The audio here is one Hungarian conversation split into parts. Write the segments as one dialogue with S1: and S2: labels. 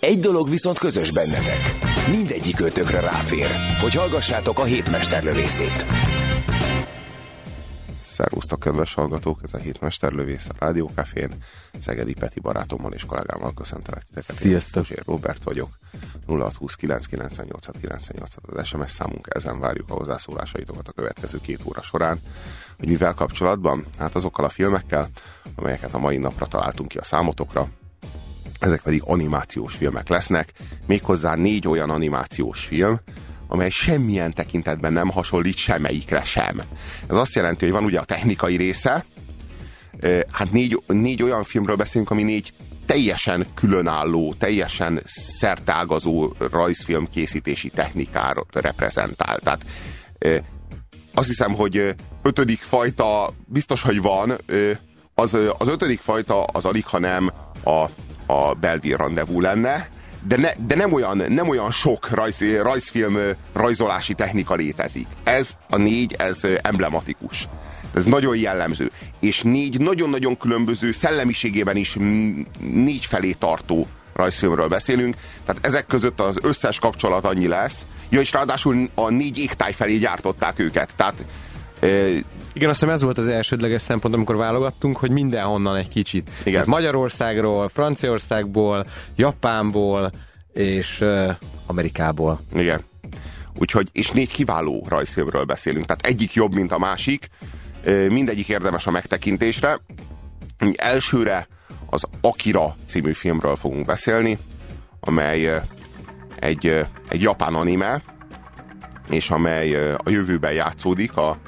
S1: Egy dolog viszont közös bennetek. Mindegyik ötökre ráfér, hogy hallgassátok a hétmesterlövészét.
S2: Szervusztok, kedves hallgatók! Ez a hétmesterlövész a Rádiókafén. Szegedi Peti barátommal és kollégámmal köszöntelek titeket.
S3: Sziasztok!
S2: Én Robert vagyok. 0629 az SMS számunk, ezen várjuk a hozzászólásaitokat a következő két óra során. Hogy mivel kapcsolatban? Hát azokkal a filmekkel, amelyeket a mai napra találtunk ki a számotokra, ezek pedig animációs filmek lesznek, méghozzá négy olyan animációs film, amely semmilyen tekintetben nem hasonlít semmelyikre sem. Ez azt jelenti, hogy van ugye a technikai része, hát négy, négy olyan filmről beszélünk, ami négy teljesen különálló, teljesen szertágazó rajzfilm készítési technikára reprezentál. Tehát azt hiszem, hogy ötödik fajta biztos, hogy van, az, az ötödik fajta az alig, ha nem a, a Belville rendezvú lenne, de, ne, de nem, olyan, nem olyan sok rajz, rajzfilm rajzolási technika létezik. Ez a négy, ez emblematikus. Ez nagyon jellemző. És négy nagyon-nagyon különböző szellemiségében is négy felé tartó rajzfilmről beszélünk, tehát ezek között az összes kapcsolat annyi lesz. Ja, és ráadásul a négy égtáj felé gyártották őket, tehát
S4: igen, azt hiszem ez volt az elsődleges szempont, amikor válogattunk, hogy mindenhonnan egy kicsit.
S2: Igen.
S4: Tehát Magyarországról, Franciaországból, Japánból és uh, Amerikából.
S2: Igen. Úgyhogy, és négy kiváló rajzfilmről beszélünk, tehát egyik jobb, mint a másik, mindegyik érdemes a megtekintésre. Elsőre az Akira című filmről fogunk beszélni, amely egy, egy japán anime, és amely a jövőben játszódik, a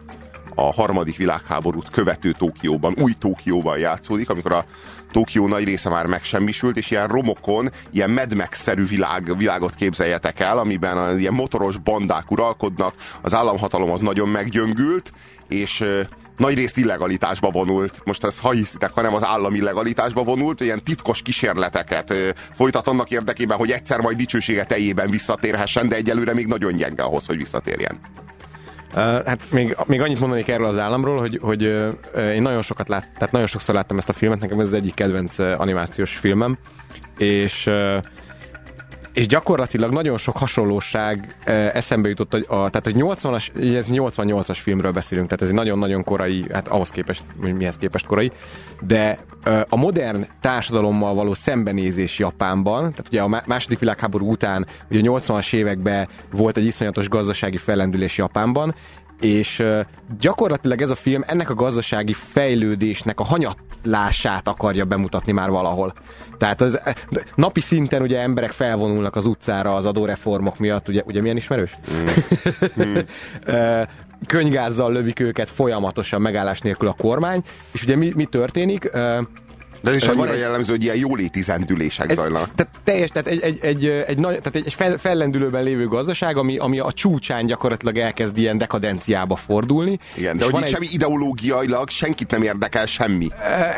S2: a harmadik világháborút követő Tókióban, új Tókióban játszódik, amikor a Tókió nagy része már megsemmisült, és ilyen romokon, ilyen Mad Max-szerű világ, világot képzeljetek el, amiben ilyen motoros bandák uralkodnak, az államhatalom az nagyon meggyöngült, és nagy részt illegalitásba vonult. Most ezt ha hiszitek, hanem az állami illegalitásba vonult, ilyen titkos kísérleteket folytat annak érdekében, hogy egyszer majd dicsősége teljében visszatérhessen, de egyelőre még nagyon gyenge ahhoz, hogy visszatérjen.
S4: Hát még, még annyit mondanék erről az államról, hogy, hogy én nagyon sokat lát, tehát nagyon sokszor láttam ezt a filmet, nekem ez az egyik kedvenc animációs filmem, és és gyakorlatilag nagyon sok hasonlóság eszembe jutott, hogy, a, tehát hogy 80-as, ez 88-as filmről beszélünk, tehát ez egy nagyon-nagyon korai, hát ahhoz képest, mihez képest korai, de a modern társadalommal való szembenézés Japánban, tehát ugye a második világháború után, ugye a 80-as években volt egy iszonyatos gazdasági fellendülés Japánban, és gyakorlatilag ez a film ennek a gazdasági fejlődésnek a hanyatlását akarja bemutatni már valahol. Tehát az, napi szinten ugye emberek felvonulnak az utcára az adóreformok miatt, ugye, ugye milyen ismerős? Mm. mm. Könygázzal lövik őket folyamatosan megállás nélkül a kormány, és ugye mi, mi történik?
S2: De ez is annyira egy, jellemző, hogy ilyen jóléti zendülések
S4: egy,
S2: zajlanak.
S4: Tehát teljes, tehát egy, egy, egy, egy, nagy, tehát egy fellendülőben lévő gazdaság, ami, ami a csúcsán gyakorlatilag elkezd ilyen dekadenciába fordulni.
S2: Igen, de hogy itt egy... semmi ideológiailag senkit nem érdekel semmi.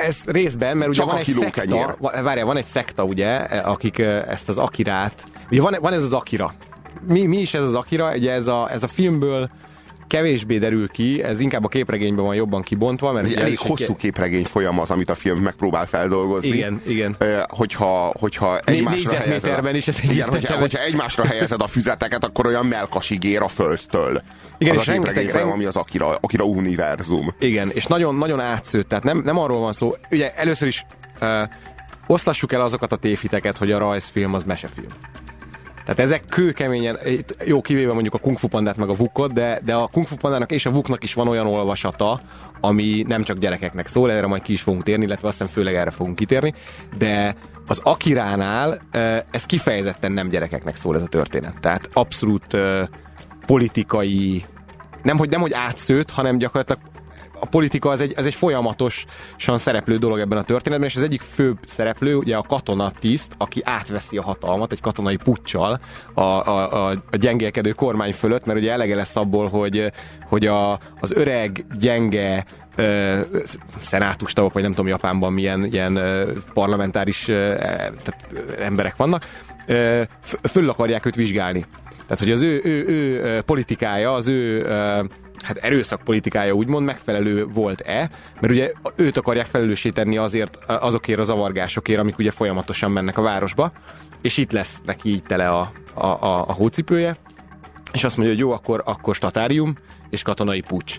S4: Ez részben, mert ugye Csak van egy szekta, várjál, van egy szekta, ugye, akik ezt az Akirát, ugye van, van ez az Akira. Mi, mi is ez az Akira? Ugye ez a, ez a filmből kevésbé derül ki, ez inkább a képregényben van jobban kibontva. Mert
S2: egy elég hosszú képregény folyam az, amit a film megpróbál feldolgozni.
S4: Igen, igen.
S2: Hogyha, hogyha egymásra helyezed, a,
S4: is ez egy
S2: igen, hogyha, hogyha egymásra helyezed a füzeteket, akkor olyan melkasig ér a földtől. Igen, az és a képregény folyam, ami az Akira, Akira univerzum.
S4: Igen, és nagyon, nagyon átszőtt, tehát nem, nem arról van szó, ugye először is uh, oszlassuk el azokat a tévhiteket, hogy a rajzfilm az mesefilm. Tehát ezek kőkeményen, jó kivéve mondjuk a Kung Fu Pandát meg a Vukot, de, de a Kung Fu Pandának és a Vuknak is van olyan olvasata, ami nem csak gyerekeknek szól, erre majd ki is fogunk térni, illetve aztán főleg erre fogunk kitérni, de az Akiránál ez kifejezetten nem gyerekeknek szól ez a történet. Tehát abszolút politikai, nem hogy, nem hogy átszőtt, hanem gyakorlatilag a politika az egy, az egy folyamatosan szereplő dolog ebben a történetben, és az egyik főbb szereplő, ugye a katona tiszt, aki átveszi a hatalmat egy katonai puccsal a, a, a, a gyengélkedő kormány fölött, mert ugye elege lesz abból, hogy, hogy a, az öreg, gyenge, ö, szenátustagok, vagy nem tudom Japánban milyen ilyen parlamentáris ö, tehát, emberek vannak, ö, föl akarják őt vizsgálni. Tehát, hogy az ő, ő, ő politikája, az ő hát erőszakpolitikája úgymond megfelelő volt-e, mert ugye őt akarják felelőssé tenni azért, azokért a zavargásokért, amik ugye folyamatosan mennek a városba, és itt lesz neki így tele a, a, a, a hócipője, és azt mondja, hogy jó, akkor, akkor statárium és katonai pucs.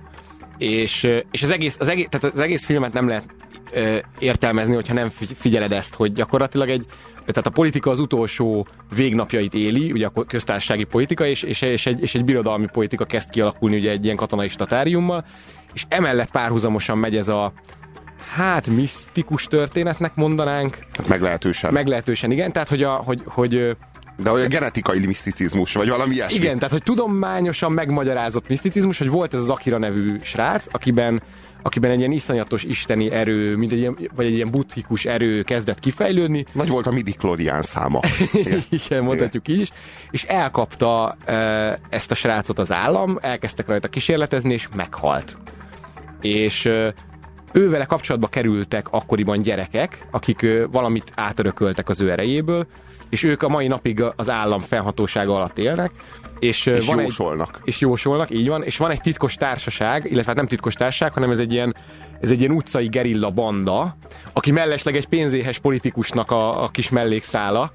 S4: És, és az, egész, az, egész, tehát az egész filmet nem lehet ö, értelmezni, hogyha nem figyeled ezt, hogy gyakorlatilag egy, tehát a politika az utolsó végnapjait éli, ugye a köztársasági politika, és, és, és, egy, és egy birodalmi politika kezd kialakulni ugye egy ilyen katonai statáriummal, és emellett párhuzamosan megy ez a hát misztikus történetnek mondanánk.
S2: Meglehetősen.
S4: Meglehetősen, igen. Tehát, hogy, a, hogy, hogy
S2: de olyan genetikai miszticizmus, vagy valami ilyesmi.
S4: Igen, tehát hogy tudományosan megmagyarázott miszticizmus, hogy volt ez az Akira nevű srác, akiben akiben egy ilyen iszonyatos isteni erő, mint egy ilyen, vagy egy ilyen buddhikus erő kezdett kifejlődni.
S2: Nagy volt a midi száma.
S4: Igen, Igen mondhatjuk így is. És elkapta e, ezt a srácot az állam, elkezdtek rajta kísérletezni, és meghalt. És e, ővele kapcsolatba kerültek akkoriban gyerekek, akik valamit átörököltek az ő erejéből, és ők a mai napig az állam fennhatósága alatt élnek, és,
S2: és
S4: van
S2: jósolnak.
S4: Egy, és jósolnak, így van, és van egy titkos társaság, illetve hát nem titkos társaság, hanem ez egy ilyen ez egy ilyen utcai gerilla banda, aki mellesleg egy pénzéhes politikusnak a, a kis mellékszála,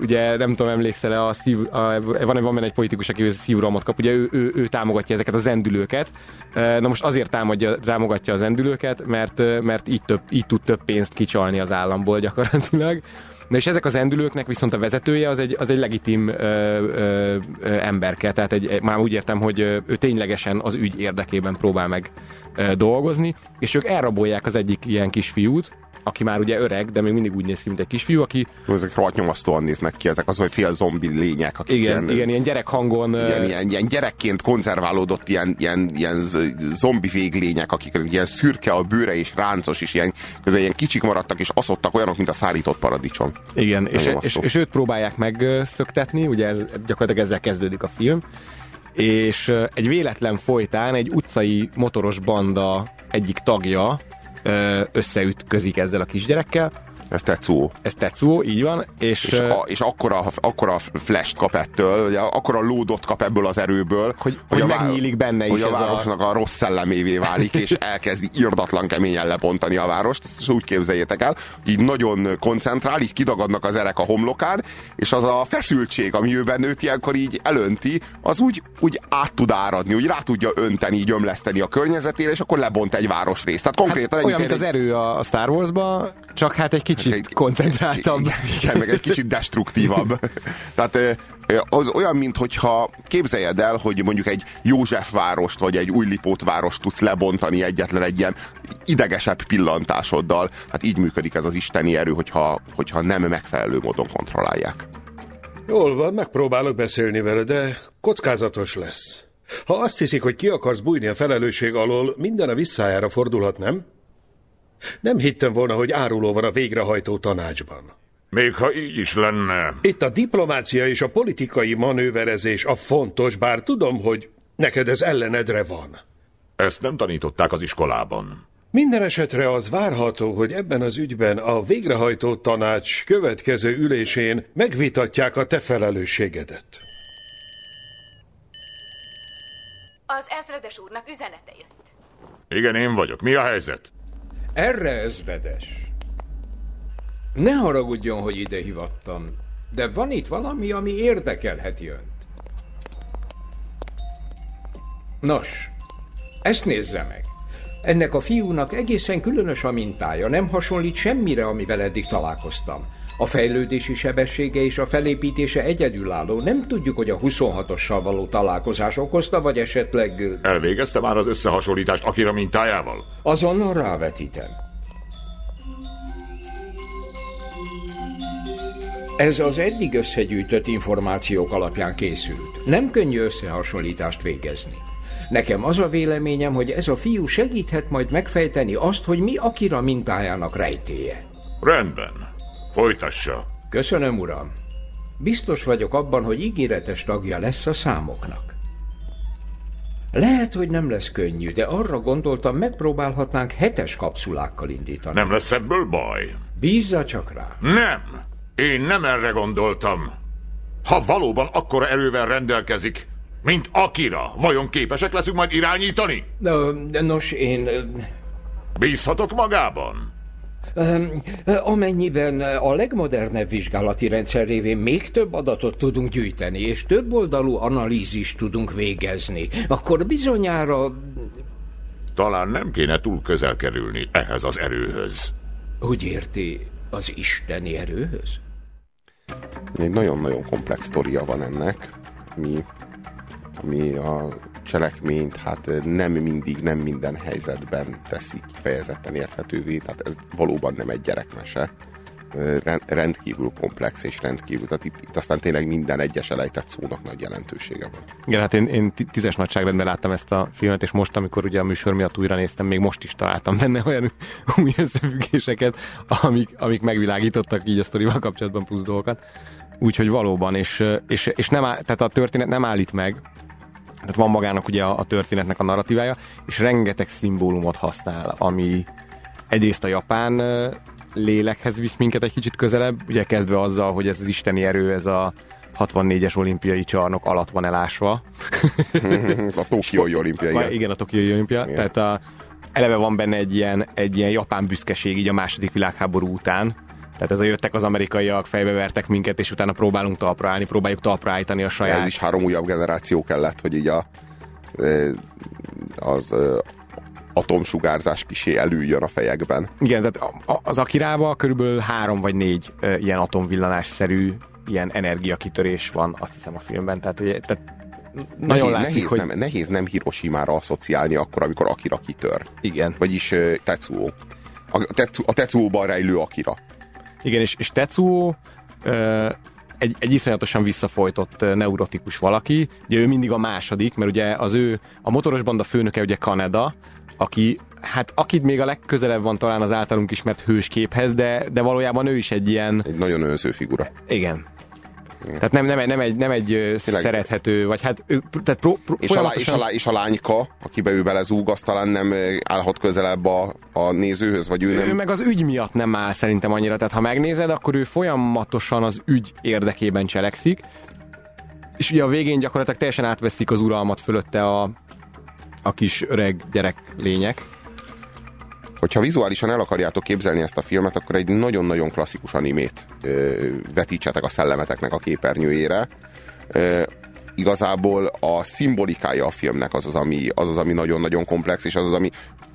S4: ugye nem tudom, emlékszel a, szív, a van, van egy politikus, aki szívrohamot kap, ugye ő, ő, ő, támogatja ezeket a zendülőket. Na most azért támogatja, támogatja a zendülőket, mert, mert így, több, így tud több pénzt kicsalni az államból gyakorlatilag. Na és ezek az endülőknek viszont a vezetője az egy, az egy legitim ö, ö, ö, emberke, tehát egy, már úgy értem, hogy ő ténylegesen az ügy érdekében próbál meg ö, dolgozni, és ők elrabolják az egyik ilyen kisfiút, aki már ugye öreg, de még mindig úgy néz ki, mint egy kisfiú, aki...
S2: Ezek rohadt nyomasztóan néznek ki, ezek az, hogy fél zombi lények.
S4: Akik igen, ilyen, igen, ilyen gyerekhangon...
S2: Ilyen, ilyen, ilyen gyerekként konzerválódott ilyen, ilyen, ilyen zombi véglények, akik ilyen szürke a bőre és ráncos, és ilyen, ilyen kicsik maradtak, és aszottak olyanok, mint a szárított paradicsom.
S4: Igen, és, és, és, őt próbálják megszöktetni, ugye ez, gyakorlatilag ezzel kezdődik a film, és egy véletlen folytán egy utcai motoros banda egyik tagja, összeütközik ezzel a kisgyerekkel.
S2: Ez Tetsuo.
S4: Ez Tetsuo, így van. És,
S2: és, a, és akkora, akkora flash kap ettől, ugye, akkora lódot kap ebből az erőből,
S4: hogy, hogy, hogy megnyílik benne
S2: hogy
S4: is
S2: a városnak a... a rossz szellemévé válik, és elkezdi irdatlan keményen lepontani a várost. Ezt úgy képzeljétek el, így nagyon koncentrál, így kidagadnak az erek a homlokán, és az a feszültség, ami őben nőtt ilyenkor így elönti, az úgy, úgy át tud áradni, úgy rá tudja önteni, így ömleszteni a környezetére, és akkor lebont egy városrészt. Tehát konkrétan
S4: hát, olyan, mint az erő a Star Wars-ba, csak hát egy kicsit egy, koncentráltabb.
S2: Igen, meg egy kicsit destruktívabb. Tehát az olyan, mintha képzeljed el, hogy mondjuk egy József várost, vagy egy Újlipót várost tudsz lebontani egyetlen egy ilyen idegesebb pillantásoddal. Hát így működik ez az isteni erő, hogyha, hogyha nem megfelelő módon kontrollálják.
S5: Jól van, megpróbálok beszélni vele, de kockázatos lesz. Ha azt hiszik, hogy ki akarsz bújni a felelősség alól, minden a visszájára fordulhat, nem? Nem hittem volna, hogy áruló van a végrehajtó tanácsban.
S6: Még ha így is lenne.
S5: Itt a diplomácia és a politikai manőverezés a fontos, bár tudom, hogy neked ez ellenedre van.
S6: Ezt nem tanították az iskolában.
S5: Minden esetre az várható, hogy ebben az ügyben a végrehajtó tanács következő ülésén megvitatják a te felelősségedet.
S7: Az ezredes úrnak üzenete jött.
S6: Igen, én vagyok. Mi a helyzet?
S8: Erre ezredes. Ne haragudjon, hogy ide hivattam, de van itt valami, ami érdekelheti önt. Nos, ezt nézze meg. Ennek a fiúnak egészen különös a mintája, nem hasonlít semmire, amivel eddig találkoztam. A fejlődési sebessége és a felépítése egyedülálló. Nem tudjuk, hogy a 26-ossal való találkozás okozta, vagy esetleg...
S6: Elvégezte már az összehasonlítást Akira mintájával?
S8: Azonnal rávetítem. Ez az eddig összegyűjtött információk alapján készült. Nem könnyű összehasonlítást végezni. Nekem az a véleményem, hogy ez a fiú segíthet majd megfejteni azt, hogy mi Akira mintájának rejtéje.
S6: Rendben. Folytassa.
S8: Köszönöm, uram. Biztos vagyok abban, hogy ígéretes tagja lesz a számoknak. Lehet, hogy nem lesz könnyű, de arra gondoltam, megpróbálhatnánk hetes kapszulákkal indítani.
S6: Nem lesz ebből baj.
S8: Bízza csak rá.
S6: Nem! Én nem erre gondoltam. Ha valóban akkora erővel rendelkezik, mint Akira, vajon képesek leszünk majd irányítani?
S8: Nos, én...
S6: Bízhatok magában?
S8: Amennyiben a legmodernebb vizsgálati rendszer révén még több adatot tudunk gyűjteni, és több oldalú analízist tudunk végezni, akkor bizonyára...
S6: Talán nem kéne túl közel kerülni ehhez az erőhöz.
S8: Úgy érti, az isteni erőhöz?
S2: Egy nagyon-nagyon komplex sztoria van ennek, ami, ami a cselekményt hát nem mindig, nem minden helyzetben teszi kifejezetten érthetővé, tehát ez valóban nem egy gyerekmese. Ren- rendkívül komplex és rendkívül, tehát itt, itt aztán tényleg minden egyes elejtett szónak nagy jelentősége van.
S4: Igen, hát én, én tízes nagyságrendben láttam ezt a filmet, és most, amikor ugye a műsor miatt újra néztem, még most is találtam benne olyan új összefüggéseket, amik, amik megvilágítottak így a sztorival kapcsolatban plusz dolgokat. Úgyhogy valóban, és, és, és nem áll, tehát a történet nem állít meg, tehát van magának ugye a, a történetnek a narratívája, és rengeteg szimbólumot használ, ami egyrészt a japán lélekhez visz minket egy kicsit közelebb, ugye kezdve azzal, hogy ez az isteni erő, ez a 64-es olimpiai csarnok alatt van elásva.
S2: a Tokiói olimpia,
S4: igen.
S2: igen.
S4: igen, a Tokiói olimpia. Igen. Tehát a, eleve van benne egy ilyen, egy ilyen japán büszkeség így a második világháború után. Tehát ez a jöttek az amerikaiak, fejbevertek minket, és utána próbálunk talpra állni, próbáljuk talpra állítani a saját.
S2: Ez is három újabb generáció kellett, hogy így a, ö, az ö, atomsugárzás kisé előjön a fejekben.
S4: Igen, tehát az Akirába körülbelül három vagy négy ö, ilyen atomvillanásszerű ilyen energiakitörés van, azt hiszem a filmben. Tehát, ugye, tehát nagyon
S2: nehéz,
S4: látszik,
S2: nehéz,
S4: hogy...
S2: nem, nehéz nem Hiroshima-ra asszociálni akkor, amikor Akira kitör.
S4: Igen.
S2: Vagyis Tetsuo. A, Tetsu, a Tetsuo-ban rejlő Akira.
S4: Igen, és, és Tetsuo ö, egy, egy iszonyatosan visszafolytott neurotikus valaki. Ugye ő mindig a második, mert ugye az ő, a motoros banda főnöke ugye Kaneda, aki, hát akit még a legközelebb van talán az általunk ismert hősképhez, de, de valójában ő is egy ilyen...
S2: Egy nagyon önző figura.
S4: Igen. Tehát nem, nem, egy- nem, egy, nem egy szerethető, vagy hát ő, tehát pro, pro,
S2: És a, lá, és, a, lá, és a lányka, akibe ő belezúg, az talán nem állhat közelebb a, a nézőhöz, vagy ő nem...
S4: Ő meg az ügy miatt nem áll szerintem annyira, tehát ha megnézed, akkor ő folyamatosan az ügy érdekében cselekszik, és ugye a végén gyakorlatilag teljesen átveszik az uralmat fölötte a, a kis öreg gyerek lények.
S2: Hogyha vizuálisan el akarjátok képzelni ezt a filmet, akkor egy nagyon-nagyon klasszikus animét ö, vetítsetek a szellemeteknek a képernyőjére. Ö, igazából a szimbolikája a filmnek az az, ami, az az, ami nagyon-nagyon komplex, és az az, ami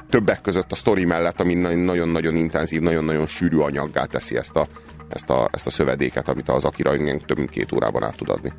S2: többek között a sztori mellett, ami na- nagyon-nagyon intenzív, nagyon-nagyon sűrű anyaggá teszi ezt a, ezt a, ezt a szövedéket, amit az Akira több mint két órában át tud adni.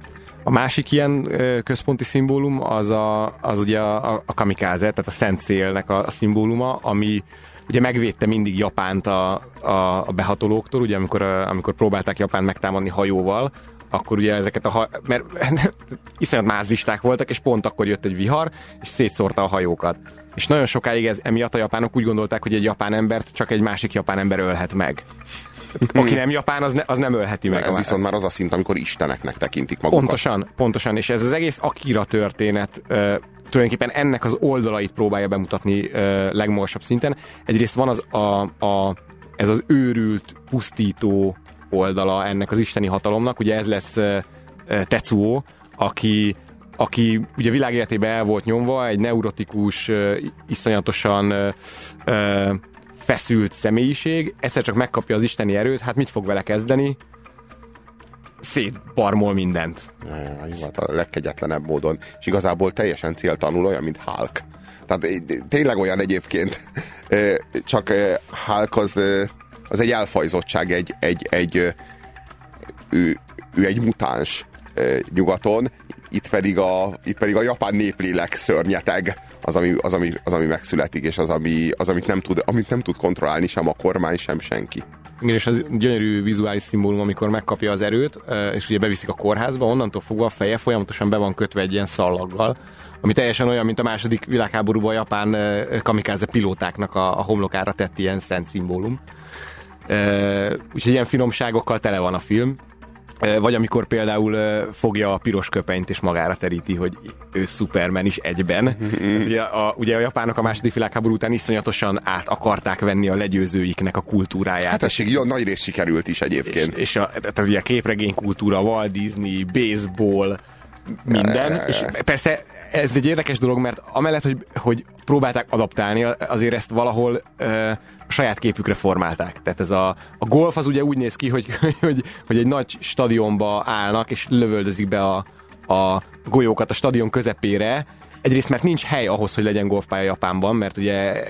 S4: A másik ilyen központi szimbólum az, a, az ugye a, a kamikáze, tehát a szent szélnek a szimbóluma, ami ugye megvédte mindig Japánt a, a, a behatolóktól, ugye amikor, amikor próbálták Japánt megtámadni hajóval, akkor ugye ezeket a ha- mert iszonyat mázlisták voltak, és pont akkor jött egy vihar, és szétszórta a hajókat. És nagyon sokáig ez, emiatt a japánok úgy gondolták, hogy egy japán embert csak egy másik japán ember ölhet meg. Aki nem japán, az, ne, az nem ölheti meg.
S2: Ez
S4: a-
S2: viszont már az a szint, amikor isteneknek tekintik magukat.
S4: Pontosan, pontosan, és ez az egész Akira történet tulajdonképpen ennek az oldalait próbálja bemutatni ö, legmagasabb szinten. Egyrészt van az a, a, ez az őrült, pusztító oldala ennek az isteni hatalomnak, ugye ez lesz ö, Tetsuo, aki aki ugye világéletében el volt nyomva, egy neurotikus, ö, iszonyatosan ö, feszült személyiség, egyszer csak megkapja az isteni erőt, hát mit fog vele kezdeni? Szétbarmol mindent.
S2: Jó, hát a legkegyetlenebb módon. És igazából teljesen céltanul olyan, mint Hulk. Tehát eh, tényleg olyan egyébként, eh, csak eh, Hulk az, az egy elfajzottság, egy, egy, egy ő, ő egy mutáns nyugaton, itt pedig, a, itt pedig a japán néplélek szörnyeteg az, ami, az, ami, az, ami megszületik, és az, ami, az amit, nem tud, amit nem tud kontrollálni sem a kormány, sem senki.
S4: Igen, és az gyönyörű vizuális szimbólum, amikor megkapja az erőt, és ugye beviszik a kórházba, onnantól fogva a feje folyamatosan be van kötve egy ilyen szallaggal, ami teljesen olyan, mint a második világháborúban a japán kamikáze pilótáknak a, a homlokára tett ilyen szent szimbólum. Úgyhogy ilyen finomságokkal tele van a film. Vagy amikor például fogja a piros köpenyt és magára teríti, hogy ő Superman is egyben. Hát ugye, a, ugye a japánok a második világháború után iszonyatosan át akarták venni a legyőzőiknek a kultúráját.
S2: Hát ez jó, nagy rész sikerült is egyébként.
S4: És, és a, az ugye képregény kultúra, Walt Disney, baseball, minden. És persze ez egy érdekes dolog, mert amellett, hogy, hogy próbálták adaptálni, azért ezt valahol a saját képükre formálták. Tehát ez a, a golf az ugye úgy néz ki, hogy, hogy, hogy egy nagy stadionba állnak, és lövöldözik be a, a golyókat a stadion közepére, Egyrészt, mert nincs hely ahhoz, hogy legyen golfpálya Japánban, mert ugye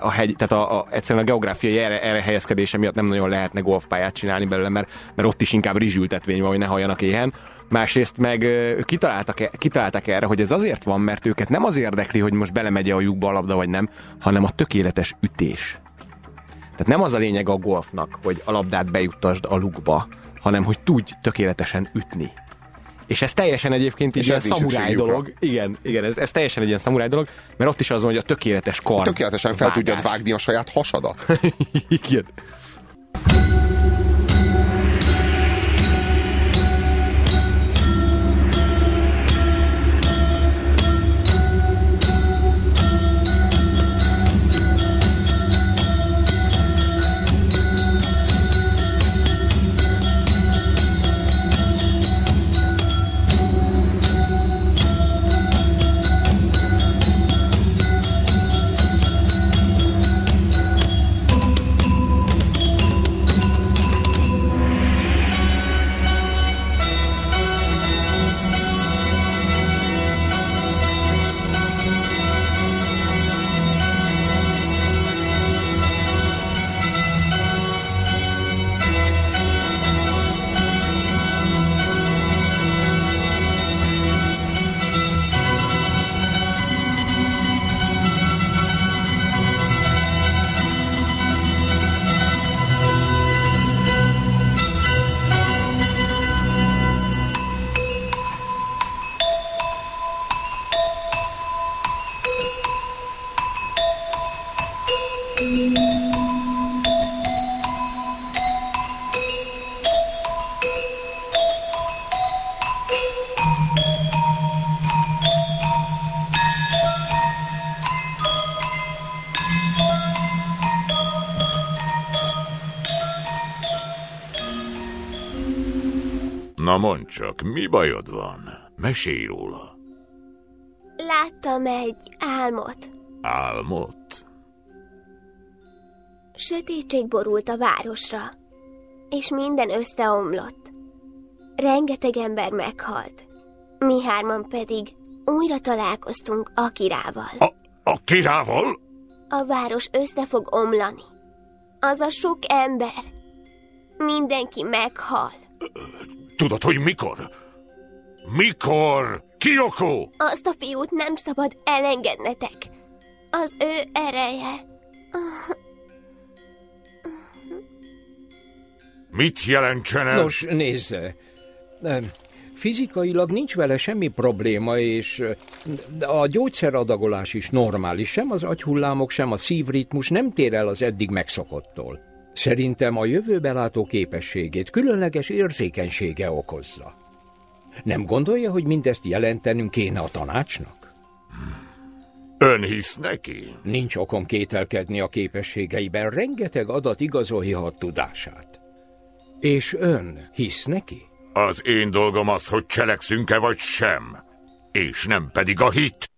S4: a hegy, tehát a, a, egyszerűen a geográfiai erre, erre helyezkedése miatt nem nagyon lehetne golfpályát csinálni belőle, mert, mert ott is inkább rizsültetvény van, hogy ne halljanak éhen. Másrészt meg ö, kitaláltak, e- kitaláltak erre, hogy ez azért van, mert őket nem az érdekli, hogy most belemegy a lyukba a labda vagy nem, hanem a tökéletes ütés. Tehát nem az a lényeg a golfnak, hogy a labdát bejuttasd a lukba, hanem hogy tudj tökéletesen ütni. És ez teljesen egyébként egy ilyen szamuráj dolog. Igen, igen ez, ez teljesen egy ilyen szamuráj dolog, mert ott is az van, hogy a tökéletes kar.
S2: Tökéletesen fel
S4: vágás.
S2: tudjad vágni a saját hasadat.
S4: igen.
S6: Csak, mi bajod van? Mesélj róla.
S9: Láttam egy álmot.
S6: Álmot?
S9: Sötétség borult a városra, és minden összeomlott. Rengeteg ember meghalt. Mi hárman pedig újra találkoztunk Akirával.
S6: A, a kirával?
S9: A város össze fog omlani. Az a sok ember. Mindenki meghal.
S6: Tudod, hogy mikor? Mikor? Kyoko!
S9: Azt a fiút nem szabad elengednetek. Az ő ereje.
S6: Mit jelentsen ez?
S8: Nos, nézze, fizikailag nincs vele semmi probléma, és a gyógyszeradagolás is normális, sem az agyhullámok, sem a szívritmus nem tér el az eddig megszokottól. Szerintem a jövőbelátó képességét különleges érzékenysége okozza. Nem gondolja, hogy mindezt jelentenünk kéne a tanácsnak?
S6: Ön hisz neki?
S8: Nincs okom kételkedni a képességeiben, rengeteg adat igazolja a tudását. És ön hisz neki?
S6: Az én dolgom az, hogy cselekszünk-e vagy sem. És nem pedig a hit.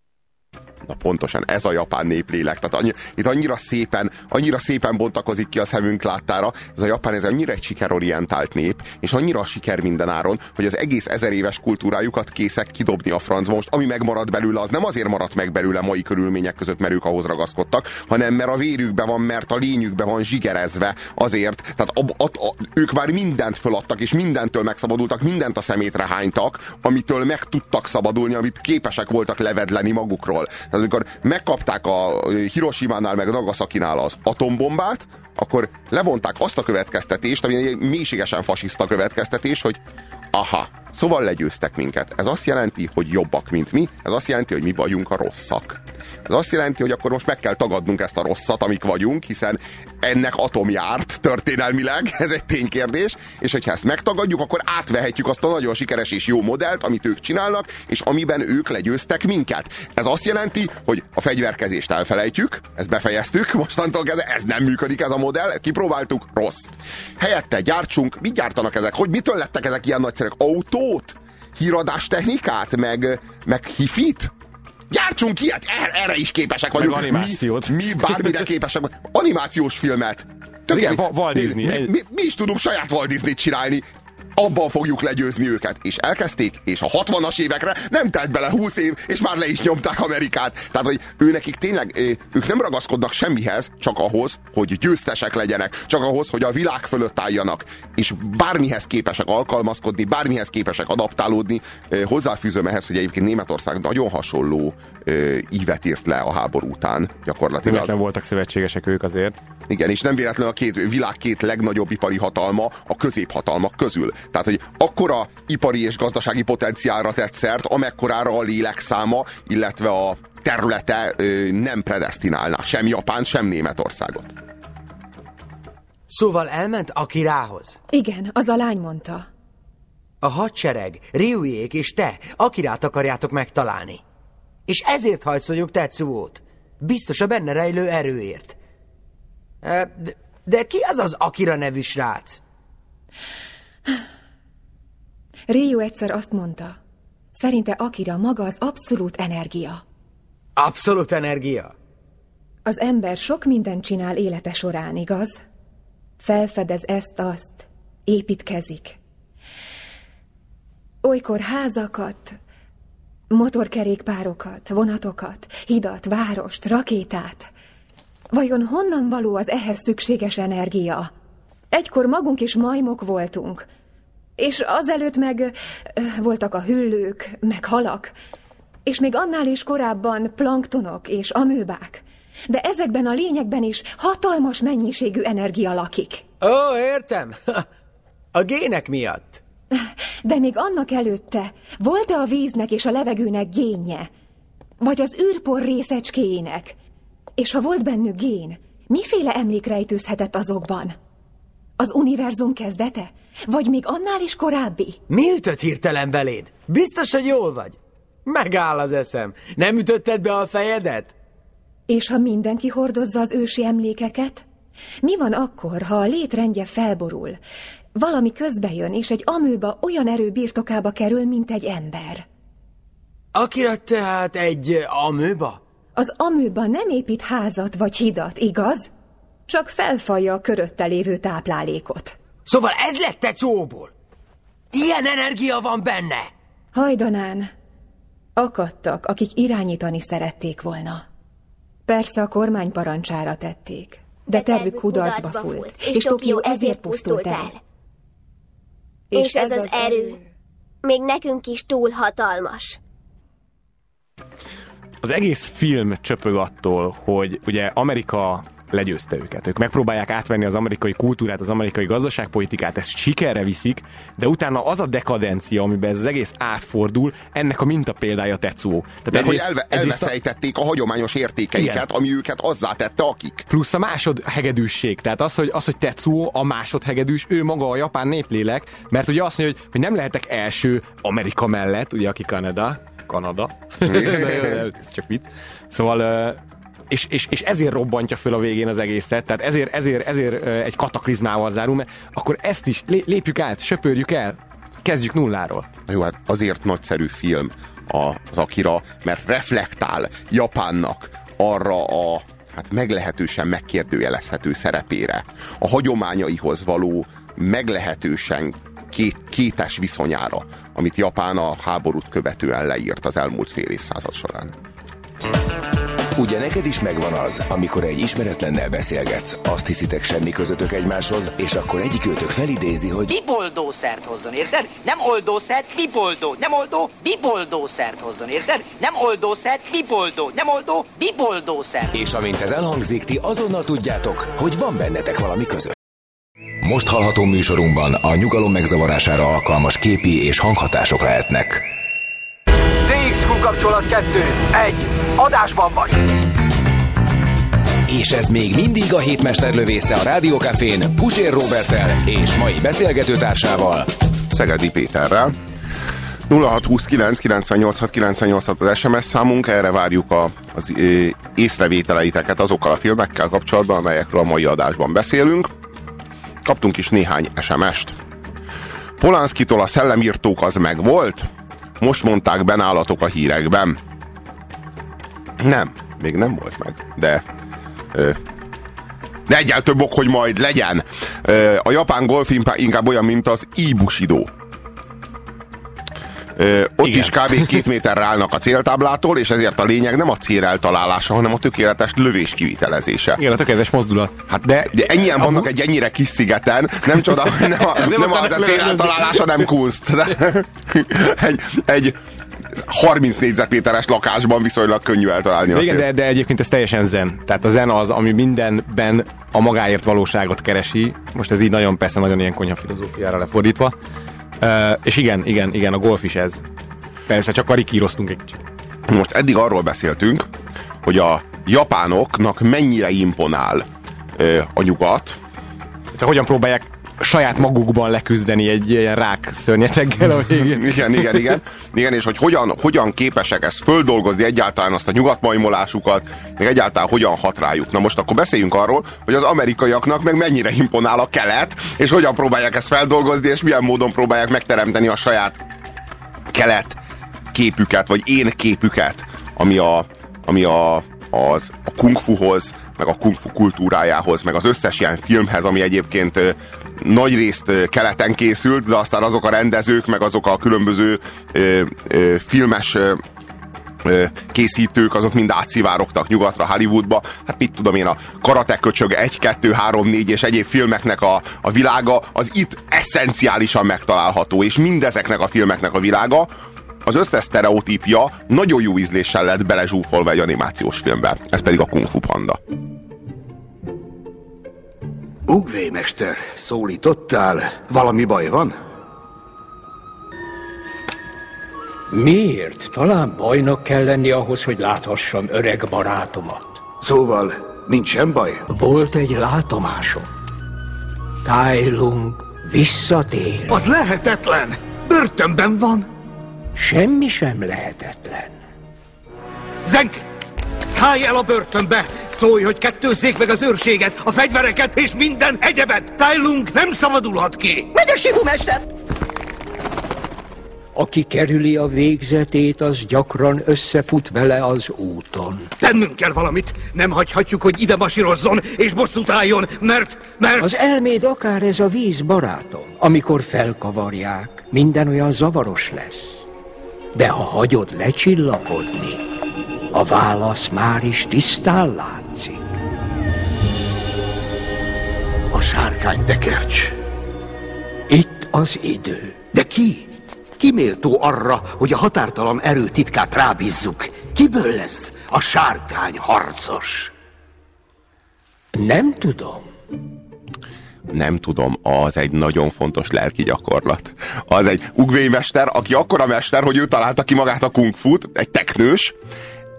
S2: Na pontosan, ez a japán néplélek. Tehát annyi, itt annyira szépen, annyira szépen bontakozik ki a szemünk láttára. Ez a japán, ez annyira egy sikerorientált nép, és annyira a siker mindenáron, hogy az egész ezer éves kultúrájukat készek kidobni a francba. Most ami megmaradt belőle, az nem azért maradt meg belőle mai körülmények között, mert ők ahhoz ragaszkodtak, hanem mert a vérükbe van, mert a lényükbe van zsigerezve azért. Tehát a, a, a, ők már mindent föladtak, és mindentől megszabadultak, mindent a szemétre hánytak, amitől meg tudtak szabadulni, amit képesek voltak levedleni magukról. Tehát amikor megkapták a Hiroshima-nál meg Nagasaki-nál az atombombát, akkor levonták azt a következtetést, ami egy mélységesen fasiszta következtetés, hogy aha, szóval legyőztek minket. Ez azt jelenti, hogy jobbak, mint mi, ez azt jelenti, hogy mi vagyunk a rosszak. Ez azt jelenti, hogy akkor most meg kell tagadnunk ezt a rosszat, amik vagyunk, hiszen ennek atom járt történelmileg, ez egy ténykérdés, és hogyha ezt megtagadjuk, akkor átvehetjük azt a nagyon sikeres és jó modellt, amit ők csinálnak, és amiben ők legyőztek minket. Ez azt jelenti, hogy a fegyverkezést elfelejtjük, ezt befejeztük, mostantól kezdve ez nem működik ez a modell, ezt kipróbáltuk, rossz. Helyette gyártsunk, mit gyártanak ezek? Hogy mitől lettek ezek ilyen nagyszerűek? Autót? Híradás technikát? Meg, meg hifit? Gyártsunk ilyet! Erre, erre is képesek vagyunk.
S4: Meg animációt.
S2: Mi, mi bármire képesek vagyunk. Animációs filmet. Tök
S4: Igen,
S2: mi-
S4: Walt Disney.
S2: Mi, mi, mi is tudunk saját Walt Disney-t csinálni. Abban fogjuk legyőzni őket. És elkezdték, és a 60-as évekre nem telt bele 20 év, és már le is nyomták Amerikát. Tehát, hogy ő nekik tényleg, ők nem ragaszkodnak semmihez, csak ahhoz, hogy győztesek legyenek, csak ahhoz, hogy a világ fölött álljanak, és bármihez képesek alkalmazkodni, bármihez képesek adaptálódni. Hozzáfűzöm ehhez, hogy egyébként Németország nagyon hasonló ívet írt le a háború után, gyakorlatilag.
S4: Véletlen voltak szövetségesek ők azért.
S2: Igen, és nem véletlenül a két világ két legnagyobb ipari hatalma a középhatalmak közül. Tehát, hogy akkora ipari és gazdasági potenciálra tett szert, amekkorára a lélekszáma, illetve a területe ö, nem predestinálná sem Japán, sem Németországot.
S10: Szóval elment Akirához.
S11: Igen, az a lány mondta.
S10: A hadsereg, Ryujék és te Akirát akarjátok megtalálni. És ezért hajszoljuk Tetsuót. Biztos a benne rejlő erőért. De ki az az Akira nevű srác?
S11: Rio egyszer azt mondta, szerinte Akira maga az abszolút energia.
S10: Abszolút energia.
S11: Az ember sok mindent csinál élete során, igaz? Felfedez ezt-azt, építkezik. Olykor házakat, motorkerékpárokat, vonatokat, hidat, várost, rakétát. Vajon honnan való az ehhez szükséges energia? Egykor magunk is majmok voltunk, és azelőtt meg ö, voltak a hüllők, meg halak, és még annál is korábban planktonok és amőbák. De ezekben a lényekben is hatalmas mennyiségű energia lakik.
S10: Ó, értem. A gének miatt.
S11: De még annak előtte volt-e a víznek és a levegőnek génje? Vagy az űrpor részecskéinek? És ha volt bennük gén, miféle emlék rejtőzhetett azokban? Az univerzum kezdete? Vagy még annál is korábbi?
S10: Mi ütött hirtelen beléd? Biztos, hogy jól vagy? Megáll az eszem. Nem ütötted be a fejedet?
S11: És ha mindenki hordozza az ősi emlékeket? Mi van akkor, ha a létrendje felborul? Valami közbejön, és egy amőba olyan erő birtokába kerül, mint egy ember.
S10: Akira tehát egy amőba?
S11: Az amőba nem épít házat vagy hidat, igaz? Csak felfalja a körötte lévő táplálékot.
S10: Szóval ez lett Tetsuóból? Ilyen energia van benne?
S11: Hajdanán akadtak, akik irányítani szerették volna. Persze a kormány parancsára tették, de tervük kudarcba fúlt, és Tokió ezért pusztult el.
S9: És ez az erő még nekünk is túl hatalmas.
S4: Az egész film csöpög attól, hogy ugye Amerika legyőzte őket. Ők megpróbálják átvenni az amerikai kultúrát, az amerikai gazdaságpolitikát, ezt sikerre viszik, de utána az a dekadencia, amiben ez az egész átfordul, ennek a mintapéldája Tetsuo.
S2: Mert hogy elve,
S4: egyrészt a-
S2: elveszejtették a hagyományos értékeiket,
S4: Igen.
S2: ami őket azzá tette, akik.
S4: plusz a másodhegedűség. Tehát az, hogy, az, hogy Tetsuo a másodhegedűs, ő maga a japán néplélek, mert ugye azt mondja, hogy, hogy nem lehetek első Amerika mellett, ugye aki Kanada, Kanada, ez csak vicc. Szóval és, és, és ezért robbantja föl a végén az egészet, tehát ezért, ezért, ezért egy kataklizmával zárul, mert akkor ezt is lé- lépjük át, söpörjük el, kezdjük nulláról.
S2: Na jó, hát azért nagyszerű film az Akira, mert reflektál Japánnak arra a hát meglehetősen megkérdőjelezhető szerepére. A hagyományaihoz való meglehetősen két, kétes viszonyára, amit Japán a háborút követően leírt az elmúlt fél évszázad során.
S1: Ugye neked is megvan az, amikor egy ismeretlennel beszélgetsz, azt hiszitek semmi közöttök egymáshoz, és akkor egyik őtök felidézi, hogy
S12: Biboldószert hozzon, érted? Nem oldószert, biboldó. Nem oldó, biboldószert hozzon, érted? Nem oldószert, biboldó. Nem oldó, biboldószert.
S1: és amint ez elhangzik, ti azonnal tudjátok, hogy van bennetek valami közös. Most hallható műsorunkban a nyugalom megzavarására alkalmas képi és hanghatások lehetnek.
S13: DXQ kapcsolat 2. 1. Adásban vagy.
S1: És ez még mindig a hétmester lövésze a Rádiókafén Pusér Robertel és mai beszélgetőtársával.
S2: Szegedi Péterrel. 0629 986 986 az SMS számunk, erre várjuk a, az észrevételeiteket azokkal a filmekkel kapcsolatban, amelyekről a mai adásban beszélünk. Kaptunk is néhány SMS-t. Polánszkitól a szellemírtók az megvolt? Most mondták be nálatok a hírekben. Nem, még nem volt meg, de ö, de egyel több ok, hogy majd legyen. A japán golf inkább- olyan, mint az Ibusido. Ö, ott
S4: Igen.
S2: is kb. két méterre állnak a céltáblától, és ezért a lényeg nem a cél eltalálása, hanem a tökéletes lövés kivitelezése.
S4: Igen, a tökéletes mozdulat.
S2: Hát de, de ennyien vannak egy ennyire kis szigeten, nem csoda, nem a, nem nem a, a cél eltalálása nem kunst. De, egy, egy 30 négyzetméteres lakásban viszonylag könnyű eltalálni a
S4: De igen,
S2: célt.
S4: de, de egyébként ez teljesen zen. Tehát a zen az, ami mindenben a magáért valóságot keresi. Most ez így nagyon persze nagyon ilyen konyha filozófiára lefordítva. Uh, és igen, igen, igen, a golf is ez. Persze, csak karikíroztunk egy kicsit.
S2: Most eddig arról beszéltünk, hogy a japánoknak mennyire imponál ö, a nyugat.
S4: Csak hogyan próbálják saját magukban leküzdeni egy ilyen rák szörnyeteggel a végén.
S2: Igen, igen, igen. Igen, és hogy hogyan, hogyan képesek ezt földolgozni egyáltalán azt a nyugatmajmolásukat, meg egyáltalán hogyan hat rájuk. Na most akkor beszéljünk arról, hogy az amerikaiaknak meg mennyire imponál a kelet, és hogyan próbálják ezt feldolgozni, és milyen módon próbálják megteremteni a saját kelet képüket, vagy én képüket, ami a, ami a, az, a kung fuhoz, meg a kung fu kultúrájához, meg az összes ilyen filmhez, ami egyébként nagy részt keleten készült, de aztán azok a rendezők, meg azok a különböző ö, ö, filmes ö, készítők, azok mind átszivárogtak nyugatra, Hollywoodba. Hát mit tudom én, a Karate Köcsög 1, 2, 3, 4 és egyéb filmeknek a, a világa, az itt eszenciálisan megtalálható, és mindezeknek a filmeknek a világa, az összes sztereotípia nagyon jó ízléssel lett belezsúfolva egy animációs filmbe. Ez pedig a Kung Fu Panda.
S14: Ugvé, mester, szólítottál? Valami baj van?
S8: Miért? Talán bajnak kell lenni ahhoz, hogy láthassam öreg barátomat.
S14: Szóval, nincs sem baj?
S8: Volt egy látomásom. Tai Lung visszatér.
S14: Az lehetetlen! Börtönben van!
S8: Semmi sem lehetetlen.
S14: Zenk! Szállj el a börtönbe! Szólj, hogy kettőzzék meg az őrséget, a fegyvereket és minden egyebet! Tájlunk nem szabadulhat ki!
S12: Megyek, Sifu mester!
S8: Aki kerüli a végzetét, az gyakran összefut vele az úton.
S14: Tennünk kell valamit! Nem hagyhatjuk, hogy ide masírozzon és bosszút álljon, mert... mert...
S8: Az elméd akár ez a víz, barátom. Amikor felkavarják, minden olyan zavaros lesz. De ha hagyod lecsillapodni, a válasz már is tisztán látszik.
S14: A sárkány tekercs.
S8: Itt az idő.
S14: De ki? Ki méltó arra, hogy a határtalan erő titkát rábízzuk? Kiből lesz a sárkány harcos?
S8: Nem tudom.
S2: Nem tudom, az egy nagyon fontos lelki gyakorlat. Az egy ugvéi mester, aki akkora mester, hogy ő találta ki magát a kung fut, egy teknős,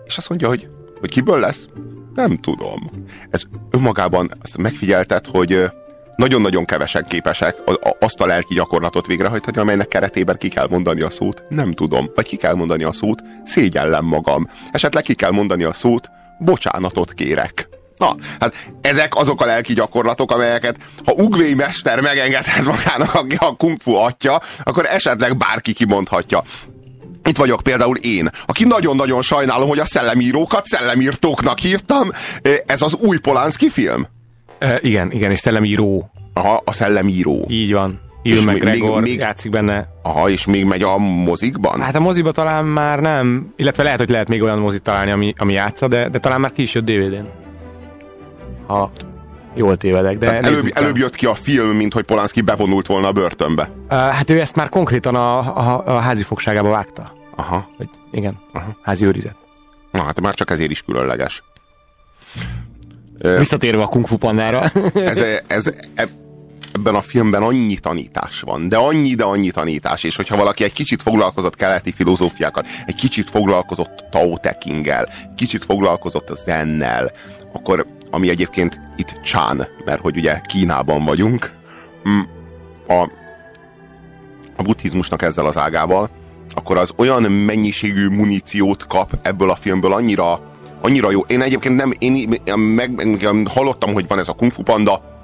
S2: és azt mondja, hogy, hogy kiből lesz? Nem tudom. Ez önmagában azt megfigyeltet, hogy nagyon-nagyon kevesen képesek azt a lelki gyakorlatot végrehajtani, amelynek keretében ki kell mondani a szót, nem tudom. Vagy ki kell mondani a szót, szégyellem magam. Esetleg ki kell mondani a szót, bocsánatot kérek. Na, hát ezek azok a lelki gyakorlatok, amelyeket ha Ugvei mester megengedhet magának a, a kung fu atya, akkor esetleg bárki kimondhatja. Itt vagyok például én, aki nagyon-nagyon sajnálom, hogy a szellemírókat szellemírtóknak hívtam. Ez az új Polanski film?
S4: E, igen, igen, és szellemíró.
S2: Aha, a szellemíró.
S4: Így van.
S2: Még-
S4: McGregor
S2: még- még-
S4: játszik benne.
S2: Aha, és még megy a mozikban?
S4: Hát a moziba talán már nem, illetve lehet, hogy lehet még olyan mozit találni, ami, ami játsza, de, de talán már ki is jött DVD-n. Ha jól tévedek, de
S2: Tehát előbb, előbb jött ki a film, mint hogy Polanski bevonult volna a börtönbe.
S4: Uh, hát ő ezt már konkrétan a, a, a házi fogságába vágta.
S2: Aha.
S4: Hogy igen, Aha. házi őrizet.
S2: Na hát már csak ezért is különleges.
S4: Visszatérve a Kung Fu Pandára.
S2: ez, ez, eb- ebben a filmben annyi tanítás van, de annyi, de annyi tanítás, és hogyha valaki egy kicsit foglalkozott keleti filozófiákat, egy kicsit foglalkozott Tao Te kicsit foglalkozott a zennel, akkor, ami egyébként itt Csán, mert hogy ugye Kínában vagyunk, mm, a, a buddhizmusnak ezzel az ágával, akkor az olyan mennyiségű muníciót kap ebből a filmből annyira, annyira jó. Én egyébként nem, én meg, meg, hallottam, hogy van ez a Kung Fu Panda,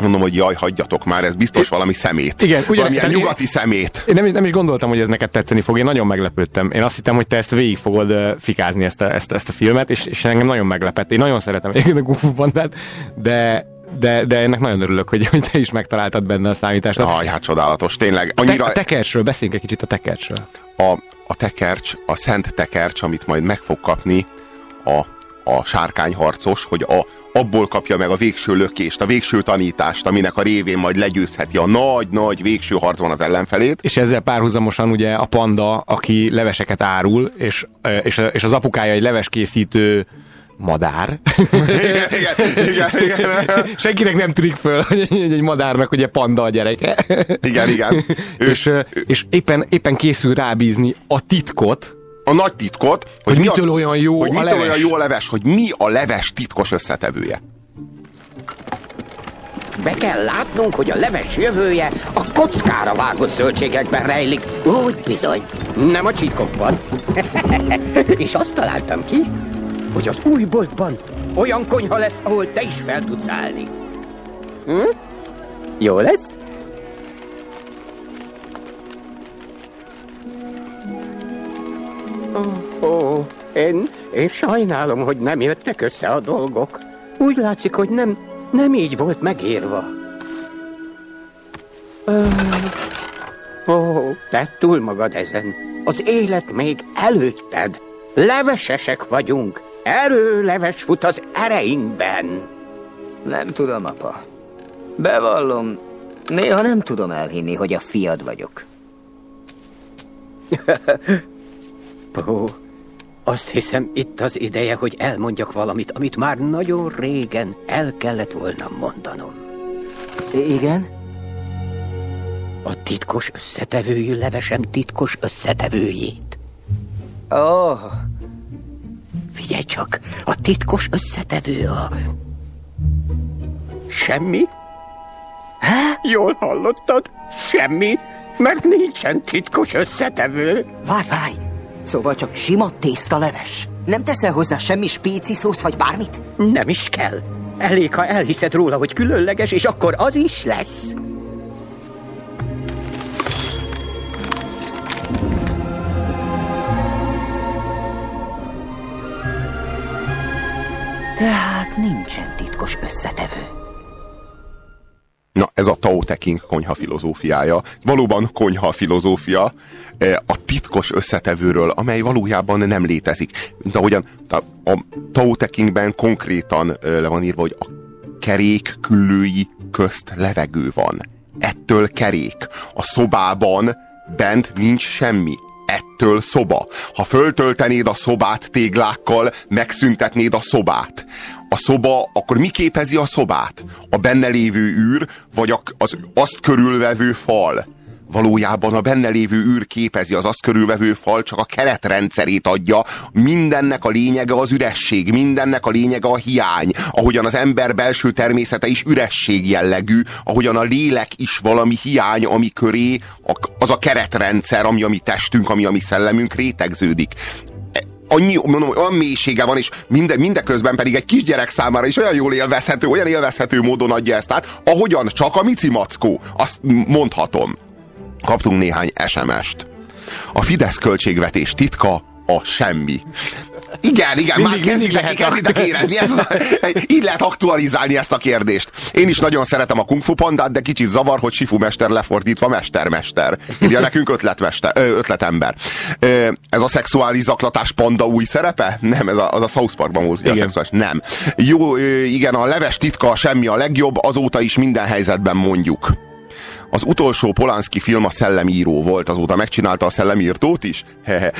S2: Mondom, hogy jaj, hagyjatok már, ez biztos valami szemét.
S4: Igen, ugyan-
S2: Valamilyen
S4: tehát
S2: nyugati szemét.
S4: Én nem, nem is gondoltam, hogy ez neked tetszeni fog, én nagyon meglepődtem. Én azt hittem, hogy te ezt végig fogod fikázni, ezt a, ezt, ezt a filmet, és, és engem nagyon meglepett. Én nagyon szeretem egyébként a Kung Fu Pandát, de, de, de ennek nagyon örülök, hogy, hogy te is megtaláltad benne a számítást.
S2: Aj, hát csodálatos, tényleg.
S4: A, te,
S2: Annyira...
S4: a tekercsről, beszéljünk egy kicsit a tekercsről.
S2: a, a tekercs, a szent tekercs, amit majd meg fog kapni a, a sárkányharcos, hogy a, abból kapja meg a végső lökést, a végső tanítást, aminek a révén majd legyőzheti a nagy-nagy végső harcban az ellenfelét.
S4: És ezzel párhuzamosan ugye a panda, aki leveseket árul, és, és, és az apukája egy leveskészítő madár.
S2: igen, igen, igen, igen.
S4: Senkinek nem tűnik föl, hogy egy, egy madárnak ugye panda a gyereke.
S2: Igen, igen.
S4: és, ö, és éppen, éppen készül rábízni a titkot,
S2: a nagy titkot, hogy,
S4: hogy
S2: mi
S4: mitől
S2: a,
S4: olyan jó
S2: hogy
S4: a
S2: mitől
S4: leves.
S2: olyan jó a leves, hogy mi a leves titkos összetevője.
S15: Be kell látnunk, hogy a leves jövője a kockára vágott zöldségekben rejlik. Úgy bizony, nem a csíkokban. És azt találtam ki, hogy az új boltban olyan konyha lesz, ahol te is fel tudsz állni. Hm? Jó lesz? Ó, ó, én, én sajnálom, hogy nem jöttek össze a dolgok. Úgy látszik, hogy nem, nem így volt megírva. Ö, Ó, te túl magad ezen. Az élet még előtted. Levesesek vagyunk. Erőleves fut az ereinkben.
S16: Nem tudom, apa. Bevallom, néha nem tudom elhinni, hogy a fiad vagyok.
S15: Ó, azt hiszem itt az ideje, hogy elmondjak valamit, amit már nagyon régen el kellett volna mondanom.
S16: Igen?
S15: A titkos összetevőjű levesem titkos összetevőjét.
S16: Ó, oh,
S15: Figyelj csak, a titkos összetevő a... Semmi? Há? Jól hallottad? Semmi, mert nincsen titkos összetevő.
S16: várj, várj! Szóval csak sima tészta leves. Nem teszel hozzá semmi spéci szószt vagy bármit?
S15: Nem is kell. Elég, ha elhiszed róla, hogy különleges, és akkor az is lesz.
S16: Tehát nincsen titkos összetevő.
S2: Na, ez a Tao Te Ching konyha filozófiája. Valóban konyha filozófia eh, a titkos összetevőről, amely valójában nem létezik. Mint ahogyan a, Tao Te Chingben konkrétan eh, le van írva, hogy a kerék küllői közt levegő van. Ettől kerék. A szobában bent nincs semmi. Ettől szoba. Ha föltöltenéd a szobát téglákkal, megszüntetnéd a szobát. A szoba, akkor mi képezi a szobát? A benne lévő űr, vagy az azt körülvevő fal? Valójában a benne lévő űr képezi az azt körülvevő fal, csak a keretrendszerét adja. Mindennek a lényege az üresség, mindennek a lényege a hiány. Ahogyan az ember belső természete is üresség jellegű, ahogyan a lélek is valami hiány, ami köré az a keretrendszer, ami a mi testünk, ami a mi szellemünk rétegződik annyi, mondom, olyan mélysége van, és minden, mindeközben pedig egy kisgyerek számára is olyan jól élvezhető, olyan élvezhető módon adja ezt át, ahogyan csak a Mici Mackó, azt mondhatom. Kaptunk néhány SMS-t. A Fidesz költségvetés titka a semmi. Igen, igen,
S4: Mindig-
S2: már kezditek,
S4: mindig
S2: kezditek
S4: a-
S2: érezni. Ez az a, így lehet aktualizálni ezt a kérdést. Én is nagyon szeretem a Kung Fu Pandát, de kicsit zavar, hogy Sifu mester lefordítva mestermester. Írja nekünk ötletmester, ö, ötletember. Ö, Ez a szexuális zaklatás panda új szerepe? Nem, ez a, az a South Parkban volt, ugye a
S4: Igen.
S2: szexuális. Nem. Jó, ö, igen, a leves titka semmi a legjobb, azóta is minden helyzetben mondjuk. Az utolsó Polanski film a szellemíró volt, azóta megcsinálta a szellemírtót is? Hehe.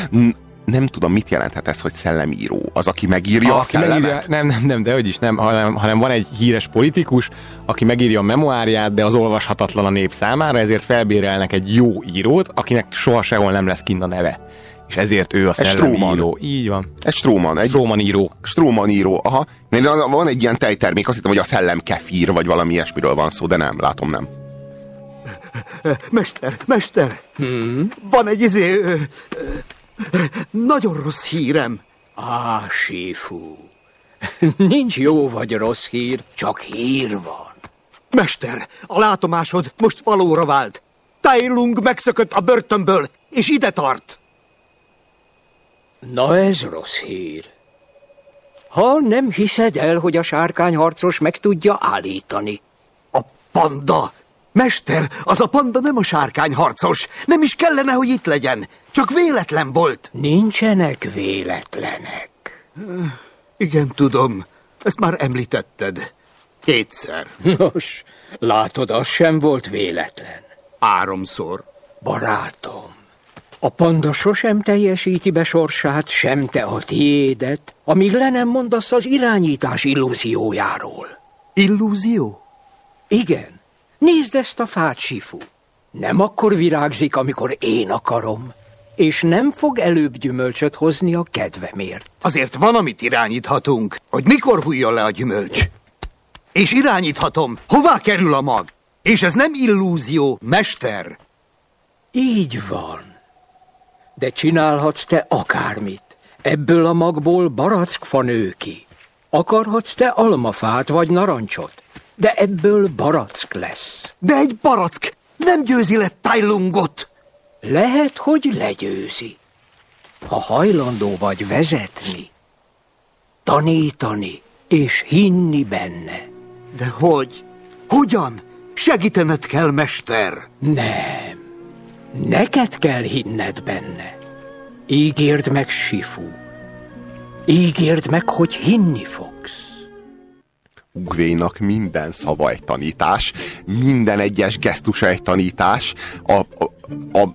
S2: Nem tudom, mit jelenthet ez, hogy szellemíró. Az, aki megírja a,
S4: aki
S2: szellemet?
S4: megírja, nem, nem, nem, de hogy is nem, hanem, hanem van egy híres politikus, aki megírja a memoáriát, de az olvashatatlan a nép számára, ezért felbérelnek egy jó írót, akinek soha sehol nem lesz kint a neve. És ezért ő a
S2: Egy
S4: szellemi
S2: Stroman.
S4: író. Így van.
S2: Egy Stróman. Egy
S4: Stróman író.
S2: Stróman író, aha. Van egy ilyen tejtermék, azt hittem, hogy a szellem kefír, vagy valami ilyesmiről van szó, de nem, látom nem.
S14: Mester, mester! Hmm? Van egy izé... Nagyon rossz hírem.
S8: Á, Sifu. Nincs jó vagy rossz hír, csak hír van.
S14: Mester, a látomásod most valóra vált. Tai Lung megszökött a börtönből, és ide tart.
S8: Na ez rossz hír. Ha nem hiszed el, hogy a sárkányharcos meg tudja állítani.
S14: A panda! Mester, az a panda nem a sárkány harcos. Nem is kellene, hogy itt legyen. Csak véletlen volt.
S8: Nincsenek véletlenek.
S14: Igen, tudom. Ezt már említetted. Kétszer.
S8: Nos, látod, az sem volt véletlen.
S14: Háromszor.
S8: Barátom, a panda sosem teljesíti be sorsát, sem te a tiédet, amíg le nem mondasz az irányítás illúziójáról.
S14: Illúzió?
S8: Igen. Nézd ezt a fát, Sifu. Nem akkor virágzik, amikor én akarom, és nem fog előbb gyümölcsöt hozni a kedvemért.
S14: Azért van, amit irányíthatunk, hogy mikor hújjon le a gyümölcs. És irányíthatom, hová kerül a mag. És ez nem illúzió, mester.
S8: Így van. De csinálhatsz te akármit. Ebből a magból barackfa nő ki. Akarhatsz te almafát vagy narancsot, de ebből barack lesz.
S14: De egy barack nem győzi le Tajlungot.
S8: Lehet, hogy legyőzi. Ha hajlandó vagy vezetni, tanítani és hinni benne.
S14: De hogy? Hogyan? Segítened kell, mester.
S8: Nem. Neked kell hinned benne. Ígérd meg, Sifu. Ígérd meg, hogy hinni fogsz.
S2: Ugvénak minden szava egy tanítás, minden egyes gesztusa egy tanítás. A, a, a,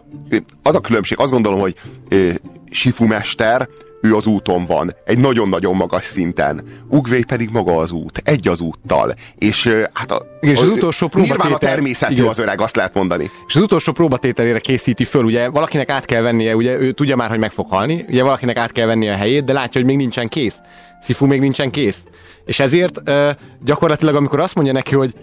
S2: az a különbség, azt gondolom, hogy ö, Sifu mester, ő az úton van, egy nagyon-nagyon magas szinten. Ugvé pedig maga az út, egy az úttal. És hát a,
S4: Igen, és az utolsó
S2: Nyilván a
S4: próbatétel-
S2: természetű
S4: igen.
S2: az öreg, azt lehet mondani.
S4: És az utolsó próbatételére készíti föl, ugye valakinek át kell vennie, ugye ő tudja már, hogy meg fog halni, ugye valakinek át kell vennie a helyét, de látja, hogy még nincsen kész. Sifu még nincsen kész. És ezért gyakorlatilag, amikor azt mondja neki, hogy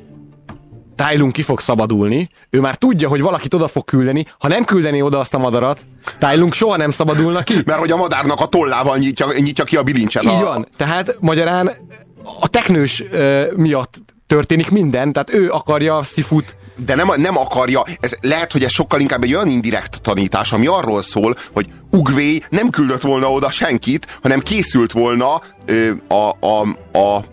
S4: Tylung ki fog szabadulni, ő már tudja, hogy valakit oda fog küldeni, ha nem küldené oda azt a madarat, Tylung soha nem szabadulna ki.
S2: Mert hogy a madárnak a tollával nyitja, nyitja ki a bilincset.
S4: Így
S2: a,
S4: van. Tehát magyarán a teknős ö, miatt történik minden, tehát ő akarja Sifut
S2: de nem, nem akarja, ez, lehet, hogy ez sokkal inkább egy olyan indirekt tanítás, ami arról szól, hogy Ugvé nem küldött volna oda senkit, hanem készült volna ö, a, a, a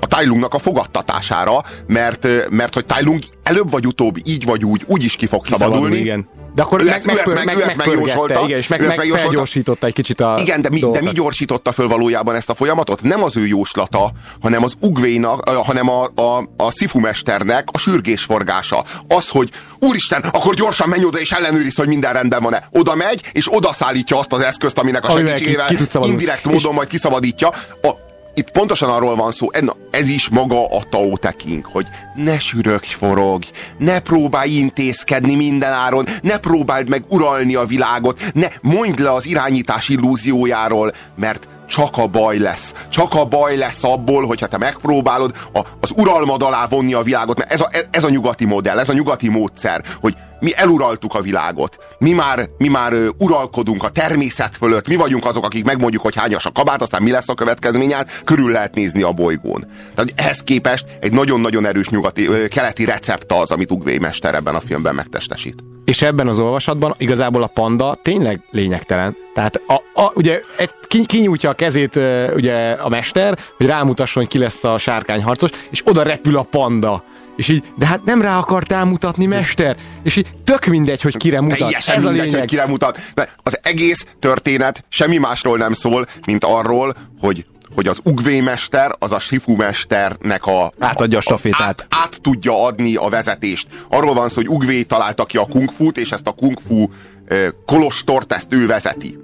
S2: a Tailungnak a fogadtatására, mert, mert hogy Tailung előbb vagy utóbb, így vagy úgy, úgy is ki fog szabadulni.
S4: igen. De akkor
S2: ő
S4: meg,
S2: ezt,
S4: meg,
S2: ő
S4: meg,
S2: meg,
S4: meg,
S2: megjósolta.
S4: igen, és meg, meg felgyorsította egy kicsit a
S2: Igen, de mi, de mi gyorsította föl valójában ezt a folyamatot? Nem az ő jóslata, hanem az Ugvénak, ö, hanem a, a, a Sifu mesternek a sürgésforgása. Az, hogy úristen, akkor gyorsan menj oda és ellenőrizd, hogy minden rendben van-e. Oda megy, és oda szállítja azt az eszközt, aminek a
S4: Amivel
S2: segítségével
S4: ki
S2: indirekt
S4: És-
S2: módon majd kiszabadítja. A, itt pontosan arról van szó, ez is maga a Tao Te hogy ne sürögj forog, ne próbálj intézkedni minden áron, ne próbáld meg uralni a világot, ne mondd le az irányítás illúziójáról, mert csak a baj lesz. Csak a baj lesz abból, hogyha te megpróbálod a, az uralmad alá vonni a világot, mert ez a, ez a nyugati modell, ez a nyugati módszer, hogy mi eluraltuk a világot. Mi már, mi már uralkodunk a természet fölött, mi vagyunk azok, akik megmondjuk, hogy hányas a kabát, aztán mi lesz a következménye, körül lehet nézni a bolygón. Tehát ehhez képest egy nagyon-nagyon erős nyugati, keleti recept az, amit Ugvé mester ebben a filmben megtestesít.
S4: És ebben az olvasatban igazából a panda tényleg lényegtelen. Tehát a, a, ugye egy, ki, kinyújtja a kezét ugye a mester, hogy rámutasson, hogy ki lesz a sárkányharcos, és oda repül a panda. És így, de hát nem rá akartál mutatni, mester? És így tök mindegy, hogy kire mutat.
S2: Teljesen
S4: Ez a
S2: mindegy,
S4: lényeg.
S2: hogy kire mutat. De az egész történet semmi másról nem szól, mint arról, hogy hogy az ugvémester, az a sifu mesternek a...
S4: Átadja a stafétát.
S2: Át, át tudja adni a vezetést. Arról van szó, hogy ugvé találta ki a kung fu és ezt a kung fu ö, kolostort, ezt ő vezeti.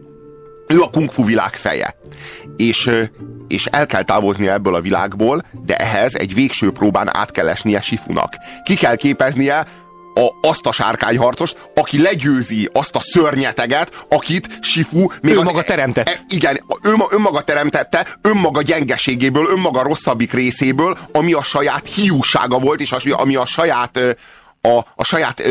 S2: Ő a kung fu világ feje. És, és el kell távozni ebből a világból, de ehhez egy végső próbán át kell esnie Sifunak. Ki kell képeznie a, azt a sárkányharcost, aki legyőzi azt a szörnyeteget, akit Sifu még
S4: Ő
S2: az,
S4: maga teremtett.
S2: E, igen, ő, önmaga teremtette, önmaga gyengeségéből, önmaga rosszabbik részéből, ami a saját hiúsága volt, és az, ami a saját, a, a saját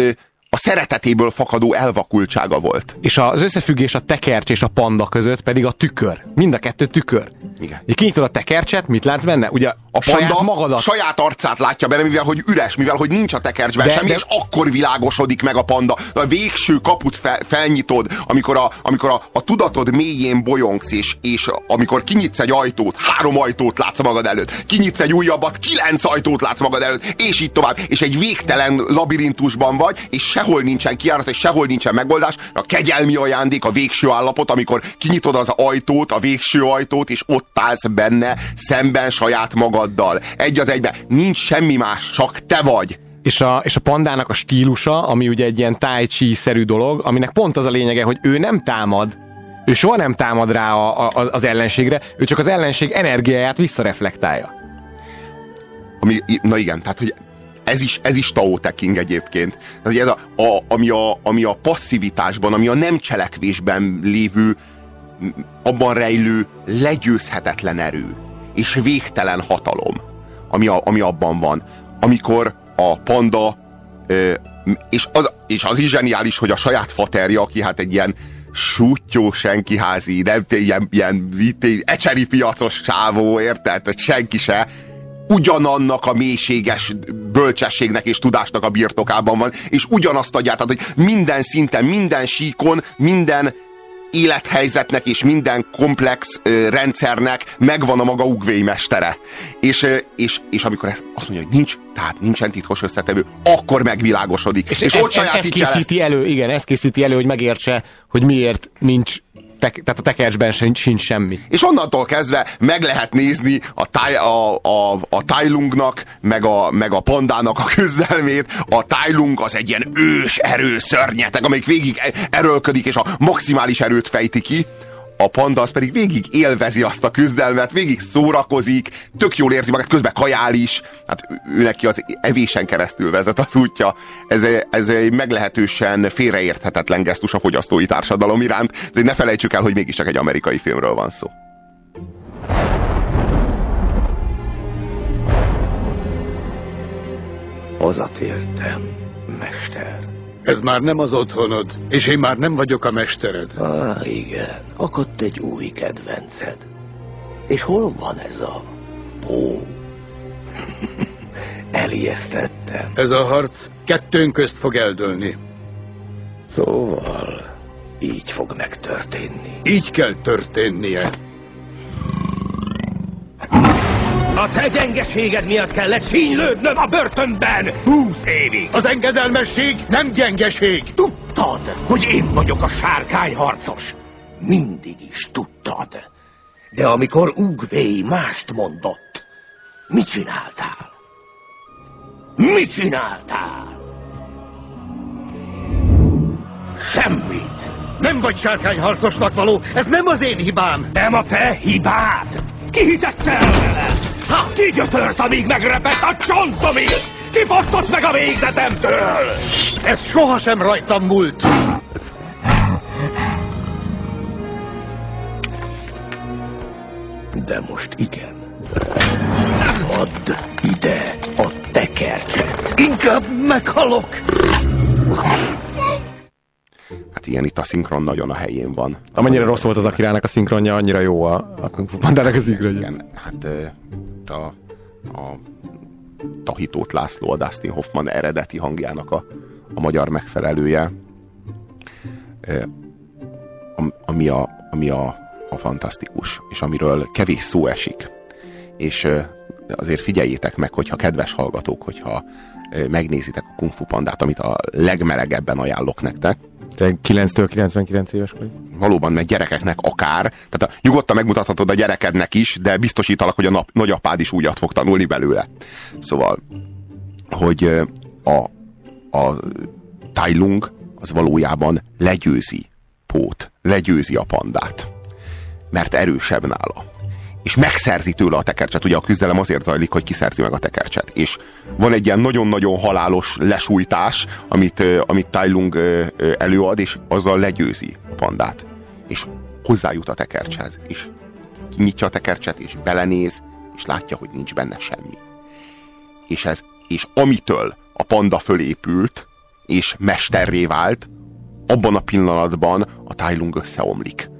S2: a szeretetéből fakadó elvakultsága volt.
S4: És az összefüggés a tekercs és a panda között pedig a tükör. Mind a kettő tükör.
S2: Igen.
S4: Így kinyitod a tekercset, mit látsz benne? Ugye
S2: A panda
S4: saját magadat.
S2: saját arcát látja benne, mivel hogy üres, mivel hogy nincs a tekercsben
S4: De-
S2: semmi,
S4: de-
S2: és akkor világosodik meg a panda. A végső kaput fel, felnyitod, amikor, a, amikor a, a tudatod mélyén bolyongsz, és, és amikor kinyitsz egy ajtót, három ajtót látsz magad előtt, kinyitsz egy újabbat, kilenc ajtót látsz magad előtt, és így tovább, és egy végtelen labirintusban vagy, és sehol nincsen kiárat, és sehol nincsen megoldás, a kegyelmi ajándék, a végső állapot, amikor kinyitod az ajtót, a végső ajtót, és ott állsz benne, szemben saját magaddal. Egy az egyben. Nincs semmi más, csak te vagy.
S4: És a, és a pandának a stílusa, ami ugye egy ilyen tai chi-szerű dolog, aminek pont az a lényege, hogy ő nem támad, ő soha nem támad rá a, a, az ellenségre, ő csak az ellenség energiáját visszareflektálja.
S2: Ami, na igen, tehát hogy ez is, ez is Tao Te egyébként. Tehát, ez a, a, ami, a, ami a passzivitásban, ami a nem cselekvésben lévő, abban rejlő legyőzhetetlen erő és végtelen hatalom, ami, a, ami abban van. Amikor a panda, ö, és, az, és az is zseniális, hogy a saját faterja, aki hát egy ilyen sútyó senkiházi, nem ilyen, ilyen vitény, ecseri piacos csávó, érted? Senki se, ugyanannak a mélységes bölcsességnek és tudásnak a birtokában van, és ugyanazt adják, tehát hogy minden szinten, minden síkon, minden élethelyzetnek és minden komplex ö, rendszernek megvan a maga ugvéimestere. És, ö, és, és amikor ezt azt mondja, hogy nincs, tehát nincsen titkos összetevő, akkor megvilágosodik. És, és
S4: ez,
S2: ott
S4: ez,
S2: sajátítja ezt.
S4: készíti elő, igen, ez készíti elő, hogy megértse, hogy miért nincs, tek, tehát a tekercsben sincs, sincs semmi.
S2: És onnantól kezdve meg lehet nézni a, táj, a, a, a Tájlungnak, meg a, meg a pandának a küzdelmét. A Tájlung az egy ilyen ős erő szörnyeteg, amelyik végig e- erőlködik, és a maximális erőt fejti ki. A panda az pedig végig élvezi azt a küzdelmet, végig szórakozik, tök jól érzi magát, közben kajál is. Hát ő- neki az evésen keresztül vezet az útja. Ez, ez egy meglehetősen félreérthetetlen gesztus a fogyasztói társadalom iránt. Ezért ne felejtsük el, hogy mégiscsak egy amerikai filmről van szó.
S14: Hazatértem, mester. Ez már nem az otthonod, és én már nem vagyok a mestered.
S17: Ah, igen, akadt egy új kedvenced. És hol van ez a bó? Elijesztettem.
S14: Ez a harc kettőnk közt fog eldőlni.
S17: Szóval így fog megtörténni.
S14: Így kell történnie.
S17: A te gyengeséged miatt kellett sínylődnöm a börtönben húsz évig.
S14: Az engedelmesség nem gyengeség.
S17: Tudtad, hogy én vagyok a sárkányharcos. Mindig is tudtad. De amikor Ugvéi mást mondott, mit csináltál? Mit csináltál? Semmit.
S14: Nem vagy sárkányharcosnak való, ez nem az én hibám.
S17: Nem a te hibád! Ki hitette el? Ha, ki gyötört, amíg megrepett a csontomig? Ki fosztott meg a végzetemtől?
S14: Ez sohasem rajtam múlt.
S17: De most igen. Add ide a tekercset.
S14: Inkább meghalok.
S2: Hát igen, itt a szinkron nagyon a helyén van.
S4: Amennyire rossz volt az Akirának a szinkronja, annyira jó a, a Kung Fu Pandának a szinkronja.
S2: Igen, hát a, a Tahitót László, a Dustin Hoffman eredeti hangjának a, a magyar megfelelője. ami a, ami a, a fantasztikus, és amiről kevés szó esik. És azért figyeljétek meg, hogyha kedves hallgatók, hogyha megnézitek a Kung Fu Pandát, amit a legmelegebben ajánlok nektek.
S4: Te 9-től 99 éves vagy?
S2: Valóban, meg gyerekeknek akár. Tehát a, nyugodtan megmutathatod a gyerekednek is, de biztosítalak, hogy a nap, nagyapád is újat fog tanulni belőle. Szóval, hogy a, a Tai Lung az valójában legyőzi Pót, legyőzi a pandát. Mert erősebb nála és megszerzi tőle a tekercset. Ugye a küzdelem azért zajlik, hogy kiszerzi meg a tekercset. És van egy ilyen nagyon-nagyon halálos lesújtás, amit, amit Tai Lung előad, és azzal legyőzi a pandát. És hozzájut a tekercshez, és kinyitja a tekercset, és belenéz, és látja, hogy nincs benne semmi. És, ez, és amitől a panda fölépült, és mesterré vált, abban a pillanatban a Tai Lung összeomlik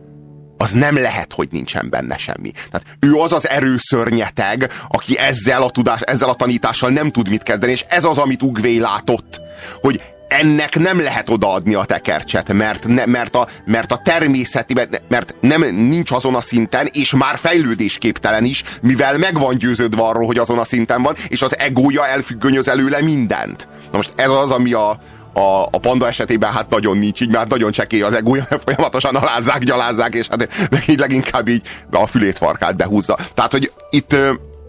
S2: az nem lehet, hogy nincsen benne semmi. Tehát ő az az erőszörnyeteg, aki ezzel a tudás, ezzel a tanítással nem tud mit kezdeni, és ez az, amit Ugvé látott, hogy ennek nem lehet odaadni a tekercset, mert, ne, mert, a, mert a természeti, mert, mert nem, nincs azon a szinten, és már fejlődésképtelen is, mivel meg van győződve arról, hogy azon a szinten van, és az egója elfüggönyöz előle mindent. Na most ez az, ami a, a, a panda esetében hát nagyon nincs így, mert nagyon csekély az egója, folyamatosan alázzák, gyalázzák, és hát így leginkább így a fülét farkát behúzza. Tehát, hogy itt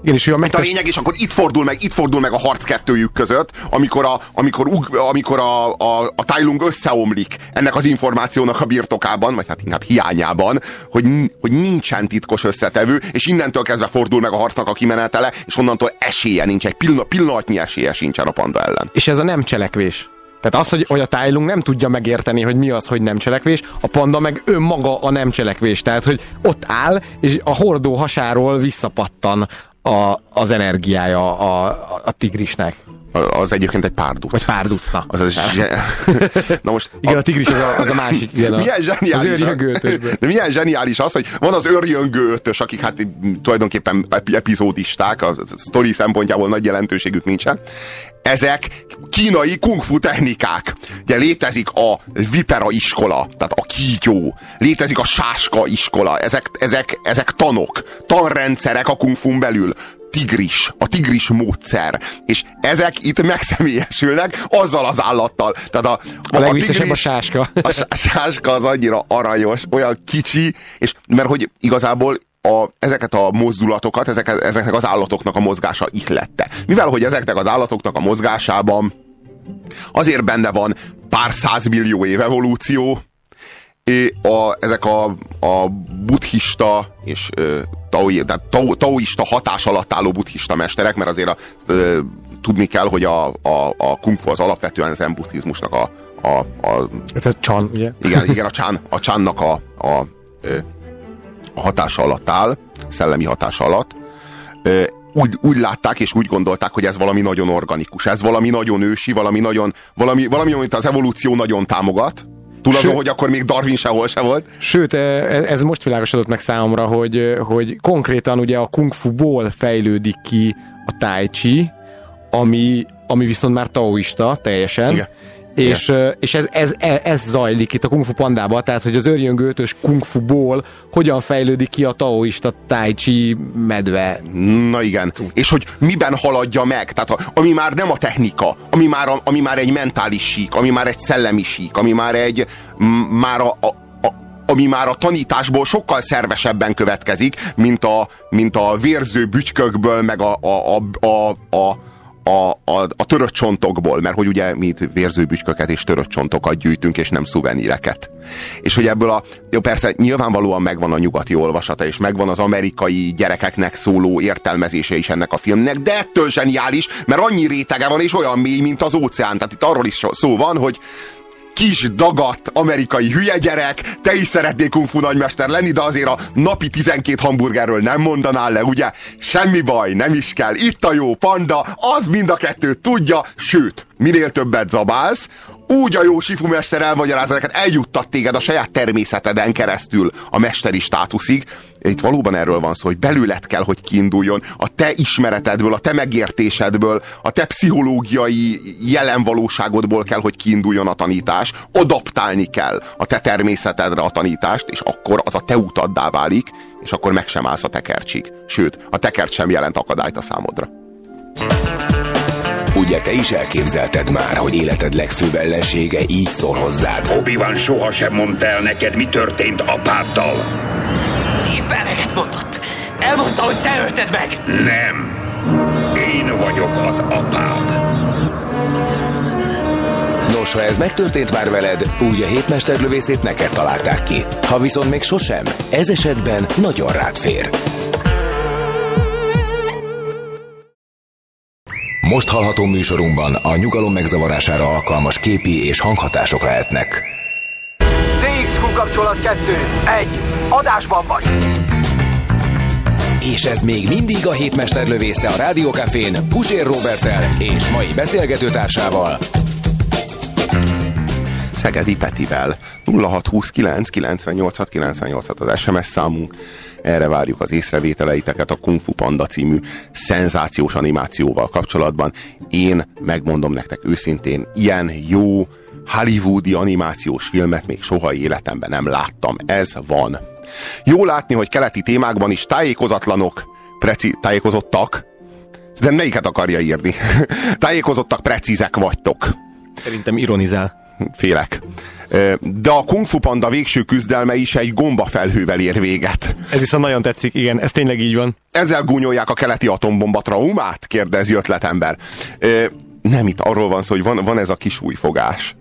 S4: igen, és a,
S2: megtes... a lényeg, és akkor itt fordul meg, itt fordul meg a harc kettőjük között, amikor a, amikor, amikor a, a, a Tailung összeomlik ennek az információnak a birtokában, vagy hát inkább hiányában, hogy, hogy nincsen titkos összetevő, és innentől kezdve fordul meg a harcnak a kimenetele, és onnantól esélye nincs, egy pillanat, pillanatnyi esélye sincsen a panda ellen.
S4: És ez a nem cselekvés. Tehát az, hogy, hogy a tájlunk nem tudja megérteni, hogy mi az, hogy nem cselekvés, a panda meg önmaga a nem cselekvés. Tehát, hogy ott áll, és a hordó hasáról visszapattan a, az energiája a, a, a tigrisnek.
S2: Az egyébként egy párduc.
S4: Vagy párduc, na.
S2: Az, az na most,
S4: igen, a, a tigris az a, az a másik. Igen, a,
S2: milyen zseniális, az De milyen zseniális az, hogy van az őrjöngő ötös, akik hát tulajdonképpen epizódisták, a sztori szempontjából nagy jelentőségük nincsen. Ezek kínai kungfu technikák. Ugye létezik a vipera iskola, tehát a kígyó, létezik a sáska iskola, ezek, ezek, ezek tanok, tanrendszerek a kungfun belül tigris, a tigris módszer. És ezek itt megszemélyesülnek azzal az állattal. Tehát a,
S4: a, a, a, tigris, a sáska.
S2: A sáska az annyira aranyos, olyan kicsi, és mert hogy igazából a, ezeket a mozdulatokat, ezeket, ezeknek az állatoknak a mozgása ihlette. Mivel, hogy ezeknek az állatoknak a mozgásában azért benne van pár százmillió év evolúció, a, ezek a, a buddhista és taoi, tehát tao, taoista hatás alatt álló buddhista mesterek, mert azért a, ö, tudni kell, hogy a, a, a kung fu az alapvetően zen buddhizmusnak a, a, a
S4: Ez a chan, ugye?
S2: Igen, igen a chan, a channak a, a, a hatása alatt áll, szellemi hatása alatt. Úgy, úgy látták és úgy gondolták, hogy ez valami nagyon organikus, ez valami nagyon ősi, valami nagyon, valami, valami amit az evolúció nagyon támogat, Túl azon, hogy akkor még Darwin sehol se volt.
S4: Sőt, e, e, ez most világosodott meg számomra, hogy, hogy konkrétan ugye a kung fu-ból fejlődik ki a tai chi, ami, ami viszont már taoista teljesen. Igen. És, és ez, ez, ez, ez zajlik itt a Kung Fu Pandában, tehát hogy az örjöngőtös Kung Fu-ból hogyan fejlődik ki a taoista tai chi medve.
S2: Na igen, és hogy miben haladja meg, tehát ami már nem a technika, ami már, ami már egy mentális sík, ami már egy szellemi sík, ami már egy, már a, a ami már a tanításból sokkal szervesebben következik, mint a, mint a vérző bütykökből, meg a, a, a, a, a a, a, a törött csontokból, mert hogy ugye mi vérzőbütyköket és törött csontokat gyűjtünk, és nem szuveníreket. És hogy ebből a, jó persze nyilvánvalóan megvan a nyugati olvasata, és megvan az amerikai gyerekeknek szóló értelmezése is ennek a filmnek, de ettől zseniális, mert annyi rétege van, és olyan mély, mint az óceán. Tehát itt arról is szó van, hogy kis dagat amerikai hülye gyerek, te is szeretnél kung fu nagymester lenni, de azért a napi 12 hamburgerről nem mondanál le, ugye? Semmi baj, nem is kell. Itt a jó panda, az mind a kettőt tudja, sőt, minél többet zabálsz, úgy a jó sifumester elmagyarázza neked, eljuttat téged a saját természeteden keresztül a mesteri státuszig. Itt valóban erről van szó, hogy belőled kell, hogy kiinduljon, a te ismeretedből, a te megértésedből, a te pszichológiai jelenvalóságodból kell, hogy kiinduljon a tanítás, adaptálni kell a te természetedre a tanítást, és akkor az a te utaddá válik, és akkor meg sem állsz a tekercsig. Sőt, a tekert sem jelent akadályt a számodra.
S1: Ugye te is elképzelted már, hogy életed legfőbb ellensége így szól hozzád?
S17: Obi-Wan sohasem mondta el neked, mi történt apáddal.
S13: Mondott. Elmondta, hogy te ölted meg.
S17: Nem. Én vagyok az apád.
S1: Nos, ha ez megtörtént már veled, úgy a hétmesterlövészét neked találták ki. Ha viszont még sosem, ez esetben nagyon rád fér. Most hallható műsorunkban a nyugalom megzavarására alkalmas képi és hanghatások lehetnek.
S13: DXQ kapcsolat 2. 1. Adásban vagy.
S1: És ez még mindig a hétmester lövésze a Rádiókafén Pusér Robertel és mai beszélgetőtársával.
S2: Szegedi Petivel 0629 986 986 az SMS számunk. Erre várjuk az észrevételeiteket a Kung Fu Panda című szenzációs animációval kapcsolatban. Én megmondom nektek őszintén, ilyen jó hollywoodi animációs filmet még soha életemben nem láttam. Ez van. Jó látni, hogy keleti témákban is tájékozatlanok, preci, tájékozottak, de melyiket akarja írni? tájékozottak, precízek vagytok.
S4: Szerintem ironizál.
S2: Félek. De a Kung Fu Panda végső küzdelme is egy gombafelhővel ér véget.
S4: Ez viszont nagyon tetszik, igen, ez tényleg így van.
S2: Ezzel gúnyolják a keleti atombomba traumát? kérdezi ötletember. Nem, itt arról van szó, hogy van, van ez a kis újfogás.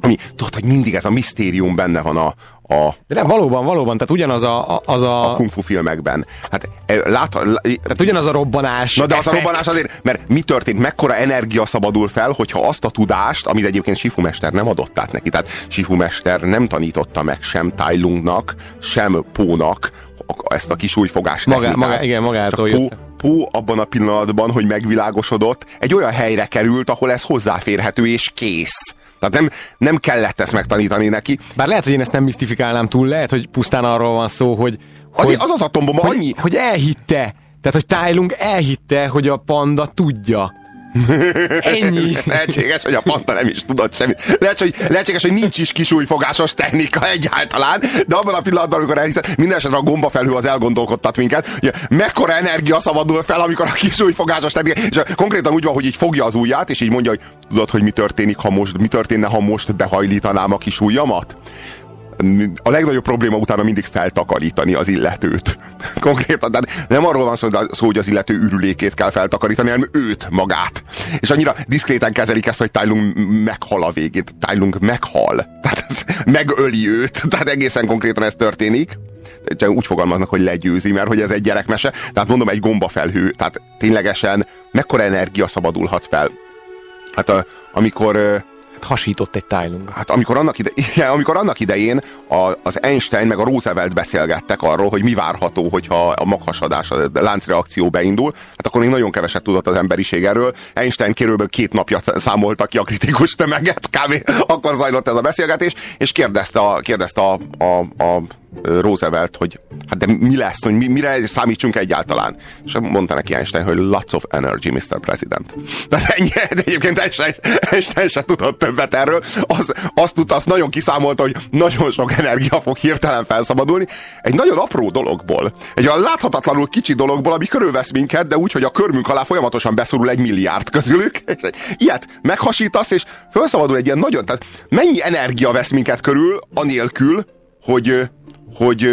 S2: Ami, tudod, hogy mindig ez a misztérium benne van a, a...
S4: De nem, valóban, valóban, tehát ugyanaz a... Az a...
S2: a kung fu filmekben. Hát lát, lát,
S4: tehát ugyanaz a robbanás.
S2: Na de effekt. az a robbanás azért, mert mi történt, mekkora energia szabadul fel, hogyha azt a tudást, amit egyébként Sifu Mester nem adott át neki, tehát Sifu Mester nem tanította meg sem Tai Lungnak, sem Pónak ezt a kis újfogás
S4: maga, maga, Igen, magától
S2: Pó, Pó abban a pillanatban, hogy megvilágosodott, egy olyan helyre került, ahol ez hozzáférhető és kész. Tehát nem, nem kellett ezt megtanítani neki.
S4: Bár lehet, hogy én ezt nem misztifikálnám túl, lehet, hogy pusztán arról van szó, hogy...
S2: Hogy, az az atombomba
S4: hogy,
S2: annyi...
S4: Hogy elhitte. Tehát, hogy Tylung elhitte, hogy a panda tudja. Ennyi.
S2: Lehetséges, hogy a panta nem is tudott semmit. Lehet, hogy, lehetséges, hogy nincs is kisújfogásos technika egyáltalán, de abban a pillanatban, amikor elhiszed, minden esetre a gombafelhő az elgondolkodtat minket, hogy mekkora energia szabadul fel, amikor a kisújfogásos technika, és konkrétan úgy van, hogy így fogja az ujját, és így mondja, hogy tudod, hogy mi történik, ha most, mi történne, ha most behajlítanám a kis ujjamat? A legnagyobb probléma utána mindig feltakarítani az illetőt. Konkrétan, de nem arról van szó, hogy az illető ürülékét kell feltakarítani, hanem őt magát. És annyira diszkréten kezelik ezt, hogy Tylung meghal a végét. Tylung meghal. Tehát ez megöli őt. Tehát egészen konkrétan ez történik úgy fogalmaznak, hogy legyőzi, mert hogy ez egy gyerekmese. Tehát mondom, egy gombafelhő. Tehát ténylegesen mekkora energia szabadulhat fel. Hát a, amikor
S4: hasított egy Tylung.
S2: Hát amikor annak, ide, amikor annak idején a, az Einstein meg a Roosevelt beszélgettek arról, hogy mi várható, hogyha a maghasadás, a láncreakció beindul, hát akkor még nagyon keveset tudott az emberiség erről. Einstein körülbelül két napja számolta ki a kritikus tömeget, kb. akkor zajlott ez a beszélgetés, és kérdezte a, kérdezte a, a, a Roosevelt, hogy hát de mi lesz, hogy mi, mire számítsunk egyáltalán. És mondta neki Einstein, hogy lots of energy, Mr. President. Tehát ennyi, de egyébként Einstein, Einstein se tudott többet erről. Az, azt tudta, azt nagyon kiszámolta, hogy nagyon sok energia fog hirtelen felszabadulni. Egy nagyon apró dologból. Egy olyan láthatatlanul kicsi dologból, ami körülvesz minket, de úgy, hogy a körmünk alá folyamatosan beszorul egy milliárd közülük. És ilyet meghasítasz, és felszabadul egy ilyen nagyon... Tehát mennyi energia vesz minket körül, anélkül, hogy hogy,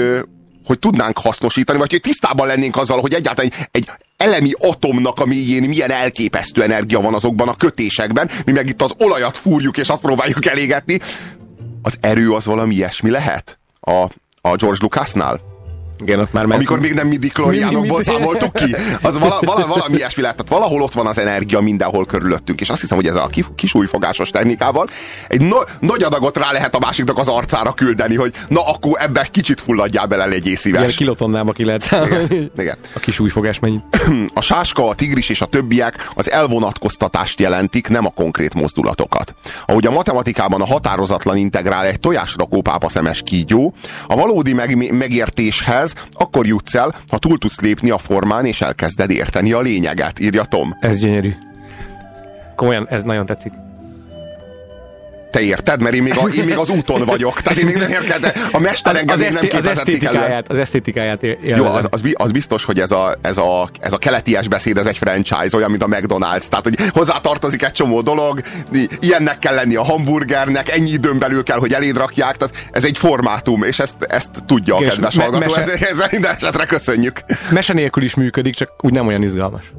S2: hogy tudnánk hasznosítani, vagy hogy tisztában lennénk azzal, hogy egyáltalán egy, egy elemi atomnak a mélyén milyen elképesztő energia van azokban a kötésekben, mi meg itt az olajat fúrjuk, és azt próbáljuk elégetni. Az erő az valami ilyesmi lehet? A, a George Lucasnál?
S4: Igen, ott már
S2: Amikor még nem midi klóriánokból számoltuk ki. Az vala, vala, valami ilyesmi lehet. Tehát valahol ott van az energia mindenhol körülöttünk. És azt hiszem, hogy ez a kis újfogásos technikával egy no, nagy adagot rá lehet a másiknak az arcára küldeni, hogy na akkor ebbe kicsit fulladjál bele, legyél szíves.
S4: Igen, kilotonnába ki lehet számolni.
S2: Igen, igen.
S4: A kis újfogás mennyit.
S2: A sáska, a tigris és a többiek az elvonatkoztatást jelentik, nem a konkrét mozdulatokat. Ahogy a matematikában a határozatlan integrál egy tojásrakó pápaszemes kígyó, a valódi meg, megértéshez akkor jutsz el, ha túl tudsz lépni a formán, és elkezded érteni a lényeget, írja Tom.
S4: Ez gyönyörű. Komolyan, ez nagyon tetszik.
S2: Te érted? Mert én még, a, én még az úton vagyok. Tehát én még nem érkezem. A mester engem
S4: az,
S2: még nem
S4: eszti, az esztétikáját, az esztétikáját
S2: Jó, az, az, az, biztos, hogy ez a, ez, a, ez a keleties beszéd, ez egy franchise, olyan, mint a McDonald's. Tehát, hogy hozzá tartozik egy csomó dolog, ilyennek kell lenni a hamburgernek, ennyi időn belül kell, hogy eléd rakják. Tehát ez egy formátum, és ezt, ezt tudja a kedves me- hallgató. Mese... Ez, ez minden esetre köszönjük.
S4: Mese nélkül is működik, csak úgy nem olyan izgalmas.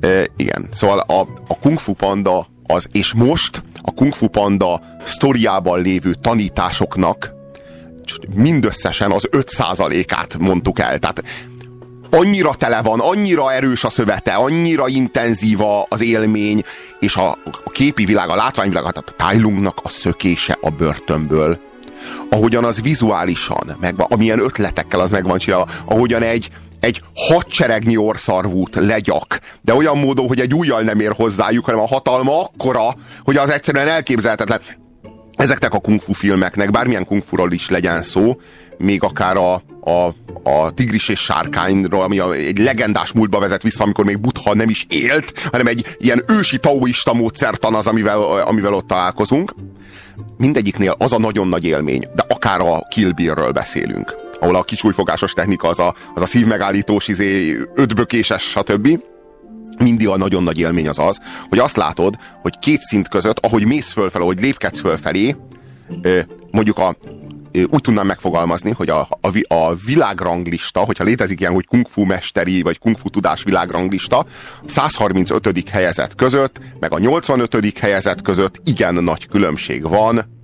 S2: E, igen. Szóval a, a Kung Fu Panda az, és most a Kung Fu Panda sztoriában lévő tanításoknak mindösszesen az 5%-át mondtuk el. Tehát annyira tele van, annyira erős a szövete, annyira intenzív az élmény, és a, a képi világ, a látványvilág, tehát a Tai Lungnak a szökése a börtönből, ahogyan az vizuálisan, meg, amilyen ötletekkel az meg van csinálva, ahogyan egy, egy hadseregnyi orszarvút legyak, de olyan módon, hogy egy újjal nem ér hozzájuk, hanem a hatalma akkora, hogy az egyszerűen elképzelhetetlen. Ezeknek a kungfu filmeknek, bármilyen kungfuról is legyen szó, még akár a, a, a Tigris és Sárkányról, ami egy legendás múltba vezet vissza, amikor még Butha nem is élt, hanem egy ilyen ősi taoista módszertan az, amivel, amivel ott találkozunk. Mindegyiknél az a nagyon nagy élmény, de akár a Kill Bill-ről beszélünk, ahol a kicsújfogásos technika az a, az a szívmegállítós, izé, ötbökéses, stb. Mindig a nagyon nagy élmény az az, hogy azt látod, hogy két szint között, ahogy mész fölfelé, ahogy lépkedsz fölfelé, mondjuk a úgy tudnám megfogalmazni, hogy a, a, a világranglista, hogyha létezik ilyen, hogy kung fu mesteri, vagy kung fu tudás világranglista, 135. helyezett között, meg a 85. helyezett között igen nagy különbség van,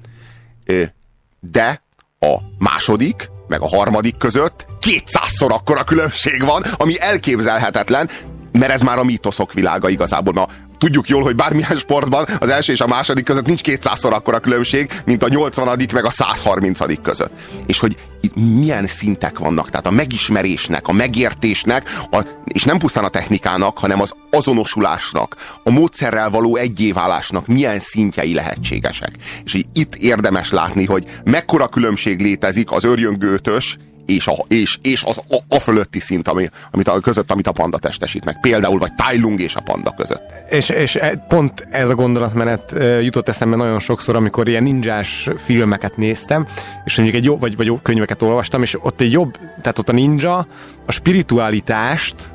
S2: de a második, meg a harmadik között. 200-szor akkora különbség van, ami elképzelhetetlen, mert ez már a mítoszok világa igazából. Na, tudjuk jól, hogy bármilyen sportban az első és a második között nincs 200-szor akkora különbség, mint a 80 meg a 130 között. És hogy milyen szintek vannak, tehát a megismerésnek, a megértésnek, a, és nem pusztán a technikának, hanem az azonosulásnak, a módszerrel való egyéválásnak milyen szintjei lehetségesek. És hogy itt érdemes látni, hogy mekkora különbség létezik az örjöngőtös és, a, és, és az a, a fölötti szint, ami, amit a között, amit a panda testesít meg. Például, vagy Tai Lung és a panda között.
S4: És, és e, pont ez a gondolatmenet jutott eszembe nagyon sokszor, amikor ilyen ninjás filmeket néztem, és mondjuk egy jobb, vagy, vagy könyveket olvastam, és ott egy jobb, tehát ott a ninja a spiritualitást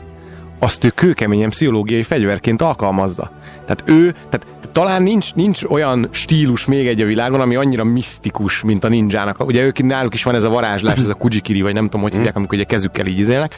S4: azt ő kőkeményen pszichológiai fegyverként alkalmazza. Tehát ő, tehát talán nincs, nincs olyan stílus még egy a világon, ami annyira misztikus, mint a ninjának. Ugye ők náluk is van ez a varázslás, ez a kujikiri, vagy nem tudom, hogy hívják, amikor ugye kezükkel így izélnek.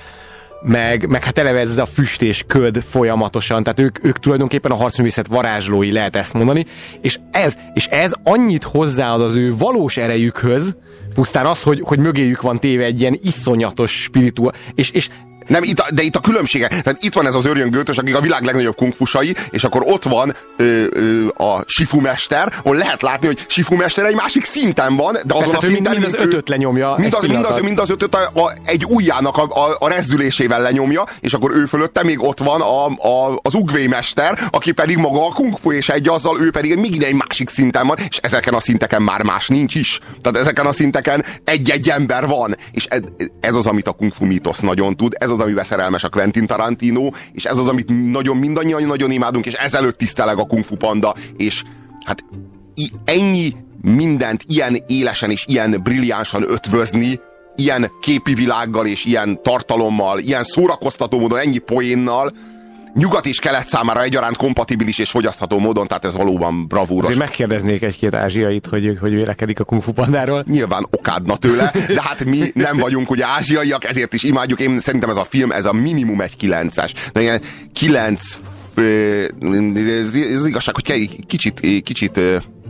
S4: Meg, meg hát eleve ez a füst és köd folyamatosan, tehát ők, ők tulajdonképpen a harcművészet varázslói, lehet ezt mondani, és ez, és ez annyit hozzáad az ő valós erejükhöz, pusztán az, hogy, hogy mögéjük van téve egy ilyen iszonyatos spirituál, és, és
S2: nem, itt de itt a különbségek. Tehát itt van ez az örjöngőtös, akik a világ legnagyobb kungfusai, és akkor ott van ö, ö, a Sifu mester, ahol lehet látni, hogy Sifu mester egy másik szinten van, de azon
S4: Persze,
S2: a szinten...
S4: Mind, mind az ötöt lenyomja.
S2: Mind az, mind az, mind az ötöt a, a, egy ujjának a, a, a rezdülésével lenyomja, és akkor ő fölötte még ott van a, a, az ugvé mester, aki pedig maga a kungfu, és egy azzal ő pedig még egy másik szinten van, és ezeken a szinteken már más nincs is. Tehát ezeken a szinteken egy-egy ember van, és ez, ez az, amit a kungfu mítosz nagyon tud, ez az, amivel szerelmes a Quentin Tarantino, és ez az, amit nagyon mindannyian nagyon imádunk, és ezelőtt tiszteleg a Kung Fu Panda, és hát ennyi mindent ilyen élesen és ilyen brilliánsan ötvözni, ilyen képi világgal és ilyen tartalommal, ilyen szórakoztató módon, ennyi poénnal, nyugat és kelet számára egyaránt kompatibilis és fogyasztható módon, tehát ez valóban bravúros.
S4: Azért megkérdeznék egy-két ázsiait, hogy, hogy vélekedik a Kung Fu Pandáról.
S2: Nyilván okádna tőle, de hát mi nem vagyunk ugye ázsiaiak, ezért is imádjuk. Én szerintem ez a film, ez a minimum egy kilences. De ilyen kilenc ez, igazság, hogy kicsit, kicsit,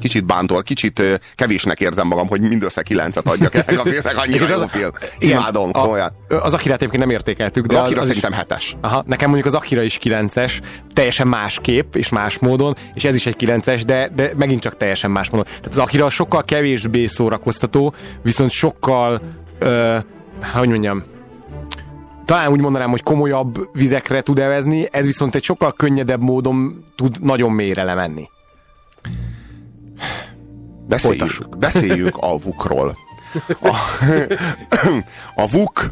S2: kicsit bántol, kicsit kevésnek érzem magam, hogy mindössze kilencet adjak ennek a filmnek, annyira
S4: Igen,
S2: jó
S4: az-
S2: film.
S4: Igen,
S2: Imádom,
S4: a-
S2: komolyan.
S4: Az Akirát egyébként nem értékeltük. De
S2: Az Akira
S4: is-
S2: szerintem hetes.
S4: Aha, nekem mondjuk az Akira is 9-es, teljesen más kép és más módon, és ez is egy 9-es, de, de megint csak teljesen más módon. Tehát az Akira sokkal kevésbé szórakoztató, viszont sokkal, ö, hogy mondjam, talán úgy mondanám, hogy komolyabb vizekre tud evezni, ez viszont egy sokkal könnyedebb módon tud nagyon mélyre lemenni.
S2: Beszéljük, beszéljük a VUK-ról. A, a VUK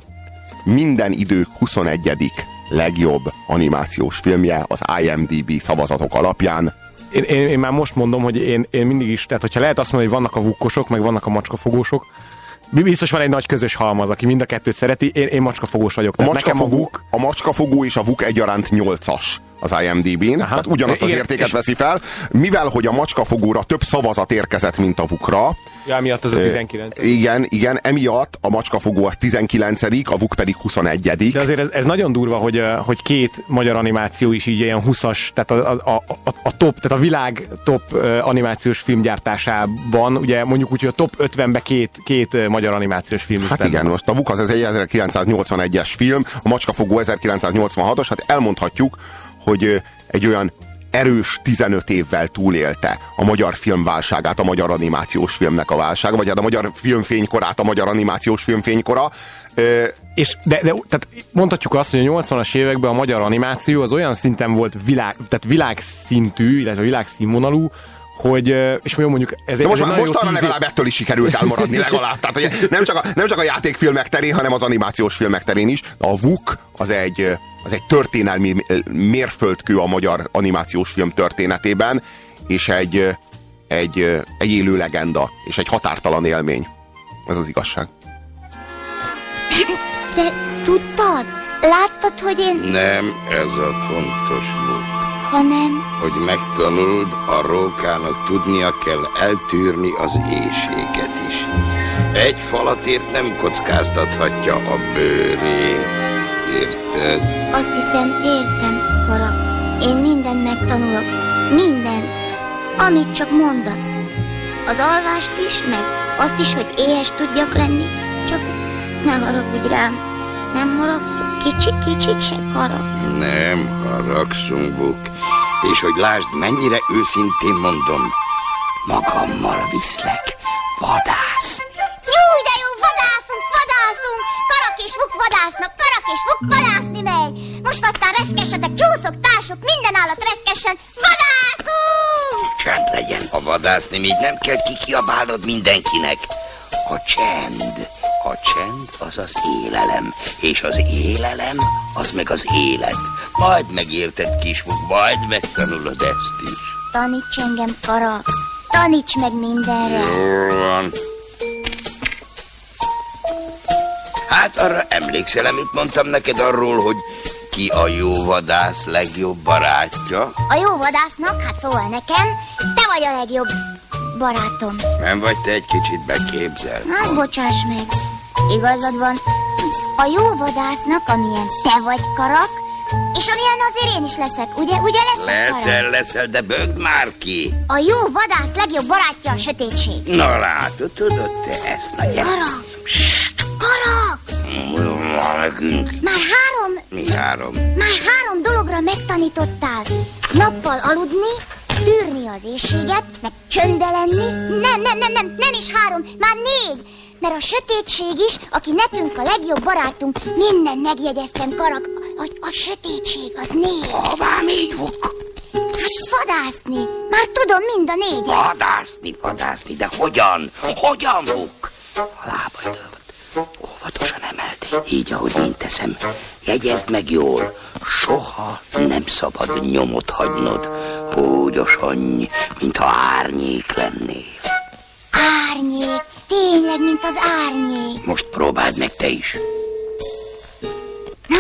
S2: minden idők 21. legjobb animációs filmje az IMDb szavazatok alapján.
S4: Én, én, én már most mondom, hogy én, én mindig is, tehát hogyha lehet azt mondani, hogy vannak a vukkosok, meg vannak a macskafogósok, biztos van egy nagy közös halmaz, aki mind a kettőt szereti, én, én macskafogós vagyok.
S2: A
S4: Tehát nekem a
S2: macskafogó,
S4: vuk,
S2: a macskafogó és a VUK egyaránt 8-as az IMDb-n, tehát ugyanazt az értéket veszi fel, mivel hogy a macskafogóra több szavazat érkezett, mint a VUK-ra.
S4: Ja, miatt az a
S2: ö,
S4: 19.
S2: Igen, igen, emiatt a macskafogó az 19 a VUK pedig 21
S4: De azért ez, ez nagyon durva, hogy, hogy két magyar animáció is így ilyen 20-as, tehát a, a, a, a top, tehát a világ top animációs filmgyártásában, ugye mondjuk úgy, hogy a top 50-be két, két magyar animációs film is
S2: Hát igen,
S4: van.
S2: most a VUK az ez egy 1981-es film, a Macskafogó 1986-os, hát elmondhatjuk, hogy egy olyan erős 15 évvel túlélte a magyar filmválságát, a magyar animációs filmnek a válság, vagy hát a magyar filmfénykorát, a magyar animációs filmfénykora.
S4: És de, de tehát mondhatjuk azt, hogy a 80-as években a magyar animáció az olyan szinten volt világ, tehát világszintű, illetve világszínvonalú, hogy, és jó mondjuk ez,
S2: De
S4: egy-
S2: most,
S4: ez egy
S2: most arra
S4: tíz év-
S2: legalább ettől is sikerült elmaradni legalább. Tehát ugye, nem, csak a, nem csak a játékfilmek terén, hanem az animációs filmek terén is. A VUK az egy, az egy történelmi mérföldkő a magyar animációs film történetében, és egy, egy, egy élő legenda, és egy határtalan élmény. Ez az igazság.
S18: Te tudtad? Láttad, hogy én...
S19: Nem ez a fontos, Luke.
S18: Hanem...
S19: Hogy megtanuld, a rókának tudnia kell eltűrni az éjséget is. Egy falatért nem kockáztathatja a bőrét. Érted?
S18: Azt hiszem, értem, Kara. Én mindent megtanulok. Mindent. Amit csak mondasz. Az alvást is, meg azt is, hogy éhes tudjak lenni. Csak ne haragudj rám. Nem haragszok kicsit, kicsit se, Kara.
S19: Nem haragszunk, Vuk. És hogy lásd, mennyire őszintén mondom, magammal viszlek vadászni.
S18: Jó, de jó, vadászunk, vadászunk! Karak és vuk vadásznak, karak és vuk vadászni megy! Most aztán reszkesetek, csúszok, társok, minden állat reszkessen, vadászunk!
S19: Csend legyen. A vadászni még nem kell kikiabálnod mindenkinek. A csend. A csend az az élelem. És az élelem az meg az élet. Majd megérted, kismuk, majd megtanulod ezt is.
S18: Taníts engem, Karak! Taníts meg mindenre!
S19: Jól van. Hát arra emlékszel, amit mondtam neked arról, hogy ki a jó vadász legjobb barátja?
S18: A jó vadásznak, hát szóval nekem, te vagy a legjobb barátom.
S19: Nem vagy te egy kicsit beképzelt?
S18: Hát bocsáss meg, igazad van. A jó vadásznak, amilyen te vagy, Karak, és amilyen azért én is leszek, ugye? Ugye leszek, Karak?
S19: Leszel, leszel, de bögd már ki!
S18: A jó vadász legjobb barátja a sötétség.
S19: Na látod, tudod te ezt, na gyere.
S18: Karak! Karak!
S19: Mondom nekünk.
S18: Már három,
S19: Mi három?
S18: már három dologra megtanítottál. Nappal aludni, tűrni az éjséget, meg csöndbe lenni. Nem, nem, nem, nem, nem is három, már négy. Mert a sötétség is, aki nekünk a legjobb barátunk, minden megjegyeztem, Karak. A, a sötétség az négy.
S19: Hová négy vuk?
S18: Vadászni. Már tudom mind a négyet.
S19: Vadászni, vadászni, de hogyan? Hogyan, vuk? A lábaidat óvatosan emeld, így, ahogy én teszem. Jegyezd meg jól, soha nem szabad nyomot hagynod. Úgy osonj, mintha árnyék lennél.
S18: Árnyék. Tényleg, mint az árnyék.
S19: Most próbáld meg te is.
S18: Na,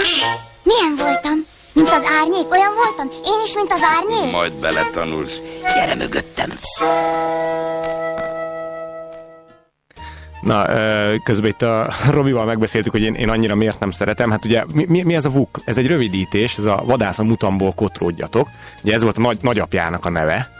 S18: milyen voltam? Mint az árnyék? Olyan voltam? Én is, mint az árnyék?
S19: Majd beletanulsz. Gyere mögöttem.
S4: Na, közben itt a Robival megbeszéltük, hogy én, én annyira miért nem szeretem. Hát ugye mi, mi, mi ez a VUK? Ez egy rövidítés, ez a vadász a mutamból kotródjatok. Ugye ez volt a nagy, nagyapjának a neve.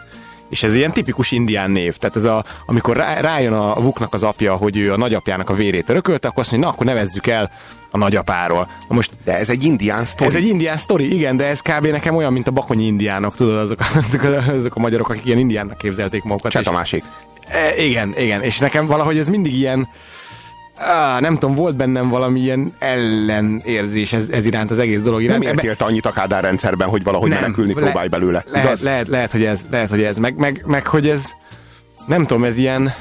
S4: És ez ilyen tipikus indián név. Tehát ez a, amikor rá, rájön a Vuknak az apja, hogy ő a nagyapjának a vérét örökölte, akkor azt mondja, na akkor nevezzük el a nagyapáról. Na most,
S2: de ez egy indián sztori.
S4: Ez egy indián sztori, igen, de ez kb. nekem olyan, mint a bakonyi indiánok, tudod, azok, azok, a, azok a magyarok, akik ilyen indiánnak képzelték magukat.
S2: Cseh Tamásik.
S4: E, igen, igen, és nekem valahogy ez mindig ilyen, Á, nem tudom, volt bennem valami ilyen ellenérzés ez, ez iránt, az egész dolog iránt.
S2: Nem értélte annyit a Kádár rendszerben, hogy valahogy nem, menekülni le, próbálj belőle.
S4: Lehet, igaz? lehet, lehet, hogy ez, lehet, hogy ez, meg, meg, meg, hogy ez, nem tudom, ez ilyen,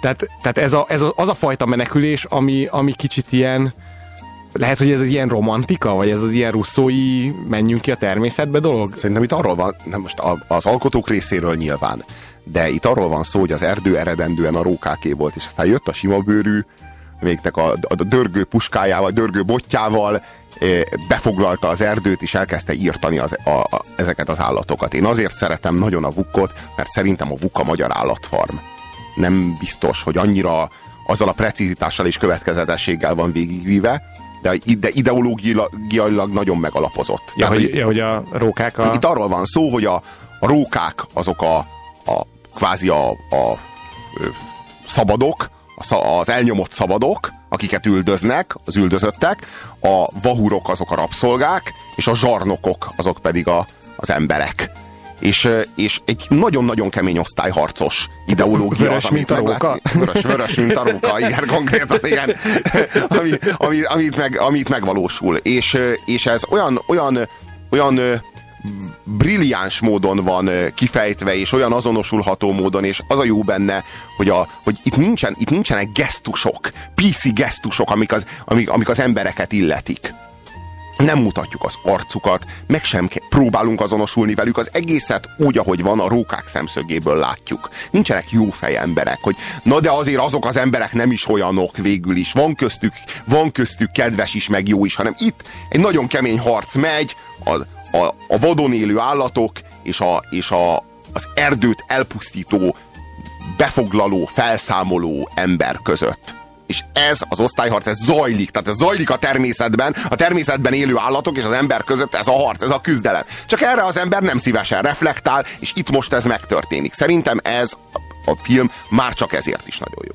S4: tehát, tehát ez, a, ez a, az a fajta menekülés, ami, ami kicsit ilyen, lehet, hogy ez egy ilyen romantika, vagy ez az ilyen russzói menjünk ki a természetbe dolog?
S2: Szerintem itt arról van, nem most az alkotók részéről nyilván, de itt arról van szó, hogy az erdő eredendően a rókáké volt, és aztán jött a sima bőrű, végnek a, a dörgő puskájával, dörgő botjával, eh, befoglalta az erdőt, és elkezdte írtani az, a, a, ezeket az állatokat. Én azért szeretem nagyon a vukkot, mert szerintem a vuk a magyar állatfarm. Nem biztos, hogy annyira azzal a precizitással és következetességgel van végigvíve, de, de ideológiailag nagyon megalapozott.
S4: Ja, Tehát, hogy, ja, hogy a rókák a...
S2: Itt arról van szó, hogy a, a rókák azok a, a kvázi a, a szabadok, az elnyomott szabadok, akiket üldöznek, az üldözöttek, a vahurok azok a rabszolgák, és a zsarnokok azok pedig a, az emberek. És, és egy nagyon-nagyon kemény osztályharcos ideológia
S4: vörös, az, amit mint a róka.
S2: Vörös, vörös, mint a róka, igen, konkrétan, igen. Ami, ami, amit, meg, amit megvalósul. És, és ez olyan, olyan, olyan brilliáns módon van kifejtve, és olyan azonosulható módon, és az a jó benne, hogy, a, hogy itt, nincsen, itt nincsenek gesztusok, PC gesztusok, amik az, amik, amik az embereket illetik nem mutatjuk az arcukat, meg sem próbálunk azonosulni velük, az egészet úgy, ahogy van, a rókák szemszögéből látjuk. Nincsenek jó fej emberek, hogy na de azért azok az emberek nem is olyanok végül is. Van köztük, van köztük kedves is, meg jó is, hanem itt egy nagyon kemény harc megy, az, a, a vadon élő állatok és, a, és a, az erdőt elpusztító, befoglaló, felszámoló ember között. És ez az osztályharc, ez zajlik, tehát ez zajlik a természetben, a természetben élő állatok és az ember között ez a harc, ez a küzdelem. Csak erre az ember nem szívesen reflektál, és itt most ez megtörténik. Szerintem ez a film már csak ezért is nagyon jó.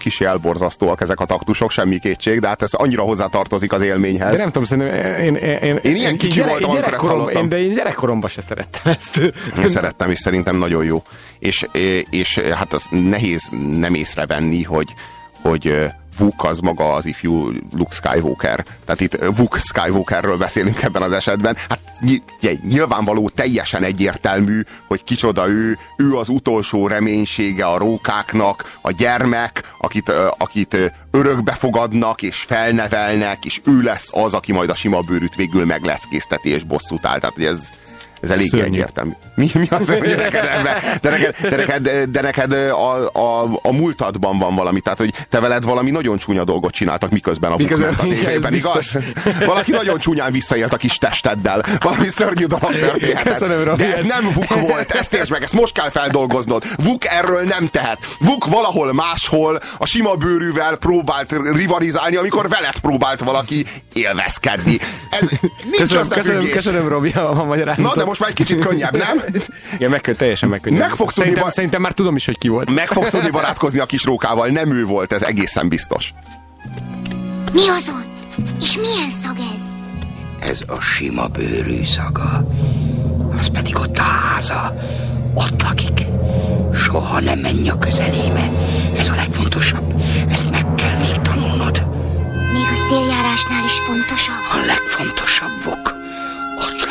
S2: Kis elborzasztóak ezek a taktusok, semmi kétség, de hát ez annyira hozzátartozik az élményhez.
S4: De nem tudom, szerintem én, én, én,
S2: Én ilyen kicsi
S4: gyere,
S2: voltam, amikor ezt hallottam.
S4: én, de én gyerekkoromban se szerettem ezt.
S2: Én szerettem, és szerintem nagyon jó. És, és hát az nehéz nem észrevenni, hogy, hogy Vuk az maga az ifjú Luke Skywalker. Tehát itt Vuk Skywalkerről beszélünk ebben az esetben. Hát nyilvánvaló, teljesen egyértelmű, hogy kicsoda ő, ő az utolsó reménysége a rókáknak, a gyermek, akit, akit örökbe fogadnak és felnevelnek, és ő lesz az, aki majd a sima bőrűt végül megleckészteti és bosszút áll. Tehát hogy ez, ez elég
S4: Szörnyű.
S2: egyértelmű. Mi, mi az, hogy neked ebben? De neked, de neked, de neked a, a, a múltadban van valami, tehát hogy te veled valami nagyon csúnya dolgot csináltak, miközben a
S4: Miközben-
S2: a tévében, igaz? Valaki nagyon csúnyán visszaélt a kis testeddel. Valami szörnyű dolog történhetett. De ez nem Vuk volt, ezt értsd meg, ezt most kell feldolgoznod. Vuk erről nem tehet. Vuk valahol máshol a sima bőrűvel próbált rivalizálni, amikor veled próbált valaki élvezkedni. Ez nincs
S4: Köszönöm, köszönöm, köszönöm, Robi, a magyarázatot.
S2: Na, de most már egy kicsit könnyebb, nem?
S4: Igen, meg, teljesen megkönnyebb.
S2: Meg fogsz tudni
S4: szerintem,
S2: ba-
S4: szerintem már tudom is, hogy ki volt.
S2: Meg fogsz tudni barátkozni a kis rókával, nem ő volt, ez egészen biztos.
S18: Mi az ott? És milyen szag ez?
S19: Ez a sima bőrű szaga. Az pedig ott a háza. Ott lakik. Soha nem menj a közelébe. Ez a legfontosabb. Ezt meg kell még tanulnod.
S18: Még a széljárásnál is fontosabb.
S19: A legfontosabb vok. Ott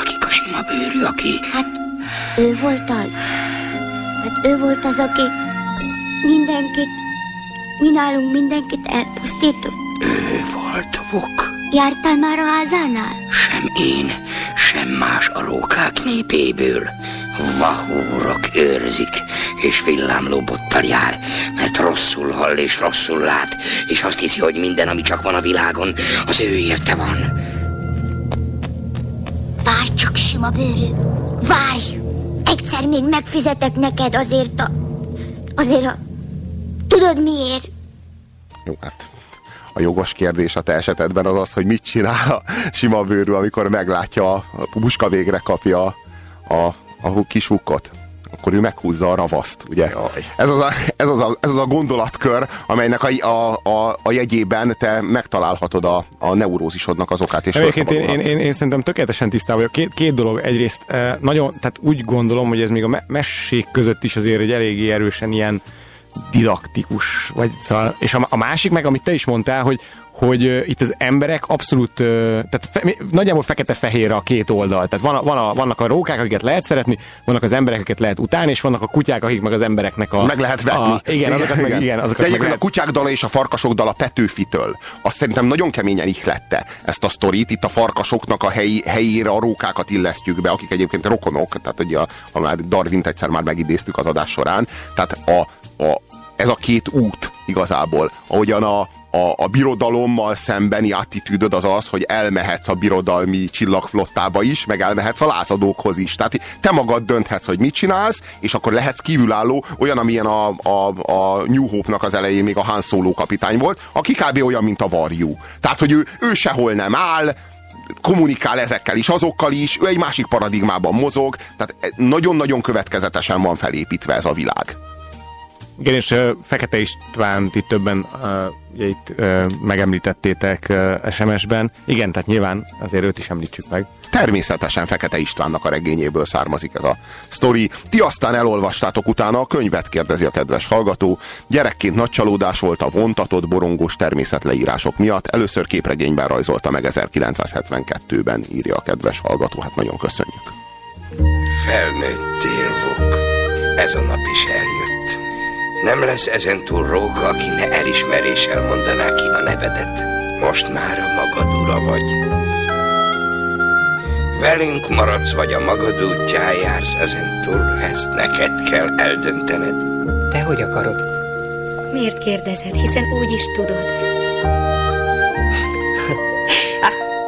S19: sima bőrű, aki...
S18: Hát, ő volt az. Hát ő volt az, aki mindenkit, mi nálunk mindenkit elpusztított.
S19: Ő volt vok.
S18: Jártál már a házánál?
S19: Sem én, sem más a rókák népéből. Vahúrok őrzik, és villámló bottal jár, mert rosszul hall és rosszul lát, és azt hiszi, hogy minden, ami csak van a világon, az ő érte van.
S18: Sima bőrű. Várj! Egyszer még megfizetek neked azért a... Azért a... Tudod miért?
S2: Jó, hát a jogos kérdés a te esetedben az az, hogy mit csinál a sima bőrű, amikor meglátja, a puska végre kapja a, a kis hukkot. Akkor ő meghúzza a ravaszt, ugye? Ez az a, ez, az a, ez az a gondolatkör, amelynek a, a, a, a jegyében te megtalálhatod a, a neurózisodnak az okát, és
S4: Egyébként én, én, én, én, szerintem tökéletesen tisztában vagyok. Két, két dolog. Egyrészt eh, nagyon, tehát úgy gondolom, hogy ez még a me- mesék között is azért egy eléggé erősen ilyen didaktikus, vagy szóval, és a, a másik meg, amit te is mondtál, hogy hogy uh, itt az emberek abszolút, uh, tehát fe, nagyjából fekete-fehér a két oldal. Tehát van a, van a, vannak a rókák, akiket lehet szeretni, vannak az emberek, akiket lehet utálni, és vannak a kutyák, akik meg az embereknek a...
S2: meg lehet vetni.
S4: A, igen, azokat meg, igen, azokat
S2: De egyébként
S4: lehet
S2: a kutyák dala és a farkasok dala Petőfitől. Azt szerintem nagyon keményen ihlette ezt a sztorit. Itt a farkasoknak a helyi, helyére a rókákat illesztjük be, akik egyébként rokonok, tehát ugye a, a már Darwint egyszer már megidéztük az adás során. Tehát a, a, ez a két út igazából, ahogyan a, a, a birodalommal szembeni attitűdöd az az, hogy elmehetsz a birodalmi csillagflottába is, meg elmehetsz a lázadókhoz is. Tehát te magad dönthetsz, hogy mit csinálsz, és akkor lehetsz kívülálló, olyan, amilyen a, a, a New Hope-nak az elején még a Han Solo kapitány volt, aki kb. olyan, mint a varjú. Tehát, hogy ő, ő sehol nem áll, kommunikál ezekkel is, azokkal is, ő egy másik paradigmában mozog, tehát nagyon-nagyon következetesen van felépítve ez a világ.
S4: Igen, és uh, Fekete Istvánt itt többen uh, ugye itt uh, megemlítettétek uh, SMS-ben. Igen, tehát nyilván azért őt is említsük meg.
S2: Természetesen Fekete Istvánnak a regényéből származik ez a sztori. Ti aztán elolvastátok utána a könyvet, kérdezi a kedves hallgató. Gyerekként nagy csalódás volt a vontatott, borongós természetleírások miatt. Először képregényben rajzolta meg 1972-ben, írja a kedves hallgató. Hát nagyon köszönjük.
S19: Felnőttél, Vuk. Ez a nap is eljött. Nem lesz ezen túl róka, aki ne elismeréssel mondaná ki a nevedet. Most már a magad ura vagy. Velünk maradsz, vagy a magad útján jársz ezen túl, ezt neked kell eldöntened.
S20: Te hogy akarod?
S21: Miért kérdezed, hiszen úgy is tudod.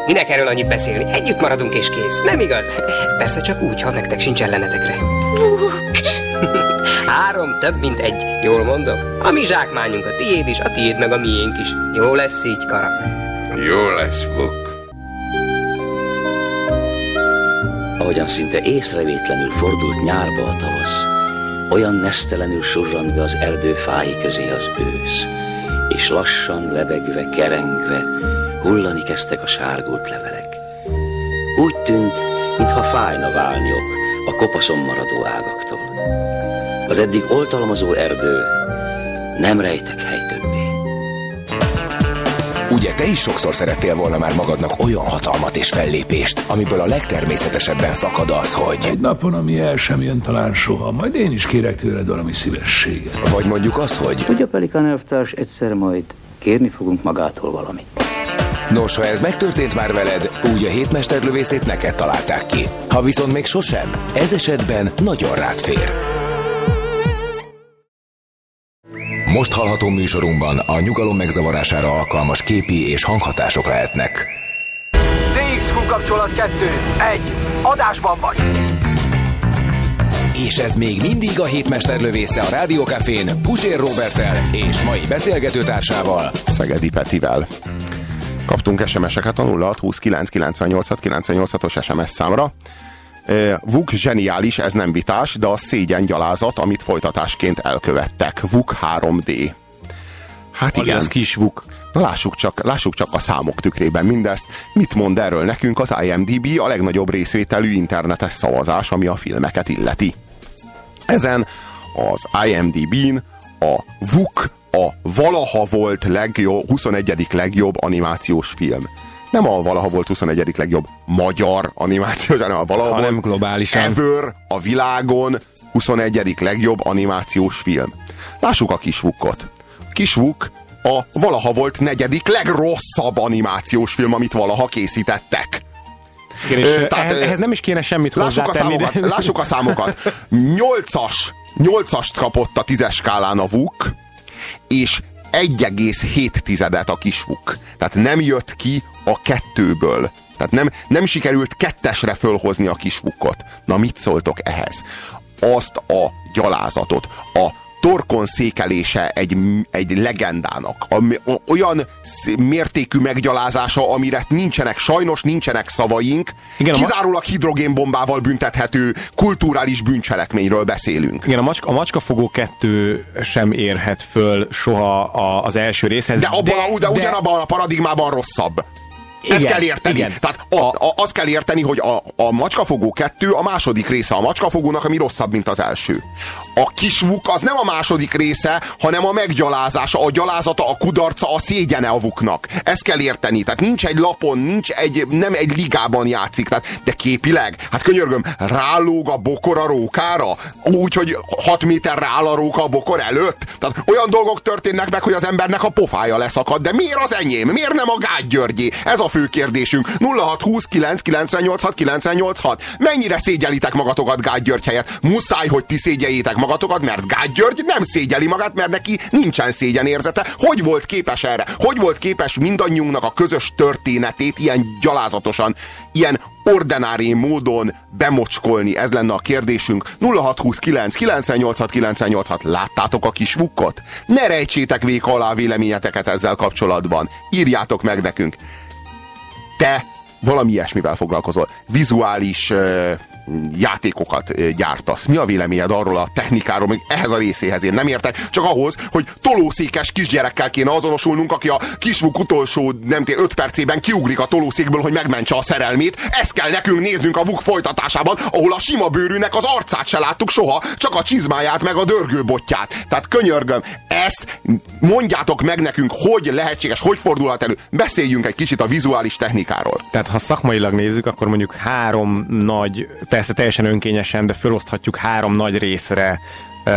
S20: Minek erről annyit beszélni? Együtt maradunk és kész. Nem igaz? Persze csak úgy, ha nektek sincs ellenetekre. Három több, mint egy. Jól mondom? A mi zsákmányunk a tiéd is, a tiéd meg a miénk is. Jó lesz így, karak.
S19: Jó lesz, Vuk.
S22: Ahogyan szinte észrevétlenül fordult nyárba a tavasz,
S23: Olyan nesztelenül surrant be az erdő fái közé az ősz, és lassan lebegve, kerengve hullani kezdtek a sárgult levelek. Úgy tűnt, mintha fájna válniok a kopaszon maradó ágaktól. Az eddig oltalmazó erdő nem rejtek hely többé.
S1: Ugye te is sokszor szerettél volna már magadnak olyan hatalmat és fellépést, amiből a legtermészetesebben fakad az, hogy...
S24: Egy napon, ami el sem jön talán soha, majd én is kérek tőled valami szívességet.
S1: Vagy mondjuk az, hogy...
S23: Tudja, Pelikán elvtárs, egyszer majd kérni fogunk magától valamit.
S1: Nos, ha ez megtörtént már veled, úgy a hétmesterlövészét neked találták ki. Ha viszont még sosem, ez esetben nagyon rád fér. Most hallható műsorunkban a nyugalom megzavarására alkalmas képi és hanghatások lehetnek.
S13: TXQ kapcsolat 2. 1. Adásban vagy.
S1: És ez még mindig a hétmesterlövésze a Rádiókafén Pusér Robertel és mai beszélgetőtársával
S2: Szegedi Petivel. Kaptunk SMS-eket a 0629986986 os SMS számra. Vuk zseniális, ez nem vitás, de a szégyen gyalázat, amit folytatásként elkövettek. Vuk 3D. Hát igen.
S4: Az kis Vuk.
S2: Na lássuk csak, lássuk csak a számok tükrében mindezt. Mit mond erről nekünk az IMDB, a legnagyobb részvételű internetes szavazás, ami a filmeket illeti. Ezen az IMDB-n a Vuk a valaha volt legjobb, 21. legjobb animációs film. Nem a valaha volt 21. legjobb magyar animációs, hanem a valaha
S4: hanem
S2: volt
S4: globálisan.
S2: ever a világon 21. legjobb animációs film. Lássuk a kis Vukot. Kis Vuk a valaha volt negyedik legrosszabb animációs film, amit valaha készítettek.
S4: Igen, és
S2: Ö,
S4: ehhez, ehhez nem is kéne semmit
S2: lássuk a számokat, lássuk a számokat. Nyolcas, nyolcast kapott a tízes skálán a Vuk, és 1,7 a kis Vuk. Tehát nem jött ki a kettőből. Tehát nem, nem sikerült kettesre fölhozni a kis Vukot. Na mit szóltok ehhez? Azt a gyalázatot, a torkon székelése egy, egy legendának. Ami, olyan mértékű meggyalázása, amire nincsenek, sajnos nincsenek szavaink.
S4: Igen,
S2: Kizárólag hidrogénbombával büntethető kulturális bűncselekményről beszélünk.
S4: Igen, a, macska, a macskafogó kettő sem érhet föl soha a, az első részhez.
S2: De, abban de, a, de, ugyanabban a paradigmában rosszabb.
S4: Igen,
S2: Ezt kell érteni.
S4: igen.
S2: Tehát a, a, azt kell érteni, hogy a, a macskafogó kettő a második része a macskafogónak, ami rosszabb, mint az első. A kisvuk az nem a második része, hanem a meggyalázása, a gyalázata, a kudarca, a szégyene a vuknak. Ezt kell érteni. Tehát nincs egy lapon, nincs egy, nem egy ligában játszik. Tehát, de képileg, hát könyörgöm, rálóg a bokor a rókára, úgy, hogy 6 méterre áll a róka a bokor előtt. Tehát olyan dolgok történnek meg, hogy az embernek a pofája leszakad. De miért az enyém? Miért nem a Gágy Györgyé? Ez a fő kérdésünk. 0620 998 986. Mennyire szégyelitek magatokat Gágy György helyett? Muszáj, hogy ti szégyeljétek magatokat, mert Gágy György nem szégyeli magát, mert neki nincsen szégyenérzete. Hogy volt képes erre? Hogy volt képes mindannyiunknak a közös történetét ilyen gyalázatosan, ilyen ordinári módon bemocskolni? Ez lenne a kérdésünk. 0629 986 986. Láttátok a kis vukkot? Ne rejtsétek véka alá véleményeteket ezzel kapcsolatban. Írjátok meg nekünk te valami ilyesmivel foglalkozol. Vizuális játékokat uh, gyártasz. Mi a véleményed arról a technikáról, még ehhez a részéhez én nem értek, csak ahhoz, hogy tolószékes kisgyerekkel kéne azonosulnunk, aki a kisvuk utolsó, nem té, 5 percében kiugrik a tolószékből, hogy megmentse a szerelmét. Ezt kell nekünk néznünk a vuk folytatásában, ahol a sima bőrűnek az arcát se láttuk soha, csak a csizmáját, meg a dörgőbotját. Tehát könyörgöm, ezt mondjátok meg nekünk, hogy lehetséges, hogy fordulhat elő. Beszéljünk egy kicsit a vizuális technikáról.
S4: Tehát ha szakmailag nézzük, akkor mondjuk három nagy, persze teljesen önkényesen, de feloszthatjuk három nagy részre a,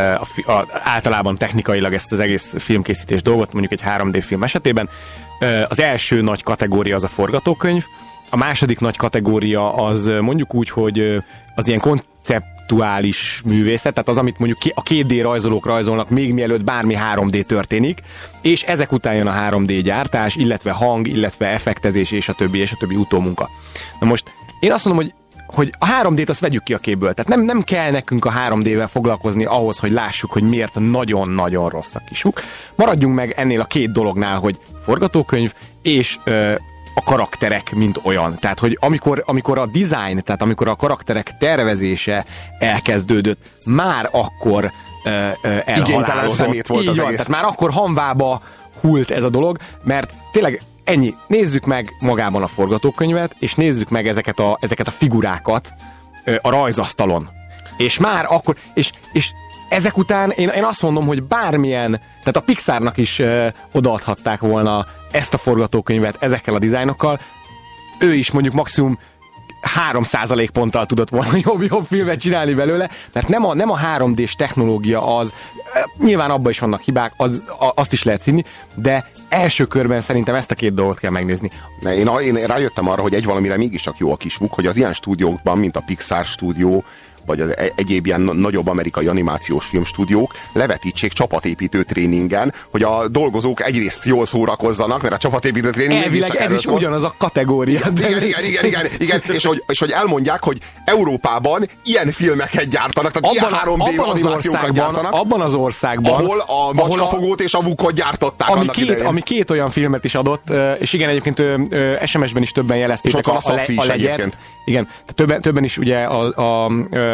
S4: a, általában technikailag ezt az egész filmkészítés dolgot, mondjuk egy 3D film esetében. Az első nagy kategória az a forgatókönyv, a második nagy kategória az mondjuk úgy, hogy az ilyen konceptuális művészet, tehát az, amit mondjuk a 2D rajzolók rajzolnak még mielőtt bármi 3D történik, és ezek után jön a 3D gyártás, illetve hang, illetve effektezés, és a többi, és a többi utómunka. Na most én azt mondom, hogy hogy a 3D-t azt vegyük ki a képből. Tehát nem, nem kell nekünk a 3D-vel foglalkozni ahhoz, hogy lássuk, hogy miért nagyon-nagyon rossz a kisuk. Maradjunk meg ennél a két dolognál, hogy forgatókönyv és ö, a karakterek, mint olyan. Tehát, hogy amikor, amikor a design, tehát amikor a karakterek tervezése elkezdődött, már akkor uh, elhalálozott.
S2: szemét volt
S4: Így
S2: az
S4: van,
S2: egész.
S4: Tehát már akkor hanvába hult ez a dolog, mert tényleg ennyi. Nézzük meg magában a forgatókönyvet, és nézzük meg ezeket a, ezeket a figurákat a rajzasztalon. És már akkor, és, és ezek után én, én azt mondom, hogy bármilyen, tehát a Pixarnak is ö, odaadhatták volna ezt a forgatókönyvet ezekkel a dizájnokkal, ő is mondjuk maximum 3% ponttal tudott volna jobb-jobb filmet csinálni belőle, mert nem a, nem a 3D-s technológia az, nyilván abban is vannak hibák, az, a, azt is lehet hinni, de első körben szerintem ezt a két dolgot kell megnézni.
S2: Én, én rájöttem arra, hogy egy valamire mégiscsak jó a kisvuk, hogy az ilyen stúdiókban, mint a Pixar stúdió, vagy az e- egyéb ilyen na- nagyobb amerikai animációs filmstúdiók levetítsék csapatépítő tréningen, hogy a dolgozók egyrészt jól szórakozzanak, mert a csapatépítő tréning
S4: Elvileg
S2: mégiscsak
S4: ez is
S2: szól.
S4: ugyanaz a kategória.
S2: Igen, igen, igen, igen, igen, igen. És, hogy, és hogy elmondják, hogy Európában ilyen filmeket gyártanak, tehát
S4: Abban,
S2: ilyen 3D
S4: abban, az országban,
S2: gyártanak,
S4: abban az országban,
S2: ahol a macskafogót és a vukot gyártották
S4: ami
S2: annak
S4: két,
S2: idején.
S4: ami két olyan filmet is adott, és igen, egyébként SMS-ben is többen
S2: ott van a Saffi is
S4: legyet.
S2: egyébként.
S4: Igen, többen, többen is ugye a, a, ö,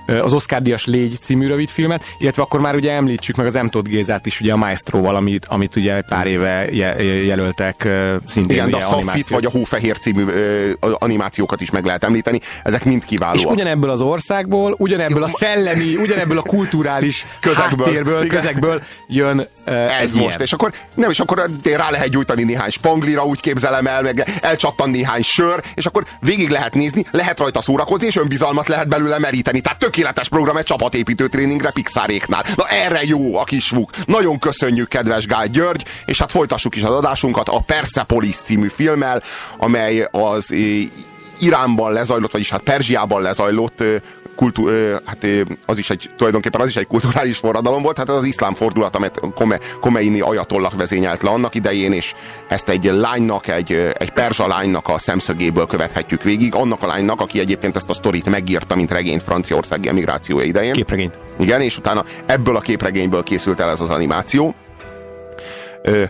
S4: az Oscar díjas Légy című rövidfilmet, illetve akkor már ugye említsük meg az M. Todd Gézát is, ugye a Maestróval, amit, amit ugye pár éve je, jelöltek szintén
S2: Igen, de a
S4: animáció.
S2: vagy a Hófehér című animációkat is meg lehet említeni, ezek mind
S4: És
S2: kiválóak.
S4: ugyanebből az országból, ugyanebből a szellemi, ugyanebből a kulturális
S2: Közegből.
S4: háttérből,
S2: Igen.
S4: közegből jön uh,
S2: Ez most, és akkor nem, és akkor rá lehet gyújtani néhány spanglira, úgy képzelem el, meg elcsattan néhány sör, és akkor végig lehet nézni, lehet rajta szórakozni, és önbizalmat lehet belőle meríteni. Tehát tökéletes program egy csapatépítő tréningre Pixaréknál. Na erre jó a kis vuk. Nagyon köszönjük, kedves Gál György, és hát folytassuk is az adásunkat a Persepolis című filmmel, amely az eh, Iránban lezajlott, vagyis hát Perzsiában lezajlott ö, kultú, hát az is egy, tulajdonképpen az is egy kulturális forradalom volt, hát az iszlám fordulat, amit Kome, Komeini ajatollak vezényelt le annak idején, és ezt egy lánynak, egy, egy perzsa lánynak a szemszögéből követhetjük végig, annak a lánynak, aki egyébként ezt a sztorit megírta, mint regényt Franciaországi emigrációja idején.
S4: Képregényt.
S2: Igen, és utána ebből a képregényből készült el ez az animáció. Ö,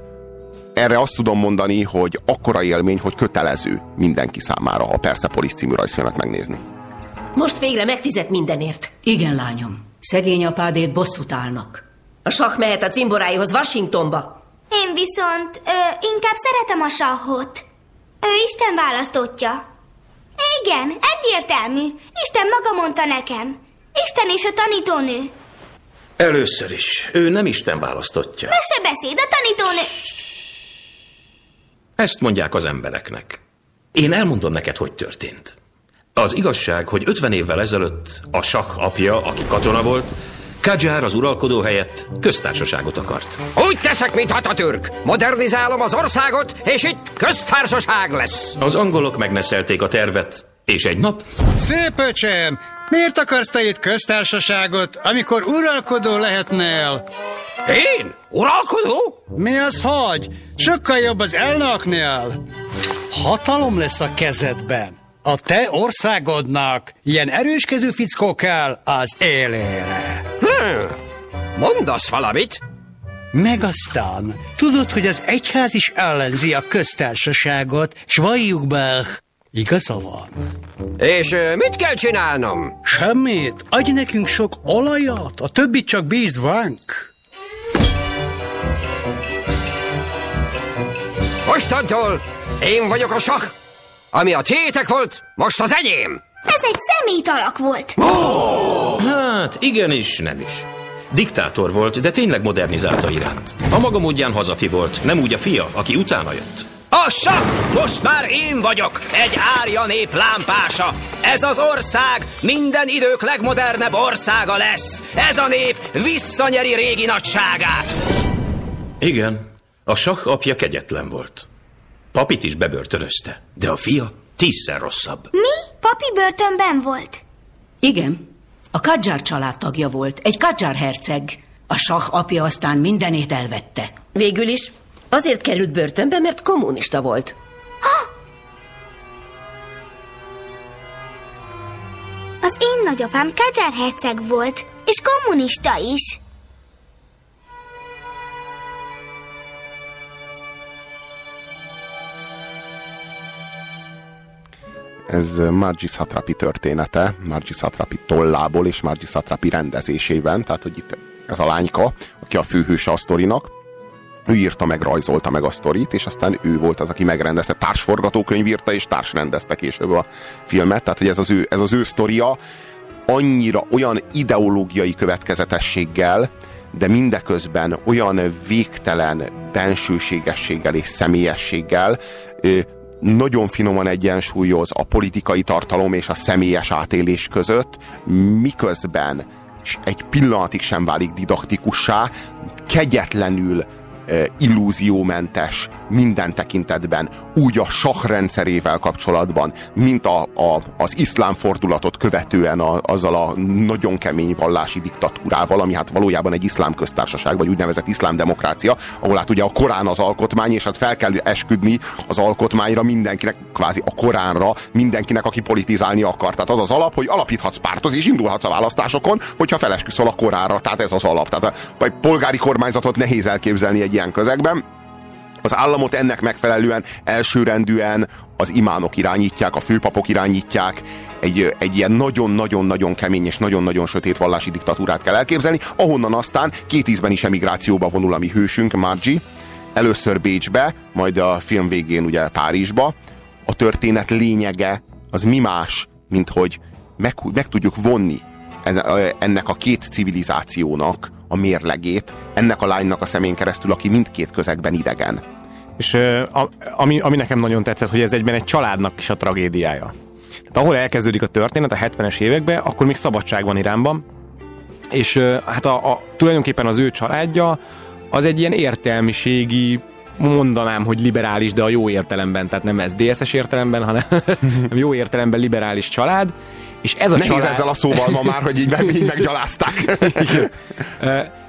S2: erre azt tudom mondani, hogy akkora élmény, hogy kötelező mindenki számára a Persepolis című rajzfilmet megnézni.
S25: Most végre megfizet mindenért.
S26: Igen, lányom. Szegény apádét bosszút állnak.
S25: A sakk mehet a cimboráihoz Washingtonba.
S18: Én viszont ö, inkább szeretem a sahot. Ő Isten választottja. Igen, egyértelmű. Isten maga mondta nekem. Isten és a tanítónő.
S22: Először is, ő nem Isten választottja.
S18: Mesebeszéd, a tanítónő.
S22: Ezt mondják az embereknek. Én elmondom neked, hogy történt. Az igazság, hogy 50 évvel ezelőtt a Sah apja, aki katona volt, Kadzsár az uralkodó helyett köztársaságot akart.
S27: Úgy teszek, mint Atatürk. Modernizálom az országot, és itt köztársaság lesz.
S22: Az angolok megneszelték a tervet, és egy nap
S28: Szép öcsém, miért akarsz te itt köztársaságot, amikor uralkodó lehetnél?
S27: Én? Uralkodó?
S28: Mi az, hogy? Sokkal jobb az elnöknél. Hatalom lesz a kezedben. A te országodnak ilyen erőskező fickó kell az élére.
S27: Hm. Mondasz valamit?
S28: Meg aztán, tudod, hogy az egyház is ellenzi a köztársaságot, s valljuk be, igaza van.
S27: És mit kell csinálnom?
S28: Semmit, adj nekünk sok olajat, a többit csak bízd vánk.
S27: Mostantól én vagyok a Sah. Ami a tiétek volt, most az enyém.
S18: Ez egy szemét alak volt.
S22: Hát, igenis, nem is. Diktátor volt, de tényleg modernizálta iránt. A maga módján hazafi volt, nem úgy a fia, aki utána jött.
S13: A sak! Most már én vagyok, egy árja nép lámpása. Ez az ország minden idők legmodernebb országa lesz. Ez a nép visszanyeri régi nagyságát.
S22: Igen, a Sah apja kegyetlen volt. Papit is bebörtönözte, de a fia tízszer rosszabb.
S18: Mi? Papi börtönben volt.
S26: Igen, a Kadzsár család tagja volt, egy Kadzsár herceg. A sah apja aztán mindenét elvette.
S25: Végül is azért került börtönbe, mert kommunista volt.
S18: Az én nagyapám Kadzsár herceg volt, és kommunista is.
S2: Ez Margie Satrapi története, Margie Satrapi tollából és Margie Satrapi rendezésében, tehát hogy itt ez a lányka, aki a főhőse a sztorinak, ő írta meg, rajzolta meg a sztorit, és aztán ő volt az, aki megrendezte, társforgatókönyv írta, és társrendezte később a filmet, tehát hogy ez az ő, ez az ő sztoria annyira olyan ideológiai következetességgel, de mindeközben olyan végtelen bensőségességgel és személyességgel nagyon finoman egyensúlyoz a politikai tartalom és a személyes átélés között, miközben egy pillanatig sem válik didaktikussá, kegyetlenül illúziómentes minden tekintetben, úgy a sah rendszerével kapcsolatban, mint a, a, az iszlám fordulatot követően a, azzal a nagyon kemény vallási diktatúrával, ami hát valójában egy iszlám köztársaság, vagy úgynevezett iszlám demokrácia, ahol hát ugye a Korán az alkotmány, és hát fel kell esküdni az alkotmányra mindenkinek, kvázi a Koránra, mindenkinek, aki politizálni akar. Tehát az az alap, hogy alapíthatsz pártot, és indulhatsz a választásokon, hogyha felesküszöl a Koránra. Tehát ez az alap. Tehát a, polgári kormányzatot nehéz elképzelni egy ilyen közegben. Az államot ennek megfelelően elsőrendűen az imánok irányítják, a főpapok irányítják, egy, egy ilyen nagyon-nagyon-nagyon kemény és nagyon-nagyon sötét vallási diktatúrát kell elképzelni, ahonnan aztán két ízben is emigrációba vonul a mi hősünk, Margie, először Bécsbe, majd a film végén ugye Párizsba. A történet lényege az mi más, mint hogy meg, meg tudjuk vonni ennek a két civilizációnak a mérlegét ennek a lánynak a szemén keresztül, aki mindkét közegben idegen.
S4: És ami, ami nekem nagyon tetszett, hogy ez egyben egy családnak is a tragédiája. Tehát ahol elkezdődik a történet a 70-es években, akkor még szabadság van Iránban, és hát a, a, tulajdonképpen az ő családja az egy ilyen értelmiségi mondanám, hogy liberális, de a jó értelemben, tehát nem ez DSS értelemben, hanem jó értelemben liberális család, és ez a
S2: Nehéz
S4: család...
S2: ezzel a szóval ma már, hogy így, meg, így meggyalázták.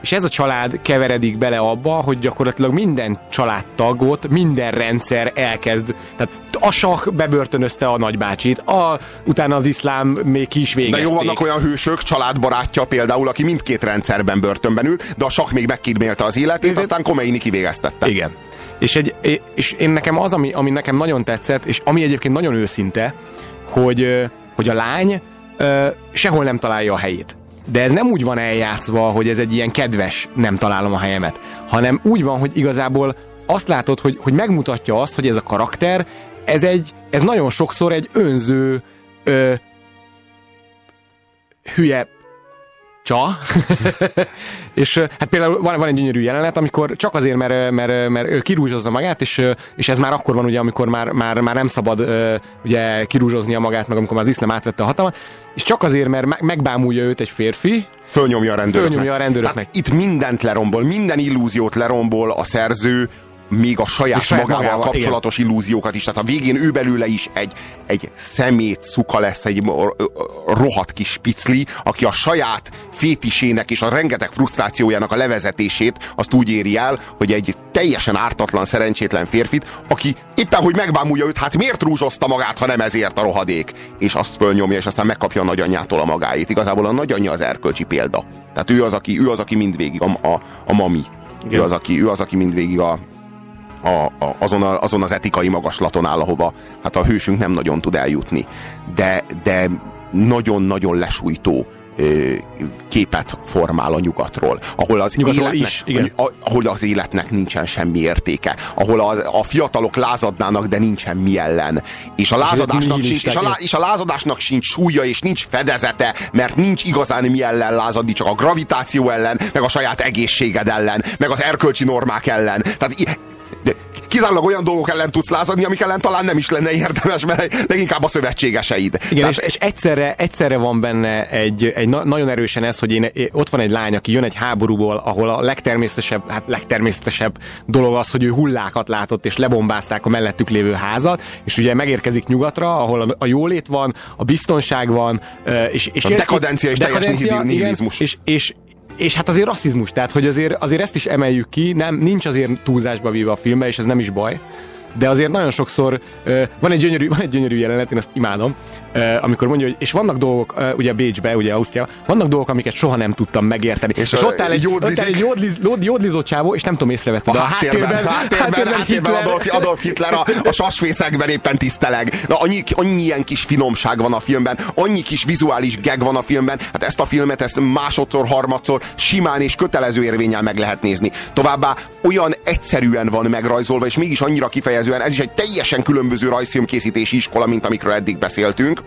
S4: és ez a család keveredik bele abba, hogy gyakorlatilag minden családtagot, minden rendszer elkezd, tehát a sah bebörtönözte a nagybácsit, a, utána az iszlám még ki is végezték.
S2: De jó, vannak olyan hősök, családbarátja például, aki mindkét rendszerben börtönben ül, de a sah még megkímélte az életét, aztán Komeini kivégeztette.
S4: Igen. És, egy, és én nekem az, ami, ami nekem nagyon tetszett, és ami egyébként nagyon őszinte, hogy hogy a lány ö, sehol nem találja a helyét. De ez nem úgy van eljátszva, hogy ez egy ilyen kedves, nem találom a helyemet, hanem úgy van, hogy igazából azt látod, hogy, hogy megmutatja azt, hogy ez a karakter, ez egy, ez nagyon sokszor egy önző, ö, hülye csa. és hát például van, van egy gyönyörű jelenet, amikor csak azért, mert, mert, mert kirúzsozza magát, és, és ez már akkor van, ugye, amikor már, már, már nem szabad ugye kirúzsoznia magát, meg amikor már az iszlám átvette a hatalmat, és csak azért, mert megbámulja őt egy férfi,
S2: fölnyomja a rendőröknek.
S4: Fölnyomja a rendőröknek.
S2: Hát itt mindent lerombol, minden illúziót lerombol a szerző, még a saját, saját magával, magával kapcsolatos igen. illúziókat is. Tehát a végén ő belőle is egy, egy szemét szuka lesz, egy rohadt kis picli, aki a saját fétisének és a rengeteg frusztrációjának a levezetését azt úgy éri el, hogy egy teljesen ártatlan, szerencsétlen férfit, aki éppen, hogy megbámulja őt, hát miért rúzsozta magát, ha nem ezért a rohadék? És azt fölnyomja, és aztán megkapja a nagyanyjától a magáit. Igazából a nagyanyja az erkölcsi példa. Tehát ő az, aki, ő az, aki mindvégig a, a, a mami. Ő az, aki, ő az, aki mindvégig a, a, a, azon, a, azon az etikai magaslaton áll, ahova hát a hősünk nem nagyon tud eljutni. De, de nagyon-nagyon lesújtó képet formál a nyugatról, ahol az,
S4: nyugatról
S2: életnek,
S4: is, igen.
S2: ahol az életnek nincsen semmi értéke, ahol a, a fiatalok lázadnának, de nincsen mi ellen. És a, lázadásnak sincs, és, a, és a lázadásnak sincs súlya, és nincs fedezete, mert nincs igazán mi ellen lázadni, csak a gravitáció ellen, meg a saját egészséged ellen, meg az erkölcsi normák ellen. Tehát de kizárólag olyan dolgok ellen tudsz lázadni, amik ellen talán nem is lenne érdemes, mert leginkább a szövetségeseid.
S4: Igen, Tehát... és, és egyszerre, egyszerre van benne egy, egy na, nagyon erősen ez, hogy én, ott van egy lány, aki jön egy háborúból, ahol a legtermészetesebb, hát legtermészetesebb dolog az, hogy ő hullákat látott, és lebombázták a mellettük lévő házat, és ugye megérkezik nyugatra, ahol a, a jólét van, a biztonság van, és, és
S2: a dekadencia és dekadencia, teljes nihilizmus.
S4: És, és, és hát azért rasszizmus, tehát hogy azért, azért ezt is emeljük ki, nem, nincs azért túlzásba véve a filmbe, és ez nem is baj. De azért nagyon sokszor ö, van egy gyönyörű, van egy gyönyörű jelenet, én ezt imádom, ö, amikor mondja, hogy és vannak dolgok, ö, ugye Bécsbe, ugye Ausztria, vannak dolgok, amiket soha nem tudtam megérteni. És, és ott áll egy, ott áll egy jódliz, jód- jódlizó csávó, és nem tudom észrevetni,
S2: A
S4: a
S2: háttérben,
S4: háttérben,
S2: háttérben, háttérben Adolf, Adolf Hitler a, a sasfészekben éppen tiszteleg. Na, annyi, annyi ilyen kis finomság van a filmben, annyi kis vizuális gag van a filmben, hát ezt a filmet ezt másodszor, harmadszor simán és kötelező érvényel meg lehet nézni. Továbbá olyan egyszerűen van megrajzolva, és mégis annyira kifejezően, ez is egy teljesen különböző rajzfilmkészítési iskola, mint amikről eddig beszéltünk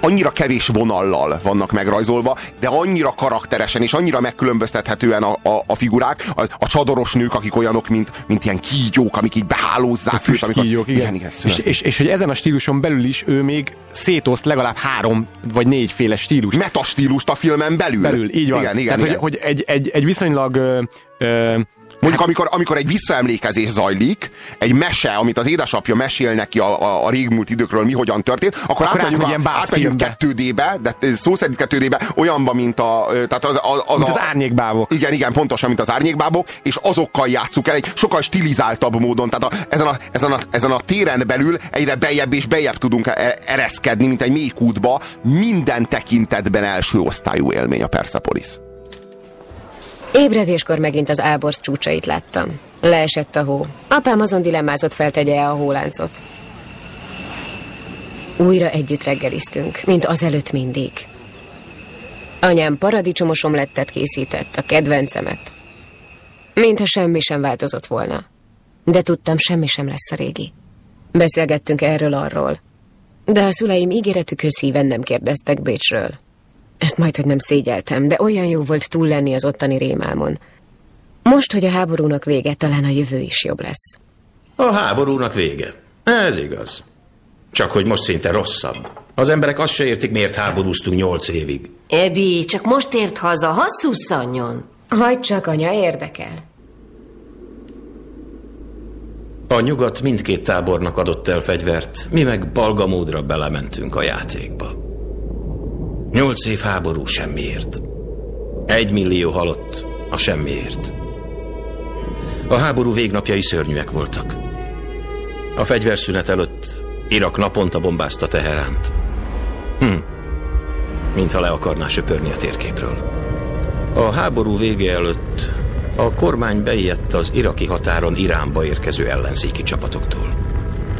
S2: annyira kevés vonallal vannak megrajzolva, de annyira karakteresen és annyira megkülönböztethetően a, a, a figurák, a, a csadoros nők, akik olyanok, mint, mint ilyen kígyók, amik így behálózzák őt, amikor...
S4: Füstkígyók, igen.
S2: igen, igen
S4: és, és, és, hogy ezen a stíluson belül is ő még szétoszt legalább három vagy négyféle stílus.
S2: Metastílust a filmen belül.
S4: Belül, így van.
S2: Igen, igen,
S4: Tehát,
S2: igen.
S4: Hogy, hogy egy, egy, egy viszonylag ö, ö,
S2: Mondjuk, amikor, amikor egy visszaemlékezés zajlik, egy mese, amit az édesapja mesél neki a, a, a régmúlt időkről, mi hogyan történt, akkor,
S4: Akkor
S2: átmegyünk, a, átmegyünk
S4: bábfilmbe.
S2: 2D-be, de szó szerint 2D-be, olyanba, mint a... Tehát az, az, az,
S4: mint
S2: a,
S4: az árnyékbábok.
S2: Igen, igen, pontosan, mint az árnyékbábok, és azokkal játsszuk el egy sokkal stilizáltabb módon. Tehát a, ezen, a, ezen, a, ezen a téren belül egyre bejebb és bejebb tudunk e- ereszkedni, mint egy mély kútba. Minden tekintetben első osztályú élmény a Persepolis.
S29: Ébredéskor megint az áborz csúcsait láttam. Leesett a hó. Apám azon dilemmázott feltegye a hóláncot. Újra együtt reggeliztünk, mint azelőtt mindig. Anyám paradicsomos omlettet készített, a kedvencemet. Mintha semmi sem változott volna. De tudtam, semmi sem lesz a régi. Beszélgettünk erről-arról. De a szüleim ígéretükhöz híven nem kérdeztek Bécsről. Ezt majd, hogy nem szégyeltem, de olyan jó volt túl lenni az ottani rémálmon. Most, hogy a háborúnak vége, talán a jövő is jobb lesz.
S22: A háborúnak vége. Ez igaz. Csak hogy most szinte rosszabb. Az emberek azt se értik, miért háborúztunk nyolc évig.
S25: Ebi, csak most ért haza, hadd szusszanjon.
S29: Hagyd csak, anya, érdekel.
S22: A nyugat mindkét tábornak adott el fegyvert, mi meg balgamódra belementünk a játékba. Nyolc év háború semmiért. Egy millió halott a semmiért. A háború végnapjai szörnyűek voltak. A fegyverszünet előtt Irak naponta bombázta Teheránt. Hm. Mintha le akarná söpörni a térképről. A háború vége előtt a kormány beijedt az iraki határon Iránba érkező ellenzéki csapatoktól.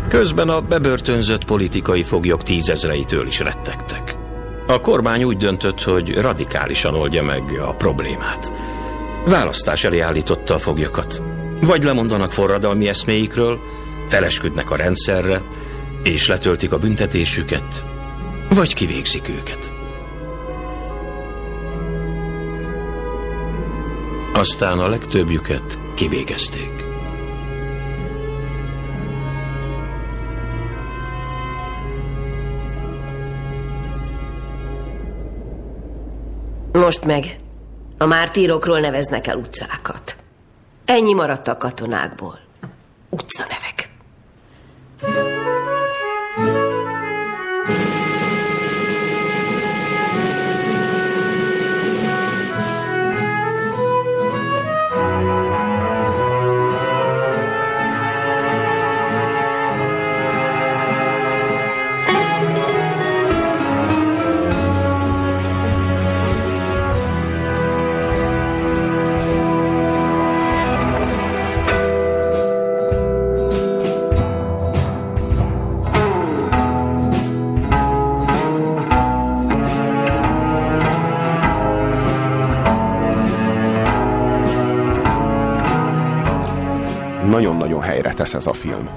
S22: Közben a bebörtönzött politikai foglyok tízezreitől is rettegtek. A kormány úgy döntött, hogy radikálisan oldja meg a problémát. Választás elé állította a foglyokat. Vagy lemondanak forradalmi eszméikről, felesküdnek a rendszerre, és letöltik a büntetésüket, vagy kivégzik őket. Aztán a legtöbbjüket kivégezték.
S25: Most meg a mártírokról neveznek el utcákat. Ennyi maradt a katonákból. Utcanevek.
S2: Nagyon-nagyon tesz ez a film.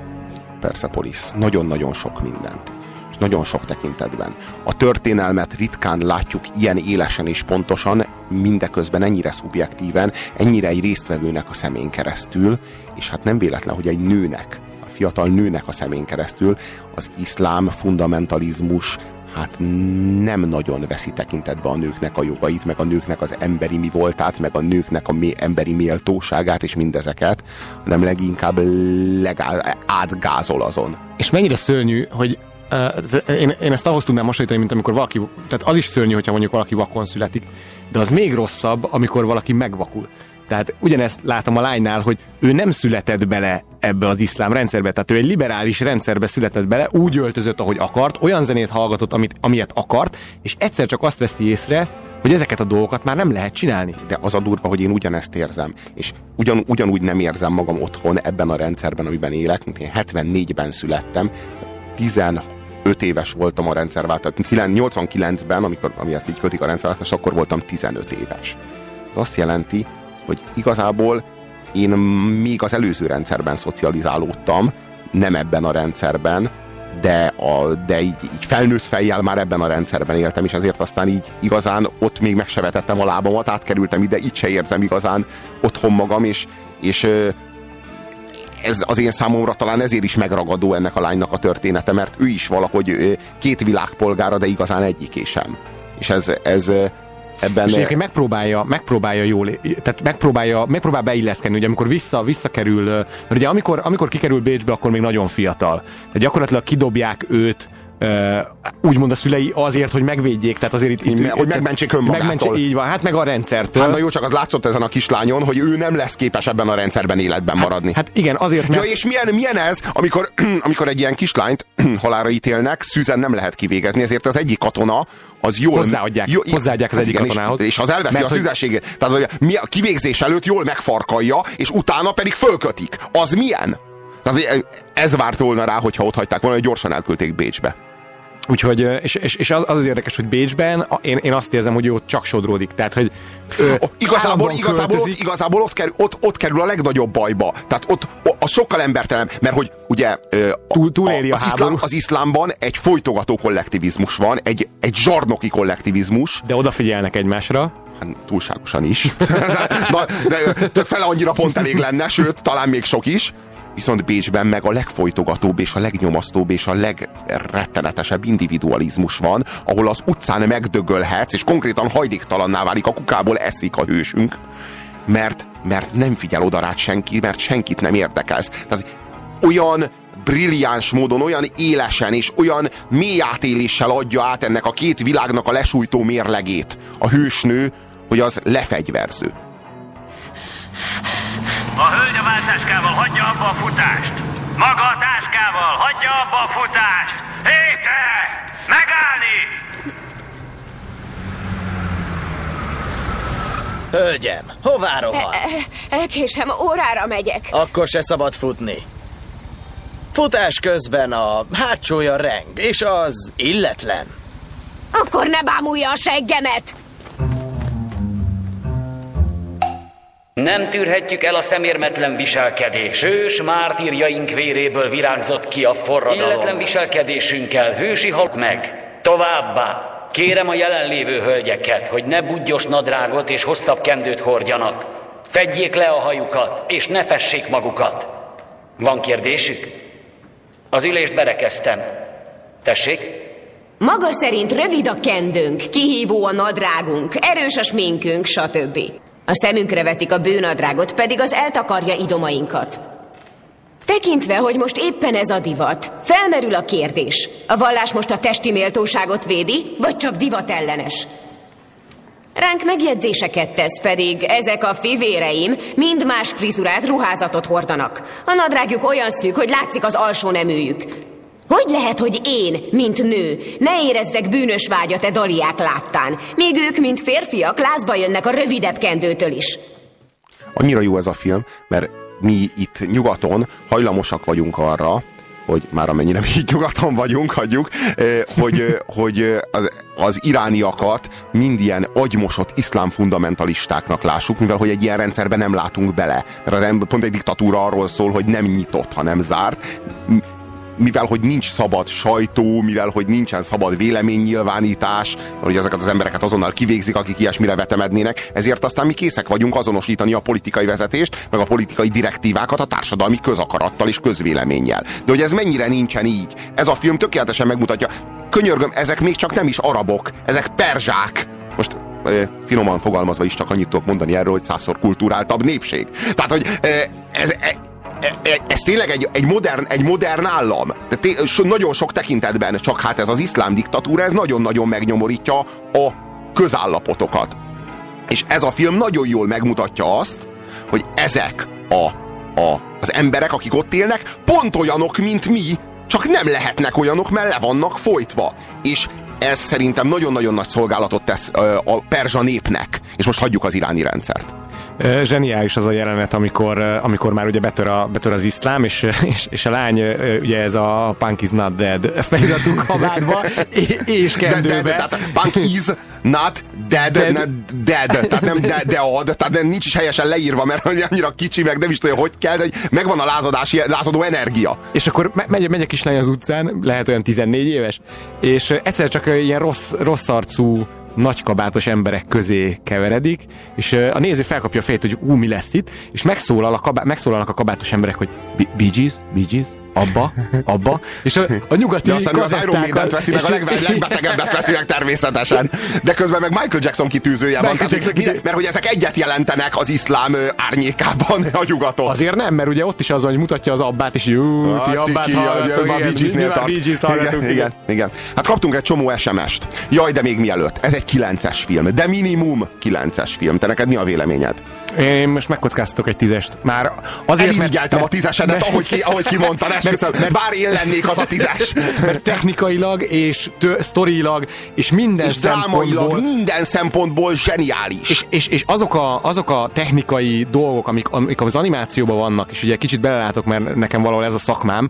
S2: Persepolis. Nagyon-nagyon sok mindent. És nagyon sok tekintetben. A történelmet ritkán látjuk ilyen élesen és pontosan, mindeközben ennyire szubjektíven, ennyire egy résztvevőnek a szemén keresztül, és hát nem véletlen, hogy egy nőnek, a fiatal nőnek a szemén keresztül az iszlám fundamentalizmus hát nem nagyon veszi tekintetbe a nőknek a jogait, meg a nőknek az emberi mi voltát, meg a nőknek a mé- emberi méltóságát, és mindezeket, hanem leginkább legá- átgázol azon.
S4: És mennyire szörnyű, hogy uh, én, én ezt ahhoz tudnám hasonlítani, mint amikor valaki, tehát az is szörnyű, hogyha mondjuk valaki vakon születik, de az még rosszabb, amikor valaki megvakul. Tehát ugyanezt látom a lánynál, hogy ő nem született bele ebbe az iszlám rendszerbe, tehát ő egy liberális rendszerbe született bele, úgy öltözött, ahogy akart, olyan zenét hallgatott, amit, amilyet akart, és egyszer csak azt veszi észre, hogy ezeket a dolgokat már nem lehet csinálni.
S2: De az a durva, hogy én ugyanezt érzem, és ugyan, ugyanúgy nem érzem magam otthon ebben a rendszerben, amiben élek, mint én 74-ben születtem, 15 éves voltam a rendszerváltás, 89-ben, amikor, ami ezt így kötik a rendszerváltás, akkor voltam 15 éves. Ez azt jelenti, hogy igazából én még az előző rendszerben szocializálódtam, nem ebben a rendszerben, de, a, de így, így felnőtt fejjel már ebben a rendszerben éltem, és ezért aztán így igazán ott még meg se vetettem a lábamat, átkerültem ide, itt se érzem igazán otthon magam, és, és ez az én számomra talán ezért is megragadó ennek a lánynak a története, mert ő is valahogy két világpolgára, de igazán egyiké sem. És ez, ez, ebben...
S4: És egyébként megpróbálja, megpróbálja jól, tehát megpróbálja, megpróbál beilleszkedni, ugye amikor vissza, visszakerül, mert ugye amikor, amikor kikerül Bécsbe, akkor még nagyon fiatal. Tehát gyakorlatilag kidobják őt, úgymond a szülei azért, hogy megvédjék, tehát azért itt... itt
S2: hogy megmentsék önmagától. Megmentsék,
S4: így van, hát meg a rendszertől.
S2: Hát na jó, csak az látszott ezen a kislányon, hogy ő nem lesz képes ebben a rendszerben életben
S4: hát,
S2: maradni.
S4: Hát igen, azért
S2: mert... Ja, és milyen, milyen ez, amikor, amikor egy ilyen kislányt halára ítélnek, szűzen nem lehet kivégezni, ezért az egyik katona az jól...
S4: Hozzáadják, jó, hozzáadják az hát egyik igen, katonához.
S2: És, és az elveszi mert, a szüzességét. Tehát hogy a kivégzés előtt jól megfarkalja, és utána pedig fölkötik. Az milyen? Tehát ez várt volna rá, hogyha ott hagyták volna, hogy gyorsan elküldték Bécsbe.
S4: Úgyhogy, és, és, és az, az az érdekes, hogy Bécsben én, én azt érzem, hogy ott csak sodródik. Tehát, hogy
S2: ö, igazából, igazából, ott, igazából ott, kerül, ott, ott kerül a legnagyobb bajba. Tehát ott az sokkal embertelen, mert hogy ugye
S4: Túl, túléli a,
S2: az, iszlám, az iszlámban egy folytogató kollektivizmus van, egy, egy zsarnoki kollektivizmus.
S4: De odafigyelnek egymásra.
S2: Hát, túlságosan is. Na, de, de fele annyira pont elég lenne, sőt, talán még sok is viszont Bécsben meg a legfolytogatóbb és a legnyomasztóbb és a legrettenetesebb individualizmus van, ahol az utcán megdögölhetsz, és konkrétan hajléktalanná válik a kukából eszik a hősünk, mert, mert nem figyel oda rád senki, mert senkit nem érdekelsz. Tehát olyan brilliáns módon, olyan élesen és olyan mély átéléssel adja át ennek a két világnak a lesújtó mérlegét a hősnő, hogy az lefegyverző.
S30: A hölgy a váltáskával hagyja abba a futást. Maga a táskával hagyja abba a futást. Hé te! Megállni!
S31: Hölgyem, hová rohan?
S29: E, e, elkésem, órára megyek.
S31: Akkor se szabad futni. Futás közben a hátsója reng, és az illetlen.
S29: Akkor ne bámulja a seggemet!
S32: Nem tűrhetjük el a szemérmetlen viselkedés. Hős mártírjaink véréből virágzott ki a forradalom. Illetlen viselkedésünkkel hősi halt meg. Továbbá, kérem a jelenlévő hölgyeket, hogy ne budgyos nadrágot és hosszabb kendőt hordjanak. Fedjék le a hajukat, és ne fessék magukat. Van kérdésük? Az ülést berekeztem. Tessék?
S29: Maga szerint rövid a kendőnk, kihívó a nadrágunk, erős a sminkünk, stb. A szemünkre vetik a bőnadrágot, pedig az eltakarja idomainkat. Tekintve, hogy most éppen ez a divat, felmerül a kérdés. A vallás most a testi méltóságot védi, vagy csak divat ellenes? Ránk megjegyzéseket tesz pedig, ezek a fivéreim mind más frizurát, ruházatot hordanak. A nadrágjuk olyan szűk, hogy látszik az alsó neműjük. Hogy lehet, hogy én, mint nő, ne érezzek bűnös vágyat e daliák láttán, még ők, mint férfiak, lázba jönnek a rövidebb kendőtől is?
S2: Annyira jó ez a film, mert mi itt nyugaton hajlamosak vagyunk arra, hogy már amennyire mi nyugaton vagyunk, hagyjuk, eh, hogy, eh, hogy az, az irániakat mind ilyen agymosott iszlám fundamentalistáknak lássuk, mivel hogy egy ilyen rendszerben nem látunk bele. Mert a rend, pont egy diktatúra arról szól, hogy nem nyitott, hanem zárt mivel hogy nincs szabad sajtó, mivel hogy nincsen szabad véleménynyilvánítás, hogy ezeket az embereket azonnal kivégzik, akik ilyesmire vetemednének, ezért aztán mi készek vagyunk azonosítani a politikai vezetést, meg a politikai direktívákat a társadalmi közakarattal és közvéleménnyel. De hogy ez mennyire nincsen így, ez a film tökéletesen megmutatja. Könyörgöm, ezek még csak nem is arabok, ezek perzsák. Most finoman fogalmazva is csak annyit tudok mondani erről, hogy százszor kultúráltabb népség. Tehát, hogy ez, E, ez tényleg egy, egy, modern, egy modern állam. De té, nagyon sok tekintetben, csak hát ez az iszlám diktatúra, ez nagyon-nagyon megnyomorítja a közállapotokat. És ez a film nagyon jól megmutatja azt, hogy ezek a, a, az emberek, akik ott élnek, pont olyanok, mint mi, csak nem lehetnek olyanok, mert le vannak folytva. És ez szerintem nagyon-nagyon nagy szolgálatot tesz a perzsa népnek. És most hagyjuk az iráni rendszert.
S4: Zseniális az a jelenet, amikor, amikor már ugye betör, a, betör az iszlám, és, és, és a lány, ugye ez a Punk is not dead feliratú kabátba, és kendőbe. De, de,
S2: de, de, punk is not dead, dead. Ne, dead tehát nem de, dead, tehát nem, nincs is helyesen leírva, mert annyira kicsi, meg nem is tudja, hogy kell, de megvan a lázadási, lázadó energia.
S4: És akkor megy, megy a kislány az utcán, lehet olyan 14 éves, és egyszer csak ilyen rossz, rossz arcú nagykabátos emberek közé keveredik, és a néző felkapja a fejét, hogy ú, mi lesz itt, és megszólal a kabá- megszólalnak a kabátos emberek, hogy Bee Gees, Bee Gees, abba, abba, és a, a nyugati
S2: De aztán az Iron maiden veszi meg, a legbe, legbetegebbet veszi meg természetesen. De közben meg Michael Jackson kitűzője van. Jackson kitűző. Mert hogy ezek egyet jelentenek az iszlám árnyékában a nyugaton.
S4: Azért nem, mert ugye ott is az, hogy mutatja az abbát, és jó, ti abbát hallgatok.
S2: Bee tart. Igen, igen, igen. Hát kaptunk egy csomó SMS-t. Jaj, de még mielőtt. Ez egy 9-es film, de minimum 9-es film. Te neked mi a véleményed?
S4: Én most megkockáztatok egy tízest. Már azért,
S2: Elirigyeltem a tízesedet, ahogy, ki, ahogy kimondtad, esküszöm. Mert, bár én lennék az a tízes.
S4: Mert technikailag és tő, sztorilag és minden
S2: és szempontból... minden szempontból zseniális.
S4: És, és, és azok, a, azok a technikai dolgok, amik, amik az animációban vannak, és ugye kicsit belelátok, mert nekem valahol ez a szakmám,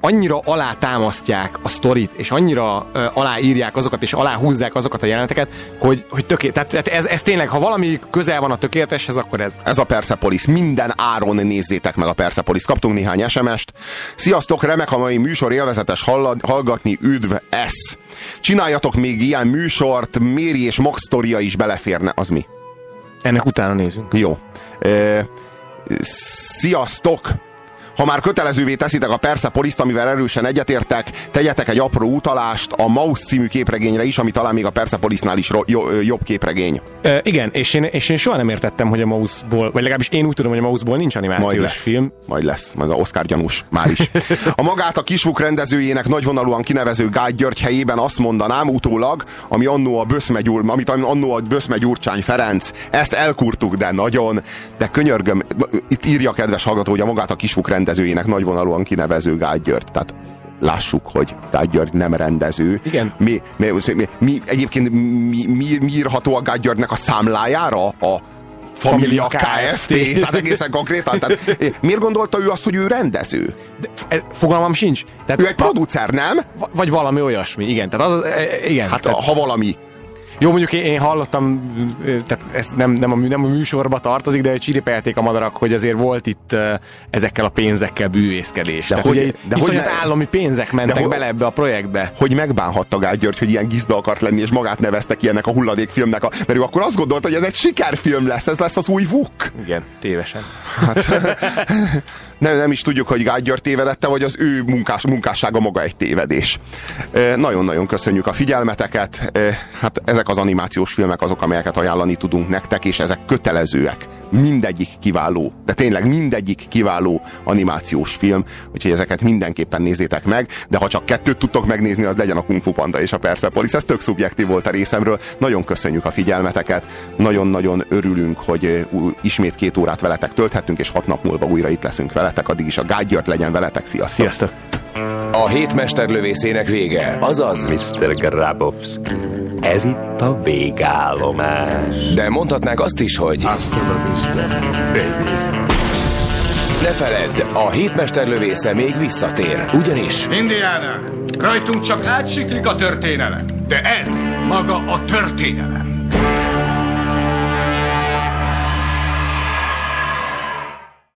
S4: annyira alá támasztják a sztorit, és annyira aláírják azokat, és alá húzzák azokat a jeleneteket, hogy, hogy töké... Tehát ez, ez tényleg, ha valami közel van a tökéleteshez, akkor ez.
S2: Ez a Persepolis. Minden áron nézzétek meg a Persepolis. Kaptunk néhány SMS-t. Sziasztok, remek a mai műsor, élvezetes hallgatni, üdv, ez. Csináljatok még ilyen műsort, Méri és Max sztoria is beleférne. Az mi?
S4: Ennek utána nézünk.
S2: Jó. E, sziasztok! Ha már kötelezővé teszitek a Persepoliszt, amivel erősen egyetértek, tegyetek egy apró utalást a Maus című képregényre is, ami talán még a Persepolisnál is jobb képregény.
S4: E, igen, és én, és én soha nem értettem, hogy a Mausból, vagy legalábbis én úgy tudom, hogy a Mausból nincs animációs
S2: majd lesz,
S4: film.
S2: Majd lesz, majd a Oscar gyanús, már is. A magát a Kisvuk rendezőjének nagyvonalúan kinevező Gágy György helyében azt mondanám utólag, ami annó a Böszmegyúr, amit annó a Böszmegyúrcsány Ferenc, ezt elkurtuk, de nagyon, de könyörgöm, itt írja a kedves hallgató, hogy a magát a Kisvuk rendezőjének rendezőjének nagyvonalúan kinevező Gágy György. Tehát lássuk, hogy Gágy György nem rendező.
S4: Igen.
S2: Mi, mi, mi, mi egyébként mi, mi, mi írható a Gágy Györgynek a számlájára? A Familia Kft. Kft. Tehát egészen konkrétan. Tehát, miért gondolta ő azt, hogy ő rendező?
S4: De, e, fogalmam sincs.
S2: Tehát, ő egy producer, nem?
S4: Vagy valami olyasmi, igen. Tehát az, e, igen.
S2: Hát
S4: tehát,
S2: ha valami
S4: jó, mondjuk én, én hallottam, tehát ez nem, nem, a, nem a műsorba tartozik, de csiripelték a madarak, hogy azért volt itt ezekkel a pénzekkel bűvészkedés. De tehát hogy, ugye, de hogy ne, állami pénzek mentek de bele ebbe a projektbe.
S2: Hogy megbánhatta Gágy György, hogy ilyen gizda akart lenni, és magát neveztek ilyennek a hulladékfilmnek, a, mert ő akkor azt gondolta, hogy ez egy sikerfilm lesz, ez lesz az új Vuk.
S4: Igen, tévesen.
S2: Hát, nem, nem is tudjuk, hogy Gágy György tévedette, vagy az ő munkás, munkássága maga egy tévedés. Nagyon-nagyon köszönjük a figyelmeteket. Hát ezek az animációs filmek azok, amelyeket ajánlani tudunk nektek, és ezek kötelezőek. Mindegyik kiváló, de tényleg mindegyik kiváló animációs film, úgyhogy ezeket mindenképpen nézzétek meg, de ha csak kettőt tudtok megnézni, az legyen a Kung Fu Panda és a Persepolis. Ez tök szubjektív volt a részemről. Nagyon köszönjük a figyelmeteket, nagyon-nagyon örülünk, hogy ismét két órát veletek tölthettünk, és hat nap múlva újra itt leszünk veletek. Addig is a Gágyört legyen veletek. Sziasztok!
S4: Sziasztok!
S1: A hét mesterlövészének vége, azaz
S23: Mr. Grabowski. Ez itt a végállomás.
S1: De mondhatnák azt is, hogy
S17: Hasta la vista, baby.
S1: Ne feledd, a hétmesterlövésze még visszatér, ugyanis...
S17: Indiana, rajtunk csak átsiklik a történelem, de ez maga a történelem.